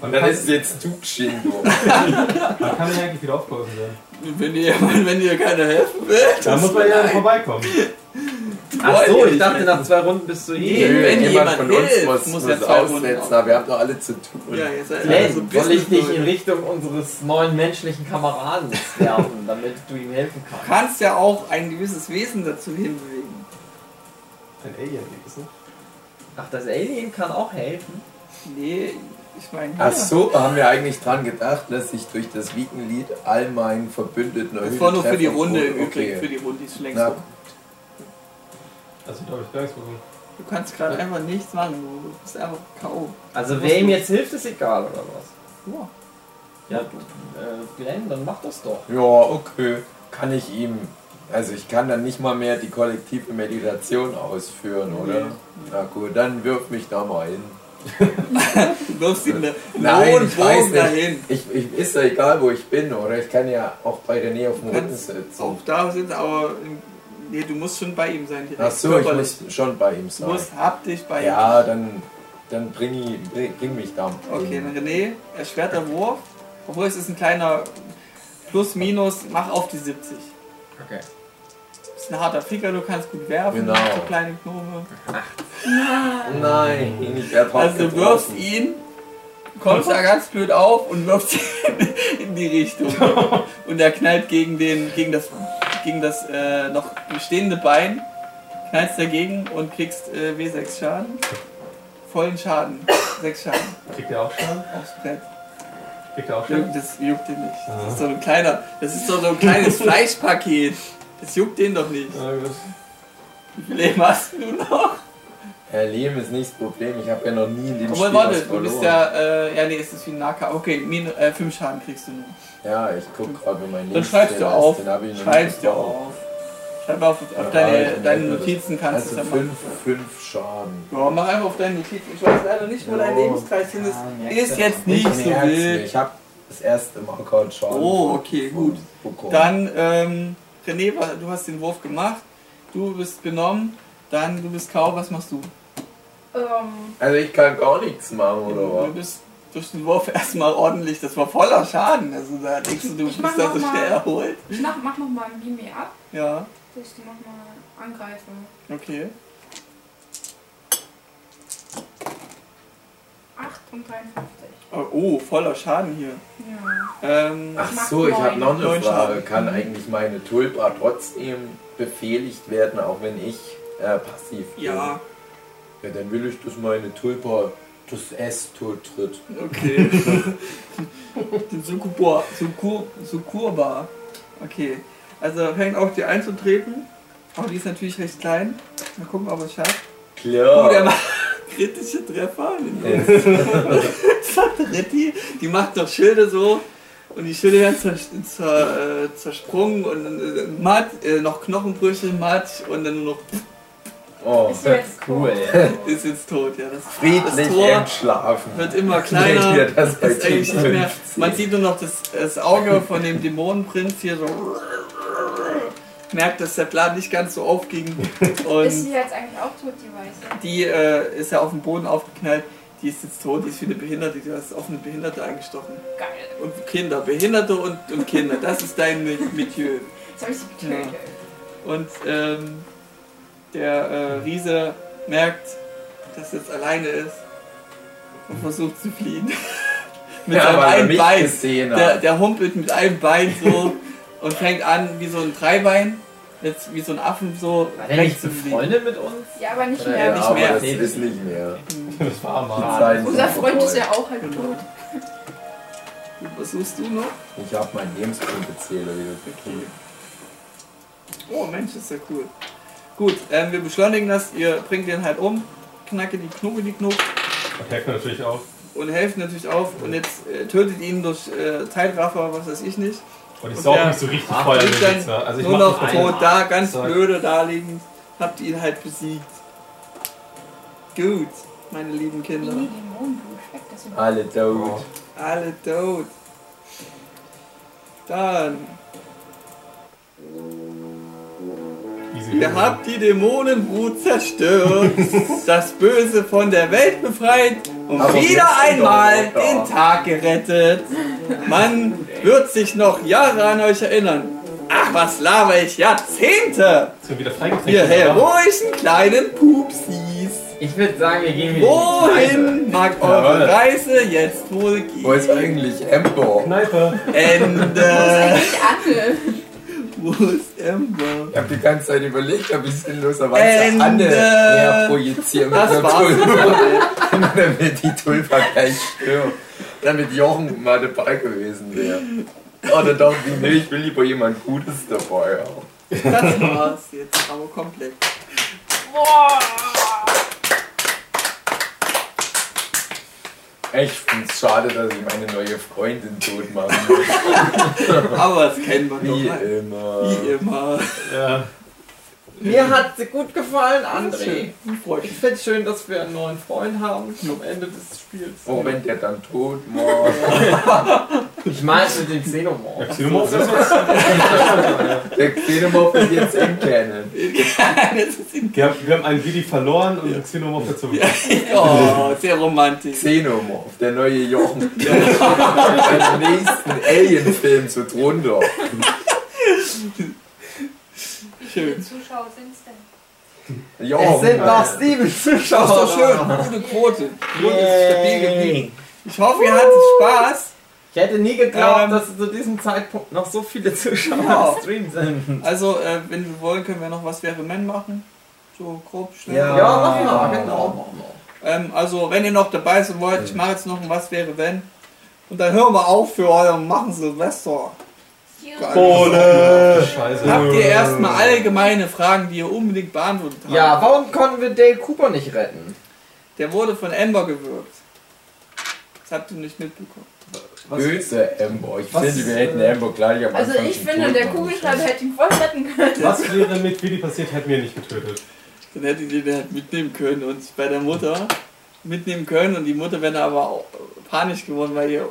Und dann ist es jetzt Tugshindo. Man kann ja eigentlich wieder aufgeholfen werden. Wenn dir, wenn dir keiner helfen will. Da muss man ja vorbeikommen. Ach so, ich dachte nach zwei Runden bist du Nee, hier. Nö, wenn jemand von hilft, uns muss, muss muss, zwei Runden aussetzen, aber wir haben doch alle zu tun. Ja, ihr seid Hey, also soll ich dich in. Richtung unseres neuen menschlichen Kameraden werfen, damit du ihm helfen Du kannst? kannst ja auch ein gewisses Wesen dazu hinbewegen. Ein Alien gibt es, ne? Ach, das Alien kann auch helfen? Nee, ich meine. Ach so, haben wir eigentlich dran gedacht, dass ich durch das Wiegenlied all meinen Verbündeten Das war nur für die Runde im okay. Übrigen. Für die Runde, die ist längst Na. Also da habe ich gar nichts bekommen. Du kannst gerade einfach nichts machen, du bist einfach K.O. Also wer ihm jetzt hilft, ist egal, oder was? Ja. Ja, du, äh, Glenn, dann mach das doch. Ja, okay. Kann ich ihm. Also ich kann dann nicht mal mehr die kollektive Meditation ausführen, oder? Nee. Na gut, dann wirf mich da mal hin. Du wirfst eine Nein, ich weiß nicht. dahin. Ich, ich ist ja egal, wo ich bin, oder? Ich kann ja auch bei René auf dem Du Rücken sitzen. Auch da sind, aber nee, du musst schon bei ihm sein. direkt. Ach so, ich muss schon bei ihm Du sein. musst haptisch bei ihm Ja, dann, dann bring, ich, bring, bring mich da. Okay, dann René, erschwerter Wurf. Obwohl es ist ein kleiner Plus, Minus, mach auf die 70. Okay. Ist ein harter Ficker, du kannst gut werfen, Genau. so kleine Gnome. Nein, ich werde Also du wirfst ihn, kommst da ganz blöd auf und wirfst ihn in die Richtung. Und er knallt gegen den, gegen das, gegen das äh, noch bestehende Bein, knallst dagegen und kriegst äh, W6 Schaden. Vollen Schaden. 6 Schaden Kriegt der auch Schaden? aufs Brett. Kriegt der auch Schaden? Juckt- Das juckt den nicht. Das ist so ein kleiner, das ist doch so ein kleines Fleischpaket. Das juckt den doch nicht. Ja, gut. Wie viel Leben hast du noch? Herr Leben ist nicht das Problem, ich habe ja noch nie in dem Obwohl, Spiel warte, was du bist ja, äh, ja, nee, ist das wie ein Nahkampf. Okay, min, äh, fünf Schaden kriegst du nur. Ja, ich guck gerade, wie mein Dann schreibst du auf. ist, hab Schreibst du auf. Schreib auf, auf Ja, deine, deine. Notizen kannst du Also es dann fünf, machen. fünf Schaden. Ja, mach einfach auf deine Notizen. Ich weiß leider nicht, wo dein Ja. Lebenskreis hin ist. Ja, Ist jetzt nicht ich so wild. Ich habe das erste Mal gerade Schaden. Oh, okay, gut. bekommen. Dann, ähm, René, du hast den Wurf gemacht. Du bist genommen. Dann, du bist Kau, was machst du? Ähm, Also ich kann gar nichts machen, oder Du was? bist durch den Wurf erstmal ordentlich. Das war voller Schaden. Also da denkst du, du Ich bist mach da so schnell erholt. ich mach, mach nochmal ein Beam ab, Ja, dass ich die nochmal angreife. okay. 8 und 53. Oh, Oh, voller Schaden hier. Ja. Ähm, Ach so, ich habe noch eine Frage. Schaden. Kann eigentlich meine Tulpa trotzdem befehligt werden, auch wenn ich äh, passiv bin? ja, Ja, dann will ich, dass meine Tulpa Das S tot tritt. Okay. Den Sukuba. Suku, Sukurba. Okay. Also fängt auch die einzutreten. Aber die ist natürlich recht klein. Mal gucken, ob er es schafft. Klar. Oh, der macht kritische Treffer. Ritti, die macht doch Schilde so. Und die Schilde werden zer, zer, äh, zersprungen und äh, matt, äh, noch Knochenbrüche, matt und dann nur noch Oh, Ist jetzt cool. ist jetzt tot. Ja, das, Friedlich das Tor entschlafen. wird immer kleiner. Das ist eigentlich nicht mehr. 15? Man sieht nur noch das, das Auge von dem Dämonenprinz hier so. Merkt, dass der Plan nicht ganz so aufging. Ist Und sie jetzt eigentlich auch tot, die Weiße? die äh, ist ja auf dem Boden aufgeknallt. Die ist jetzt tot, die ist wie eine Behinderte, die hast auf eine Behinderte eingestochen. Geil. Und Kinder, Behinderte und, und Kinder, das ist dein Milieu. Jetzt habe ich sie getötet. Und ähm, der äh, Riese merkt, dass er jetzt alleine ist und versucht zu fliehen. mit Ja, seinem einen Bein. Der, der humpelt mit einem Bein so und fängt an wie so ein Dreibein, jetzt wie so ein Affen so War der nicht befreundet mit uns? Ja, aber nicht mehr. nicht aber mehr. das ist nicht mehr. Das war mal. Unser Freund ist ja auch halt Genau. tot. Was suchst du noch? Ich hab meinen Lebenspunktezähler wieder. Okay. Oh Mensch, ist ja cool. Gut, ähm, wir beschleunigen das, ihr bringt den halt um, knacke die Knucke die Knuck Und helfen natürlich auch. und helft natürlich auf und jetzt äh, tötet ihn durch äh, Zeitraffer, was weiß ich nicht. Und saug der- mich so richtig Ach, den dann. Also ich nur noch nicht tot da, ganz Zack. blöde da liegend, habt ihn halt besiegt. Gut, meine lieben Kinder. Alle tot. Alle tot. Dann, ihr habt die Dämonenbrut zerstört, das Böse von der Welt befreit und Aber wieder einmal den Tag gerettet. Man wird sich noch Jahre an euch erinnern. Ach, was laber ich? Jahrzehnte! Sind wieder. Ihr oder? heroischen kleinen Pupsis. Ich würde sagen, wir gehen wieder. Wohin mag eure Jawohl. Reise jetzt wohl Wo ist gehen? eigentlich Ember? Kneipe. Ende. Eigentlich Anne. Wo ist Ember? Ich hab die ganze Zeit überlegt, ob ich sinnloserweise. Anne näher projiziere mit Das der war's. Tulpe. damit die Tulpa gleich stirbt. Damit Jochen mal dabei gewesen wäre. Oder doch, wie, nee, ich will lieber jemand Gutes dabei haben. Das war's jetzt, aber komplett. Ich find's schade, dass ich meine neue Freundin tot machen muss. Aber das kennen wir Wie doch. immer. Wie immer. Ja. Mir hat sie gut gefallen, André. Freut Ich finde es schön, dass wir einen neuen Freund haben am Ende des Spiels. Oh, wenn der dann tot war. Ich meine mit dem Xenomorph. Xenomorph ist jetzt. Der Xenomorph ist jetzt im Canon. Wir haben, wir haben einen Didi verloren und einen Xenomorph dazu bekommen. Oh, sehr romantisch. Xenomorph, der neue Jochen. Beim nächsten Alien-Film so drunter. Wie viele Schön. Zuschauer sind es denn? Jochen. Es sind noch sieben Das ist Zuschauer. doch schön. Gute Quote. Die Quote ist stabil geblieben. Ich hoffe, ihr hattet Spaß. Ich hätte nie geglaubt, Ähm, dass zu diesem Zeitpunkt noch so viele Zuschauer Ja. im Stream sind. Also, äh, wenn wir wollen, können wir noch was wäre Men machen. So grob, schnell. Ja. Ja, machen wir, genau. Ähm, also, wenn ihr noch dabei sein wollt, ich mache jetzt noch ein Was wäre wenn. Und dann hören wir auf für euren Machen Silvester. Kohle! Scheiße. Habt ihr erstmal allgemeine Fragen, die ihr unbedingt beantwortet habt? Ja, warum konnten wir Dale Cooper nicht retten? Der wurde von Amber gewürgt. Das habt ihr nicht mitbekommen. Böse Amber. Ich Was- finde, wir hätten Amber gleich am Also Anfang ich finde, der Kugelschreiber hätte ihn voll retten können. Was wäre mit Willi passiert, hätten wir nicht getötet. Dann hättet ihr den halt mitnehmen können und bei der Mutter mitnehmen können und die Mutter wäre dann aber auch panisch geworden, weil ihr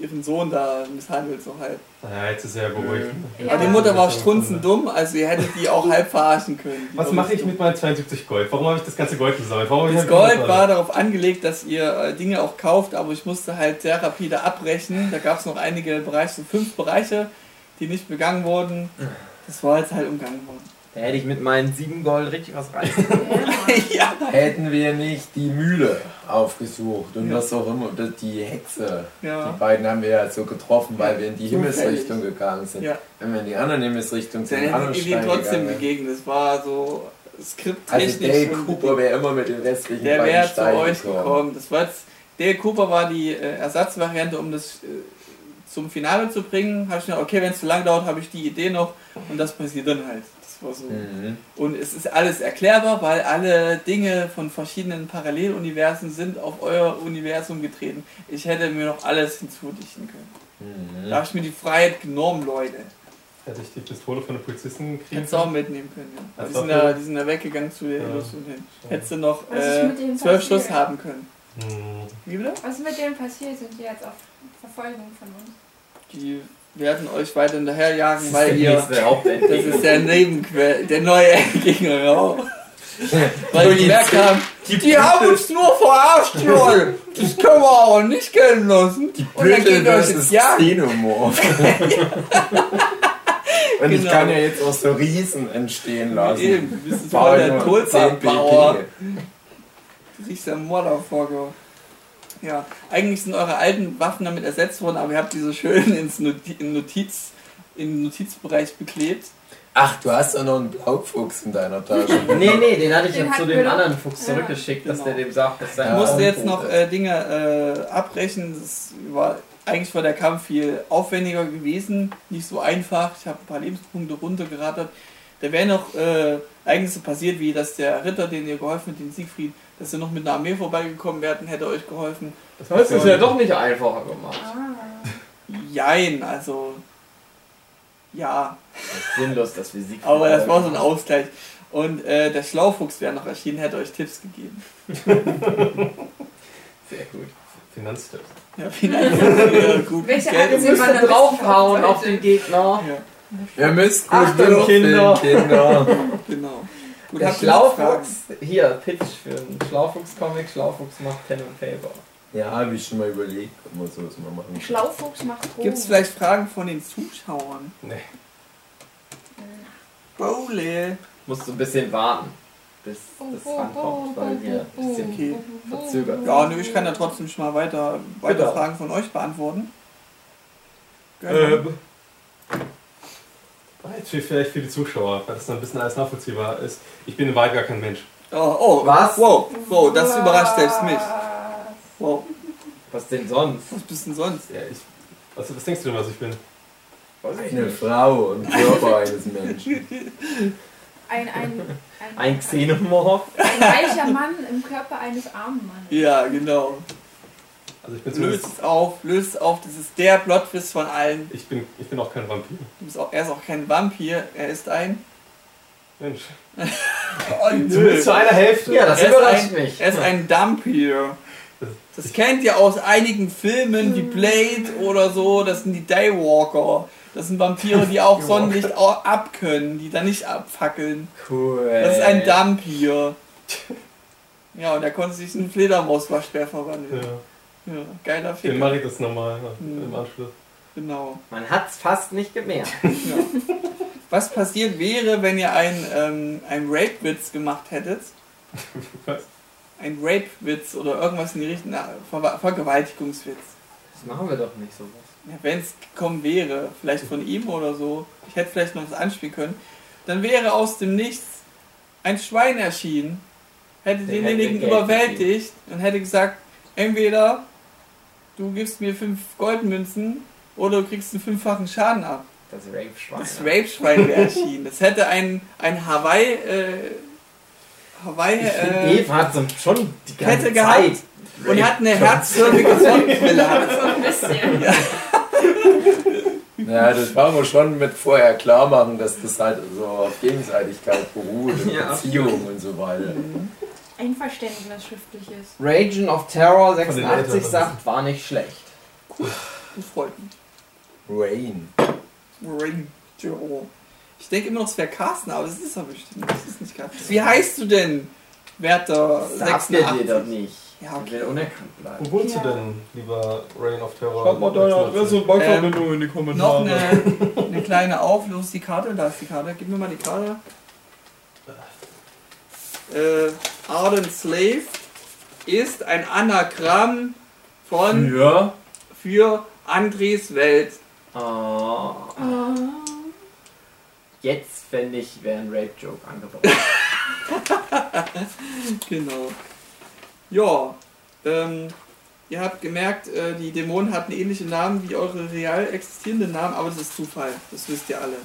ihren Sohn da misshandelt so halb. Ja, jetzt ist er ja beruhigt. Ja. Aber die Mutter war strunzendumm, also ihr hättet die auch halb verarschen können. Die Was mache ich dumm. mit meinen 72 Gold? Warum habe ich das ganze Gold gesammelt? Warum Das Gold war darauf angelegt, dass ihr äh, Dinge auch kauft, aber ich musste halt sehr rapide abbrechen. Da gab es noch einige Bereiche, so fünf Bereiche, die nicht begangen wurden. Das war jetzt halt umgangen worden. Da hätte ich mit meinen sieben Gold richtig was reißen ja. Hätten wir nicht die Mühle aufgesucht und Ja. was auch immer, das- die Hexe. Ja. Die beiden haben wir ja so getroffen, weil wir in die. Himmelsrichtung gegangen sind. Ja. Wenn wir in die andere Himmelsrichtung Dann sind, anderen ich ihm Stein trotzdem begegnet. Es war so Also skripttechnisch. Dale und- Cooper wäre immer mit den restlichen Der wäre zu Steinen euch gekommen. Das war jetzt, Dale Cooper war die äh, Ersatzvariante, um das äh, zum Finale zu bringen. Habe ich mir, okay, wenn es zu lang dauert, habe ich die Idee noch und das passiert dann halt. War so. Mhm. Und es ist alles erklärbar, weil alle Dinge von verschiedenen Paralleluniversen sind auf euer Universum getreten. Ich hätte mir noch alles hinzudichten können. Mhm. Da habe ich mir die Freiheit genommen, Leute. Hätte ich die Pistole von den Polizisten kriegen Hättest du auch mitnehmen können. Ja. Die, sind da, die sind da weggegangen zu der Ja. Illusion hin. Hättest du noch äh, zwölf passiert? Schuss haben können. Hm. Wie bitte? Was ist mit denen passiert? Sind die jetzt auf Verfolgung von uns? Die werden euch weiter hinterherjagen, Das weil ist der ihr. nächste Hauptendgegner. Das ist der Nebenquell, der neue Gegner auch. Weil die gemerkt haben, die haben uns nur verarscht, Joel. Das können wir aber nicht gelten lassen. Die euch versus. Xenomorph. Und ich Genau. kann ja jetzt auch so Riesen entstehen lassen. Eben, du bist voll ich der. 10 Du riechst der Motherfucker. Ja, eigentlich sind eure alten Waffen damit ersetzt worden, aber ihr habt diese schön ins Noti in Notiz, im Notizbereich beklebt. Ach, du hast doch noch einen Blaufuchs in deiner Tasche. Nee, nee, den hatte ich Den ja zu dem anderen Fuchs Ja. zurückgeschickt, dass Genau. der dem sagt, dass Ich sein Ja. musste jetzt noch äh, Dinge äh, abbrechen. Das war eigentlich war der Kampf viel aufwendiger gewesen, nicht so einfach. Ich habe ein paar Lebenspunkte runtergerattert. Da wäre noch äh, eigentlich so passiert, wie dass der Ritter, den ihr geholfen habt, den Siegfried, dass er noch mit einer Armee vorbeigekommen wäre und hätte euch geholfen. Das heißt, es ist ja doch nicht einfacher gemacht. Ah. Jein, also ja, Das ist sinnlos, dass wir Sieg aber das war so ein Ausgleich. Und äh, der Schlaufuchs wäre noch erschienen, hätte euch Tipps gegeben. Sehr gut. Finanztipps. Ja, finanziell gut. Welche Geld Aktie im Wir man dann draufhauen auf den Gegner. Ja, Ihr müsst gut Achtung, Kinder. Kinder. genau. Gut, Der? Schlaufuchs, hier, Pitch für einen Schlaufuchs-Comic. Schlaufuchs macht Pen und Paper. Ja, habe ich schon mal überlegt, ob man sowas mal machen kann. Schlaufuchs macht Drogen. Gibt es vielleicht Fragen von den Zuschauern? Nee. Bowle. Musst du ein bisschen warten, bis Oh, das rankommt, weil wir ein bisschen Okay. verzögert Ja, nö, ich kann da trotzdem schon mal weiter, weiter Bitte. Fragen von euch beantworten. Gerne. Ähm, jetzt für- vielleicht für die Zuschauer, weil das dann ein bisschen alles nachvollziehbar ist. Ich bin in Wahrheit gar kein Mensch. oh, oh, Was? Wow, wow, das überrascht selbst mich. Wow, Was denn sonst? was bist denn sonst? Ja, ich, was, was denkst du denn, was ich bin? Weiß ich Eine nicht. Frau und Körper eines Menschen. Ein, ein, ein, Ein Xenomorph? ein reicher Mann im Körper eines armen Mannes. Ja, genau. Also ich bin Löst es auf, löst es auf. Das ist der Plotwist von allen. ich bin, ich bin auch kein Vampir. Du bist auch, er ist auch kein Vampir, er ist ein. Mensch. Oh, Zumindest zu einer Hälfte. Ja, das Er ist überrascht ein- mich. Er ist ein Dumpir. Das kennt ihr aus einigen Filmen wie Blade oder so. Das sind die Daywalker. Das sind Vampire, die auch Sonnenlicht abkönnen, die dann nicht abfackeln. Cool. Das ist ein Dumpir. Ja, und er konnte sich in einen Fledermauswaschbär verwandeln. Ja. Ja, geiler Den Film. mache ich das nochmal Hm. im Anschluss. Genau. Man hat's fast nicht gemerkt. Ja. Was passiert wäre, wenn ihr einen, ähm, einen Rape-Witz gemacht hättet? Was? Ein Rape-Witz oder irgendwas in die Richtung, na, Ver Vergewaltigungswitz. Das machen wir doch nicht sowas. Ja, wenn es gekommen wäre, vielleicht von ihm oder so, ich hätte vielleicht noch was anspielen können, dann wäre aus dem Nichts ein Schwein erschienen, hätte Der denjenigen hätte überwältigt und hätte gesagt, entweder du gibst mir fünf Goldmünzen oder du kriegst einen fünffachen Schaden ab. Das Rape-Schwein. Das Rape-Schwein wäre erschienen. Das hätte ein, ein Hawaii, äh, Hawaii, Ich äh, Eve hat so schon die ganze Kette gehabt Zeit. und hat eine herzförmige Sonnenbrille. So ein bisschen. Ja, das wollen wir schon mit vorher klar machen, dass das halt so auf Gegenseitigkeit beruht, und Ja. Beziehung und so weiter. Einverständnis schriftliches. Ragen of Terror den 86 Eltern. sagt, war nicht schlecht. Das freut mich. Rain. Joe. Ich denke immer noch, es wäre Carsten, aber das ist er bestimmt. Das ist nicht Carsten. Wie heißt du denn, Werter Sagt mir dir doch 86? nicht. Ja, Ich will okay. unerkannt bleiben. Wo wohnst Ja. du denn, lieber Reign of Terror? Schreibt mal deine Adresse und Bankverbindung in die Noch Kommentare. eine, eine kleine Auflösung. Die Karte, da ist die Karte. Gib mir mal die Karte. Äh, Ardent Slave ist ein Anagramm von Ja. für Andres Welt. Oh. Oh. Jetzt fände ich, wäre ein Rape-Joke angebracht. genau. Ja, ähm, ihr habt gemerkt, äh, die Dämonen hatten ähnliche Namen wie eure real existierenden Namen, aber das ist Zufall. Das wisst ihr alle.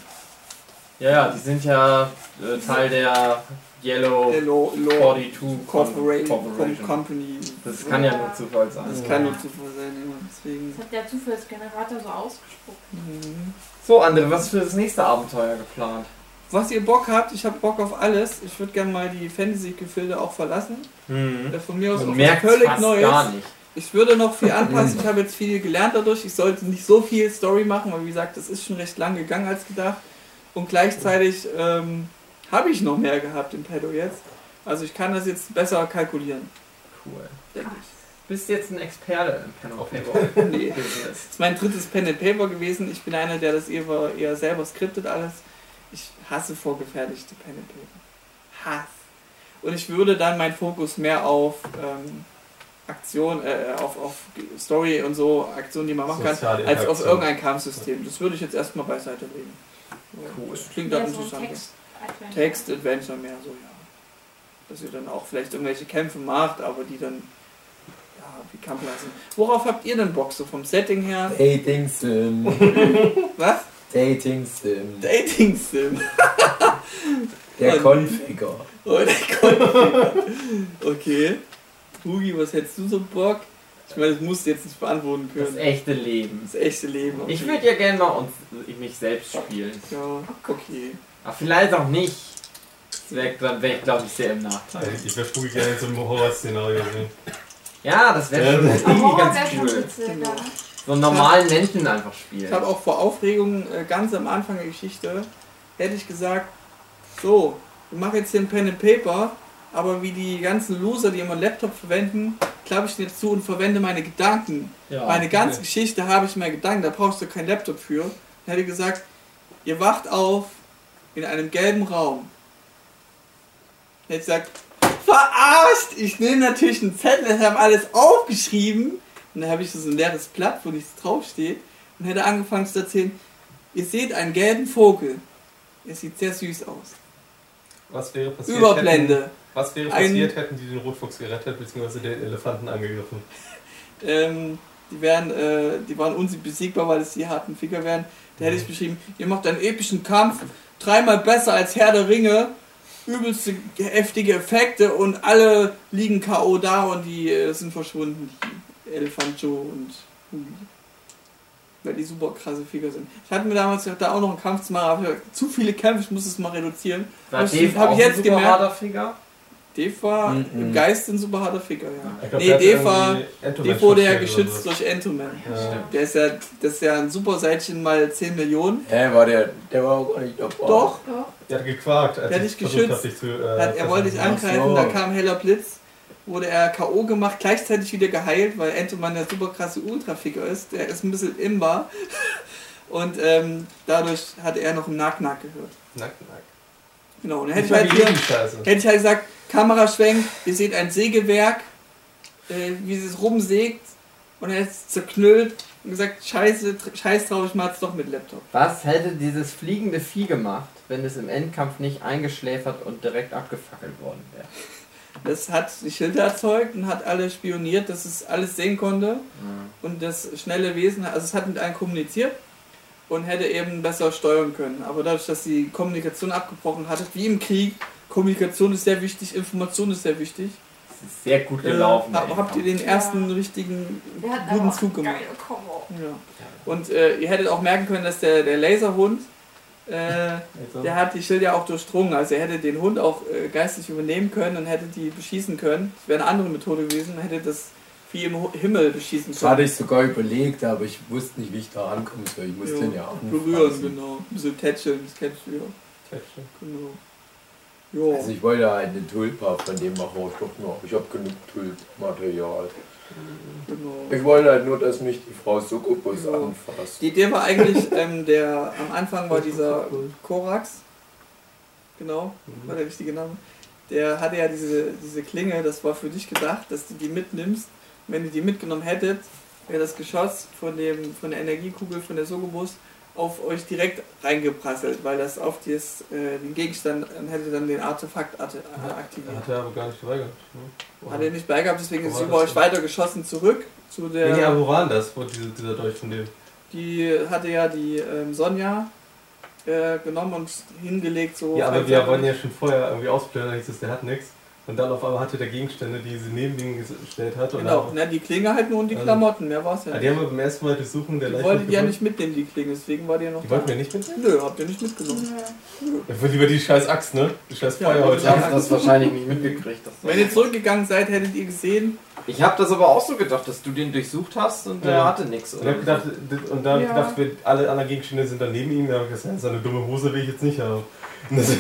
Ja, ja, die sind ja äh, Teil der Yellow Hello, Law 42 Corporation, Corporation. Company. Das kann ja nur Zufall sein. Das kann nur Zufall sein, ja. Deswegen. Das hat der Zufallsgenerator so ausgespuckt. Mhm. So, André, was ist für das nächste Abenteuer geplant? Was ihr Bock habt, ich habe Bock auf alles. Ich würde gerne mal die Fantasy-Gefilde auch verlassen. Äh, Von mir aus Man auch merkt völlig fast Neues. gar nicht. Ich würde noch viel anpassen. Ich habe jetzt viel gelernt dadurch. Ich sollte nicht so viel Story machen, weil wie gesagt, das ist schon recht lang gegangen als gedacht. Und gleichzeitig ähm, habe ich noch mehr gehabt im Pedo jetzt. Also ich kann das jetzt besser kalkulieren, Cool. denke Bist jetzt ein Experte im Pen and Paper Nee. Das ist mein drittes Pen and Paper gewesen. Ich bin einer, der das eher, eher selber skriptet alles. Ich hasse vorgefertigte Pen and Paper. Hass. Und ich würde dann meinen Fokus mehr auf ähm, Aktion, äh, auf, auf Story und so, Aktionen, die man machen kann, als auf irgendein Kampfsystem. Das würde ich jetzt erstmal beiseite legen. Ja, Cool. Das klingt Ja, dann so ein interessant. Text. Adventure. Text, Adventure mehr so, ja. Dass ihr dann auch vielleicht irgendwelche Kämpfe macht, aber die dann ja, wie Kampf lassen. Worauf habt ihr denn Bock so vom Setting her? Dating Sim. Was? Dating Sim. Dating Sim. Der Konfiger. Oh, der Konflikt. Okay. Hugi, was hättest du so Bock? Ich meine, das musst du jetzt nicht beantworten Das können. echte Leben. Das echte Leben. okay. Ich würde ja gerne mal uns, mich selbst spielen. Ja, okay. Aber vielleicht auch nicht. Das wär, wäre ich, glaube ich, sehr im Nachteil. Ich wäre Spooky gerne in so einem Horrorszenario. Ja, das wäre schon Ja. irgendwie Oh, ganz cool. So einen normalen Menschen einfach spielen. Ich habe auch vor Aufregung äh, ganz am Anfang der Geschichte, hätte ich gesagt, so, wir machen jetzt hier ein Pen and Paper, aber wie die ganzen Loser, die immer einen Laptop verwenden, klappe ich den jetzt zu und verwende meine Gedanken. Ja. Meine ganze okay. Geschichte habe ich meine Gedanken, da brauchst du keinen Laptop für. Dann hätte ich gesagt, ihr wacht auf in einem gelben Raum. Ich gesagt, verarscht! Ich nehme natürlich einen Zettel, ich habe alles aufgeschrieben. Und dann habe ich so ein leeres Blatt, wo nichts draufsteht. Und hätte angefangen zu erzählen, ihr seht einen gelben Vogel. Er sieht sehr süß aus. Was wäre passiert? Hätten, Überblende. was wäre Ein- passiert, hätten die den Rotfuchs gerettet, beziehungsweise den Elefanten angegriffen? Ähm, die, wären, äh, die waren unbesiegbar, weil es die harten Ficker wären. Da hätte ich beschrieben, ihr macht einen epischen Kampf, dreimal besser als Herr der Ringe, übelste heftige Effekte und alle liegen K.O. da und die äh, sind verschwunden. Die Elefant Joe und Hugi. Weil die super krasse Ficker sind. Ich hatte mir damals da auch noch einen Kampf zu machen, aber ich hab zu viele Kämpfe, ich muss es mal reduzieren. War Dave hab auch ich jetzt ein super gemerkt. harter Finger? Dave war Mhm. im Geist ein super harter Ficker, ja. Glaub, nee, hat Entoman Dave wurde ja geschützt so. durch Entoman. Ja. Der ist ja, das ist ja ein super Seitchen mal 10 Millionen. Hä, war der, der war auch gar nicht. Doch, Doch. Der hat gequakt, als Der hat ich dich geschützt. dich zu, äh, hat, er wollte dich angreifen, so. da kam heller Blitz, wurde er K.O. gemacht, gleichzeitig wieder geheilt, weil Entoman der super krasse Ultraficker ist. Der ist ein bisschen imbar. Und ähm, dadurch hatte er noch einen Nack-Nack gehört. Nack, nack. Genau, und dann hätte Ich halt hier, hätte ich halt gesagt, Kameraschwenk, ihr seht ein Sägewerk, äh, wie es rumsägt und er ist zerknüllt und gesagt, scheiße, scheiß drauf, ich mach's doch mit Laptop. Was hätte dieses fliegende Vieh gemacht, wenn es im Endkampf nicht eingeschläfert und direkt abgefackelt worden wäre? Das hat die Schilder erzeugt und hat alle spioniert, dass es alles sehen konnte und das schnelle Wesen, also es hat mit allen kommuniziert und hätte eben besser steuern können. Aber dadurch, dass die Kommunikation abgebrochen hatte, wie im Krieg, Kommunikation ist sehr wichtig, Information ist sehr wichtig. Es ist sehr gut gelaufen. Äh, habt ihr den ersten richtigen Der hat guten auch Zug gemacht? geile Kombo. Ja. Und äh, ihr hättet auch merken können, dass der, der Laserhund, äh, Also, der hat die Schilder auch durchdrungen. Also er hätte den Hund auch äh, geistig übernehmen können und hätte die beschießen können. Das wäre eine andere Methode gewesen, hätte das Vieh im Himmel beschießen Das hatte können. ich sogar überlegt, aber ich wusste nicht, wie ich da rankommen soll. Ich musste Ja, den ja anfassen. Berühren, genau. Bisschen tätscheln, das kennst du ja. Tätscheln. Genau. Ja. Also ich wollte halt eine Tulpa von dem machen, aber ich dachte noch, ich habe genug Tulpmaterial. genau. Ich wollte halt nur, dass mich die Frau Succubus Ja. anfasst. Die Idee war eigentlich, ähm, der am Anfang war dieser Korax, genau, war der richtige Name. Der hatte ja diese, diese Klinge, das war für dich gedacht, dass du die mitnimmst. Und wenn ihr die mitgenommen hättet, wäre das Geschoss von, dem, von der Energiekugel von der Sogobus auf euch direkt reingeprasselt, weil das auf das, äh, den Gegenstand dann hätte dann den Artefakt äh, aktiviert. Hat er aber gar nicht dabei gehabt. Ne? Hat er nicht beigehabt, deswegen ist über euch denn? weiter geschossen zurück zu der. Aber wo war denn das? Wo diese, dieser Dolch von dem? Die hatte ja die ähm, Sonja äh, genommen und hingelegt so. Ja, aber wir wollten ja schon vorher irgendwie ausplanen, hieß es, der hat nichts. Und dann auf einmal hatte der Gegenstände, die sie neben ihm gestellt hat. Und Genau, dann, ne, die Klinge halt nur und die Also- Klamotten, mehr war es ja Ah, nicht. die haben wir beim ersten Mal durchsuchen der Die wolltet ihr ja nicht mitnehmen, die Klinge, deswegen war die ja noch Die wollten wir nicht mitnehmen? Nö, habt ihr nicht mitgenommen. Ich will lieber die scheiß Axt, ne? Die scheiß Ja, Feuerholz. Ich hab das wahrscheinlich nicht mitgekriegt. Wenn ihr zurückgegangen seid, hättet ihr gesehen, ich habe das aber auch so gedacht, dass du den durchsucht hast und der Ja. hatte nichts. Und, hab gedacht, und da hab ich Ja. gedacht, wir, alle anderen Gegenstände sind dann neben ihm. Da hab ich gesagt, seine dumme Hose will ich jetzt nicht haben. Und das ist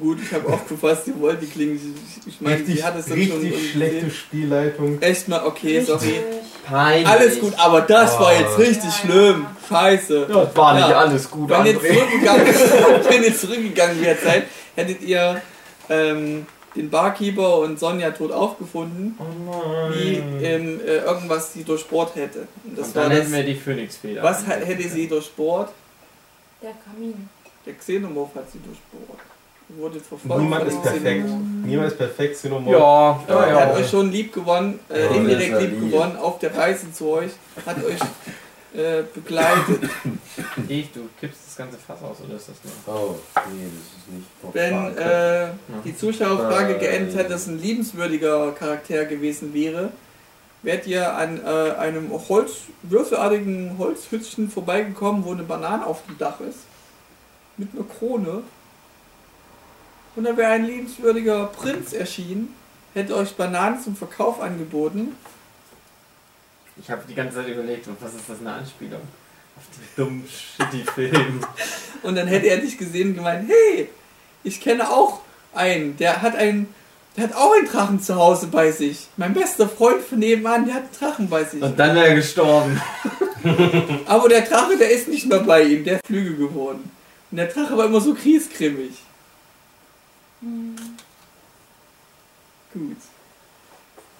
gut, ich habe aufgefasst, ihr wollt die Klinge. Ich, ich meine, richtig, die hat es dann schon richtig schlechte. Spielleitung. Echt mal, okay, sorry. Peinlich. Alles gut, aber das war Ah. jetzt richtig schlimm. Scheiße. Das war nicht Ja. alles gut, Wenn ihr, André. zurückgegangen, wenn ihr zurückgegangen wärt seid, hättet ihr ähm, den Barkeeper und Sonja tot aufgefunden, Oh wie ähm, äh, irgendwas sie durchbohrt hätte. Und das Und war dann das, hätten wir die Phönixfeder. was hätte sie durchbohrt? Der Kamin. Der Xenomorph hat sie durchbohrt. Ihr wurdet verfolgt Niemand ist perfekt. Xenomorph. Niemand ist perfekt, Xenomorph. Ja, Ja, ja, er hat euch schon lieb gewonnen, äh, Ja, indirekt lieb lieb. gewonnen, auf der Reise zu euch, hat euch äh, begleitet. Dave, du kippst das ganze Fass aus, oder ist das nur? Oh, nee, das ist nicht Wenn äh, die Zuschauerfrage geendet hätte, dass ein liebenswürdiger Charakter gewesen wäre, wärt ihr an äh, einem Holz, würfelartigen Holzhütchen vorbeigekommen, wo eine Banane auf dem Dach ist. Mit einer Krone. Und da wäre ein liebenswürdiger Prinz erschienen, hätte euch Bananen zum Verkauf angeboten. Ich habe die ganze Zeit überlegt, was ist das eine Anspielung? Auf den dummen, shitty Film. Und dann hätte er dich gesehen und gemeint, hey, ich kenne auch einen, der hat einen, der hat auch einen Drachen zu Hause bei sich. Mein bester Freund von nebenan, der hat einen Drachen bei sich. Und dann wäre er gestorben. Aber der Drache, der ist nicht mehr bei ihm, der ist Flügel geworden. Und der Drache war immer so kriesgrimmig. Hm. Gut.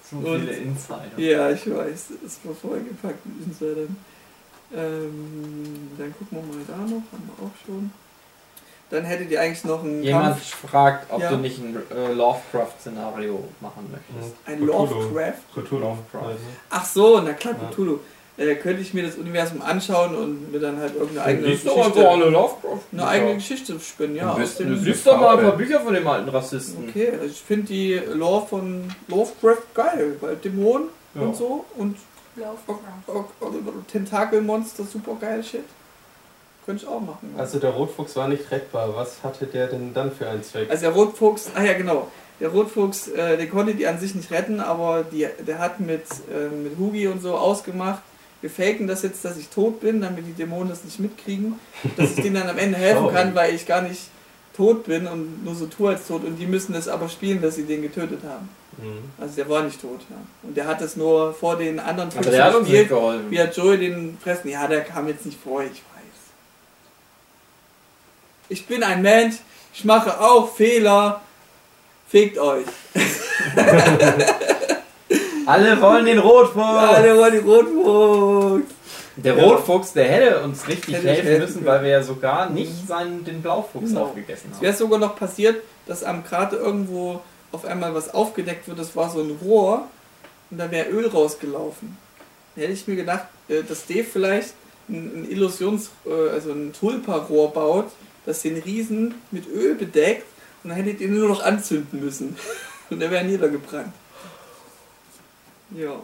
So Und- viele Insider. Ja, ich weiß, es war vollgepackt mit Insidern. Ähm, dann gucken wir mal da noch, haben wir auch schon. Dann hättet ihr eigentlich noch einen Jemand Kampf, fragt, ob Ja. du nicht ein äh, Lovecraft-Szenario machen möchtest. ein Cthulhu. Lovecraft. Cthulhu. Lovecraft. Also. Ach so, na klar, Ja. Äh, könnte ich mir das Universum anschauen und mir dann halt irgendeine eigene Lies doch Geschichte, einfach alle Lovecraft. eine eigene Geschichte spinnen, ja. Du liest doch mal ein paar Bücher von dem alten Rassisten. okay, also ich finde die Lore von Lovecraft geil, weil Dämonen Ja. und so und auch Tentakelmonster, super geil Shit. Könnte ich auch machen. Also der Rotfuchs war nicht rettbar. Was hatte der denn dann für einen Zweck? Also der Rotfuchs, ah ja genau, der Rotfuchs, äh, der konnte die an sich nicht retten, aber die, der hat mit, äh, mit Hugi und so ausgemacht, wir faken das jetzt, dass ich tot bin, damit die Dämonen das nicht mitkriegen, dass ich denen dann am Ende helfen kann, weil ich gar nicht tot bin und nur so tue als tot und die müssen das aber spielen, dass sie den getötet haben. Mhm. Also der war nicht tot, ja. Und der hat das nur vor den anderen Aber der hat uns nicht geholfen. wie hat Joey den fressen? Ja, der kam jetzt nicht vor, ich weiß. Ich bin ein Mensch, ich mache auch Fehler. Fickt euch. Alle wollen den Rotfuchs. Der war die Rotfuchs. Der Ja. Rotfuchs, der hätte uns richtig Hätte helfen müssen, können. weil wir ja sogar nicht seinen, den Blaufuchs Genau. aufgegessen Es haben. wäre sogar noch passiert, dass am Krater irgendwo auf einmal was aufgedeckt wird. Das war so ein Rohr und da wäre Öl rausgelaufen. Da hätte ich mir gedacht, äh, dass Dave vielleicht ein, ein Illusions-, äh, also ein Tulpa-Rohr baut, das den Riesen mit Öl bedeckt und dann hättet ihr nur noch anzünden müssen. Und der wäre niedergebrannt. Ja.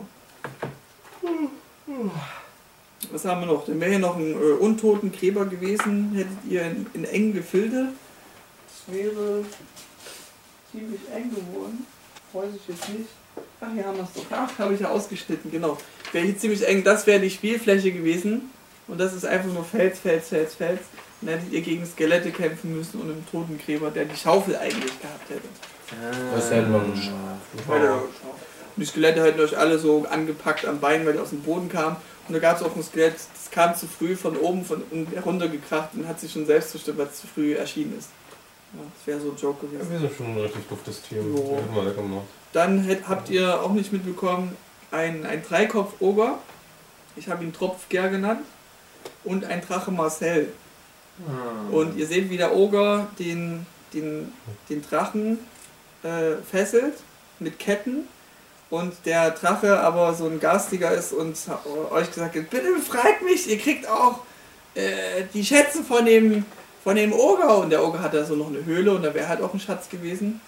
Was haben wir noch? Dann wäre hier noch ein äh, untoten Gräber gewesen, hättet ihr in, in engen Gefilde. Das wäre ziemlich eng geworden. Weiß ich jetzt nicht. Ach, hier haben wir es doch. Ach, habe ich ja ausgeschnitten, genau. Wäre hier ziemlich eng. Das wäre die Spielfläche gewesen. Und das ist einfach nur Fels, Fels, Fels, Fels. Und dann hättet ihr gegen Skelette kämpfen müssen und einen toten Gräber, der die Schaufel eigentlich gehabt hätte. Das hätten wir geschafft. Und die Skelette hätten euch alle so angepackt am Bein, weil die aus dem Boden kamen. Und da gab es auch ein Skelett, das kam zu früh von oben von heruntergekracht und hat sich schon selbst zerstört, weil es zu früh erschienen ist. Ja, das wäre so ein Joke Ja, gewesen. wir sind schon ein richtig duftes. Jo. Ja, hätten wir lecker gemacht. Dann hätt, habt ihr auch nicht mitbekommen, ein, ein Dreikopf-Oger. Ich habe ihn Tropfger genannt. und ein Drache Marcel. Hm. Und ihr seht, wie der Oger den, den, den Drachen äh, fesselt mit Ketten und der Drache aber so ein Garstiger ist und euch gesagt hat, bitte befreit mich, ihr kriegt auch äh, die Schätze von dem, von dem Oger. Und der Oger hat da so noch eine Höhle und da wäre halt auch ein Schatz gewesen.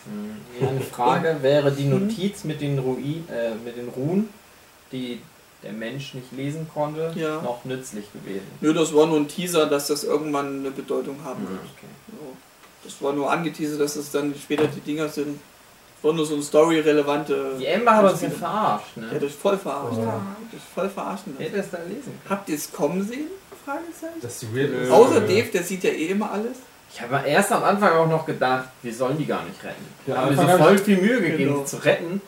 Hm. Eine Frage wäre die Notiz mit den, Ruin, äh, mit den Ruhen, die der Mensch nicht lesen konnte, Ja. noch nützlich gewesen. Nö, das war nur ein Teaser, dass das irgendwann eine Bedeutung haben wird. Okay. Das war nur angeteasert, dass es dann später die Dinger sind. Das war nur so eine story-relevante. Die Ember hat uns ja verarscht, Ja, ne? durch voll verarscht. Ja. Durch voll verarschen. lassen. Hätte es da lesen. Habt ihr es kommen sehen? Fragezeichen. Das ist weird. ist. Außer Äh, Dave, der sieht ja eh immer alles. Ich habe erst am Anfang auch noch gedacht, wir sollen die gar nicht retten. Wir Ja, haben mir am so voll viel Mühe gegeben, Genau. die zu retten.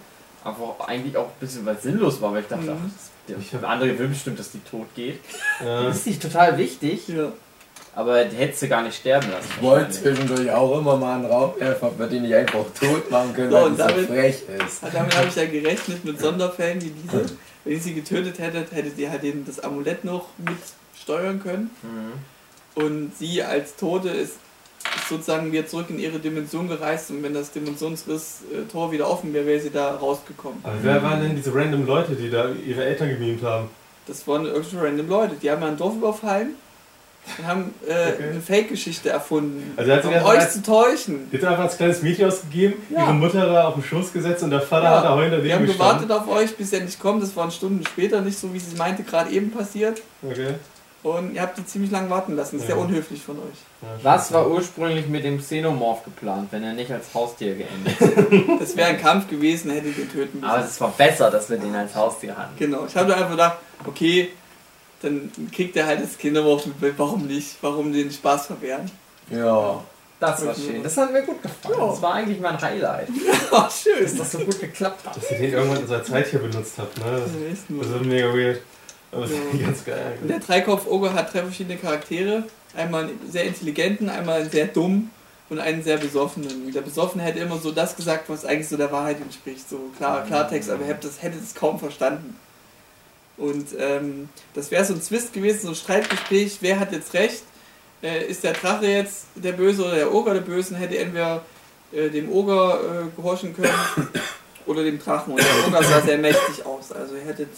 Aber eigentlich auch ein bisschen, weil es sinnlos war, weil ich dachte, Mhm. ach, das, der andere will bestimmt, dass die tot geht. Ja. Das ist nicht total wichtig, Ja. Aber die hättest du gar nicht sterben lassen. Ich wollte zwischendurch auch immer mal einen Raubwerfer, bei den ich einfach tot machen können, So, weil und das so damit- frech ist. Damit habe ich ja gerechnet mit Sonderfällen wie diese. Wenn ihr sie getötet hättet, hättet ihr halt eben das Amulett noch mit steuern können. Mhm. Und sie als Tote ist, ist sozusagen wieder zurück in ihre Dimension gereist und wenn das Dimensionsriss-Tor wieder offen wäre, wäre sie da rausgekommen. Aber wer waren denn diese random Leute, die da ihre Eltern gemimt haben? Das waren irgendwelche random Leute. Die haben ja ein Dorf überfallen und haben äh, Okay. eine Fake-Geschichte erfunden, Also er um euch als- zu täuschen. Die hat einfach als kleines Mädchen ausgegeben, Ja. ihre Mutter da auf den Schoß gesetzt und der Vater Ja, hat da heulend Wir haben gewartet auf euch, bis ihr nicht kommt. Das waren Stunden später, nicht so wie sie meinte, gerade eben passiert. Okay. Und ihr habt die ziemlich lang warten lassen. Das ist Ja. sehr unhöflich von euch. Ja, Was war ursprünglich mit dem Xenomorph geplant, wenn er nicht als Haustier geendet hätte? Das wäre ein Kampf gewesen, hätte ich den töten müssen. Aber es war besser, dass wir den als Haustier hatten. Genau, ich habe einfach gedacht, okay, dann kriegt er halt das Kinderwurf mit, warum nicht? Warum den Spaß verwehren? Ja. Das war schön. Das hat mir gut gefallen. Ja. Das war eigentlich mein Highlight, Ach, schön. dass das so gut geklappt hat. Dass ihr den irgendwann in seiner Zeit hier benutzt habt, ne? Das, Ja, ist das mega weird. Aber das Ja. ist ganz geil. Und der Dreikopf-Oger hat drei verschiedene Charaktere. Einmal einen sehr intelligenten, einmal einen sehr dummen und einen sehr besoffenen. Und der Besoffene hätte immer so das gesagt, was eigentlich so der Wahrheit entspricht. So klar, Klartext, aber er hätte das, hätte das kaum verstanden. Und ähm, das wäre so ein Zwist gewesen, so ein Streitgespräch, wer hat jetzt recht? Äh, ist der Drache jetzt der Böse oder der Oger der Böse? Hätte entweder äh, dem Oger äh, gehorchen können oder dem Drachen. Und der Oger sah sehr mächtig aus. Also ihr hättet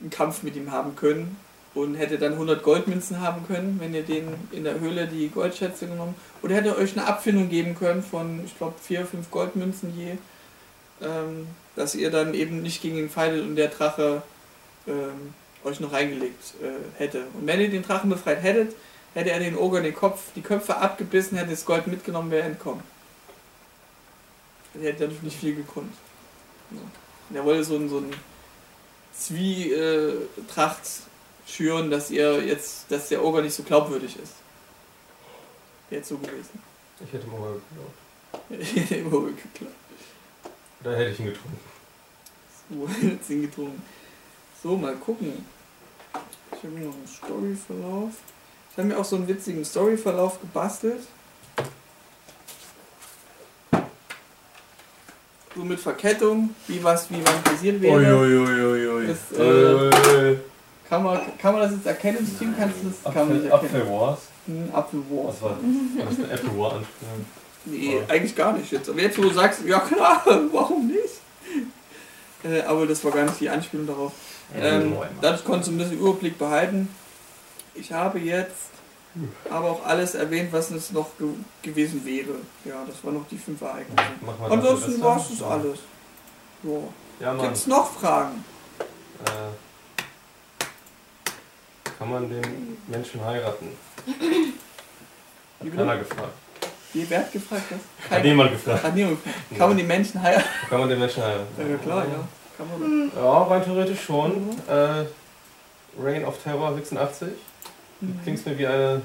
einen Kampf mit ihm haben können und hätte dann 100 Goldmünzen haben können, wenn ihr den in der Höhle die Goldschätze genommen. Oder hätte euch eine Abfindung geben können von, ich glaube, 4, 5 Goldmünzen je, ähm, dass ihr dann eben nicht gegen ihn fightet und der Drache ähm, euch noch reingelegt äh, hätte. Und wenn ihr den Drachen befreit hättet, hätte er den Oger den Kopf, die Köpfe abgebissen, hätte das Gold mitgenommen, wäre entkommen. Er hätte dadurch nicht viel gekonnt. Und er wollte so ein, so ein Zwietracht schüren, dass ihr jetzt, dass der Oger nicht so glaubwürdig ist. Wäre jetzt so gewesen. Ich hätte mal geglaubt. Ich hätte immer wohl geklappt. Da hätte ich ihn getrunken. So, jetzt ihn getrunken. So, mal gucken. Ich habe mir noch einen Storyverlauf. Ich habe mir auch so einen witzigen Storyverlauf gebastelt. So mit Verkettung, wie was wie wann passiert wäre. Uiuiuiui. Das, äh, kann, man, kann man das jetzt erkennen im Stream? Kannst du das kann man nicht Apfel, erkennen. Apfel Wars. Ein Apfelwurf. Was war das? ist eine Apple War anspielen. Nee, Oh. eigentlich gar nicht jetzt. Aber jetzt, wo du sagst, ja klar, warum nicht? Äh, aber das war gar nicht die Anspielung darauf. Ähm, dadurch konntest du ein bisschen Überblick behalten. Ich habe jetzt aber auch alles erwähnt, was es noch ge gewesen wäre. Ja, das waren noch die fünf Ereignisse. Ansonsten das war es das alles. Ja. Ja. Gibt es noch Fragen? Äh, kann man den Menschen heiraten? Hat keiner gefragt. Wie, wer hat gefragt? Das? Hat niemand gefragt. Hat niemand gefragt. Kann man die Menschen heiraten? Kann man den Menschen heiraten? Ja klar, ja. Kann man. Ja, rein theoretisch schon. Äh, Reign of Terror 86. Klingt mir wie eine.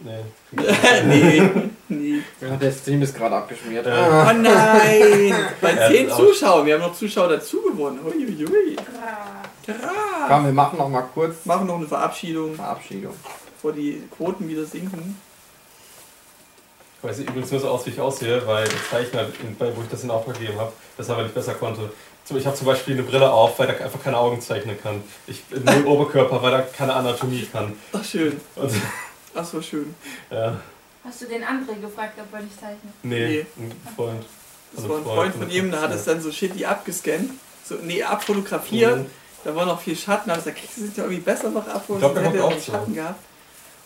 Nee. nee, nee. Ja, der Stream ist gerade abgeschmiert. Ja. Oh nein! Bei Ja, 10 das ist Zuschauern, wir haben noch Zuschauer dazu gewonnen. Uiuiui. Komm, Krass. wir machen noch mal kurz Machen noch eine Verabschiedung, Verabschiedung. bevor die Quoten wieder sinken. Ich weiß übrigens nur so aus, wie ich aussehe, weil der Zeichner, wo ich das in Auftrag gegeben habe, das aber nicht besser konnte. Ich habe zum Beispiel eine Brille auf, weil er einfach keine Augen zeichnen kann. Ich nur Oberkörper, weil er keine Anatomie kann. Ach, schön. Und, Ach so, schön. ja, Hast du den André gefragt, ob er dich zeichnet? nee, ein Freund. Das Also war ein Freund Freund von ihm, der hat es dann so shitty abgescannt. So, nee, abfotografiert. Mhm. Da war noch viel Schatten, aber da kriegst du es ja irgendwie besser noch ab, wo Ich glaub, es der hätte auch auch so. Schatten gehabt.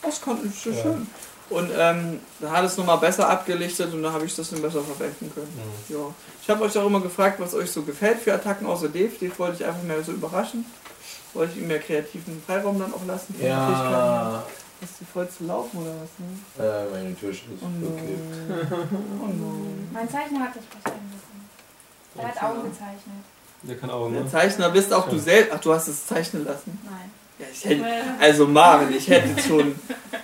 Das konnte so Ja. schön. Und ähm, dann hat es nochmal besser abgelichtet und dann habe ich das dann besser verwenden können. Mhm. Ja. Ich habe euch auch immer gefragt, was euch so gefällt für Attacken außer Dave. Dave wollte ich einfach mehr so überraschen. Wollte ich ihm mehr kreativen Freiraum dann auch lassen. Ja. Hast du voll zu laufen oder was? Ne? Äh, meine Tisch ist Oh no. okay. Oh no. Mein Zeichner hat das passieren lassen. Er hat Augen gezeichnet. Der kann Augen, Der ne? Zeichner bist auch du selbst. Ach, du hast es zeichnen lassen. Nein. Ja, ich hätte, also Marvin, ich hätte schon,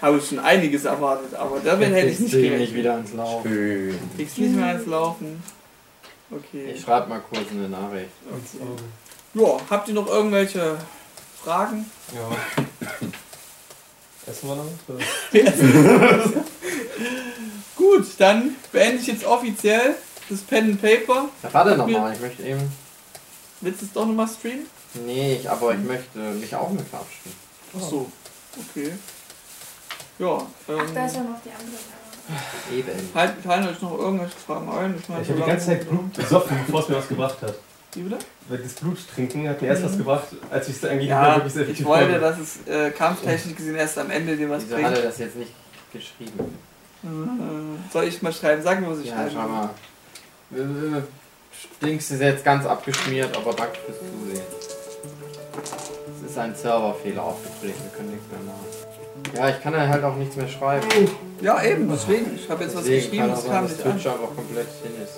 habe schon einiges erwartet, aber damit hätte ich nicht gerechnet. nicht wieder ans Laufen. Schön. Kriegst nicht mehr ins Laufen. Okay. Ich schreibe mal kurz eine Nachricht. okay. Ja, habt ihr noch irgendwelche Fragen? Ja. Essen wir noch? Oder? Gut, dann beende ich jetzt offiziell das Pen and Paper. Ja, warte nochmal, ich möchte eben. Willst du es doch nochmal streamen? Nee, ich, aber ich möchte mich auch mit verabschieden. Ach so. Okay. Ja, Ach, da ist ja ähm, noch die andere. Eben. halt, fallen euch noch irgendwelche Fragen ein? Ich meine, Ich habe die ganze Zeit Blut gesoffen, bevor es mir was gebracht hat. Wie bitte? Weil das Blut trinken hat mir erst was gebracht, als ich es eigentlich Ja, wirklich sehr ich wollte, konnte. dass es äh, kampftechnisch gesehen erst am Ende dir was Wieso hat er bringt. das jetzt nicht geschrieben? Äh, Soll ich mal schreiben? Sag mir, was ich Ja, schreiben schau mal. Äh, Dings ist jetzt ganz abgeschmiert, aber danke fürs Zusehen. Es ist ein Serverfehler aufgetreten, wir können nichts mehr machen. Ja, ich kann ja halt auch nichts mehr schreiben. Ja, eben, deswegen. Ich habe jetzt was Deswegen geschrieben, kann auch das kam nicht an. Twitch einfach komplett hin ist.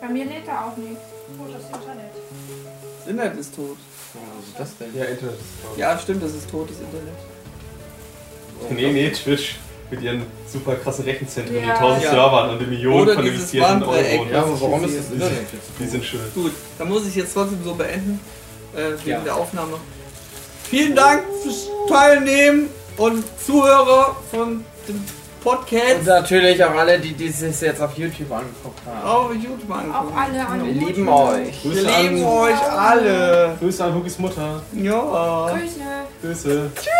Bei mir lädt er auch nicht. Gut, das Internet. Das Internet ist tot. Oh, was ist das denn? Ja, Internet ist tot. Ja, stimmt, das ist tot, das Internet. Nee, nee, Twitch mit ihren super krassen Rechenzentren Ja. mit 1000 Ja. Servern und den Millionen Oder von dieses investierten. Euro. Ja, aber warum ist das Internet jetzt? Die sind schön. Gut, dann muss ich jetzt trotzdem so beenden, äh, wegen Ja. der Aufnahme. Vielen Dank fürs Teilnehmen und Zuhörer von dem Und Podcast natürlich auch alle, die dieses jetzt auf YouTube angeguckt haben. auf YouTube Auch angucken. alle an Wir lieben euch. Wir Grüße lieben an, euch alle. Grüße an Hugis Mutter. Ja. Grüße. Grüße. Tschüss.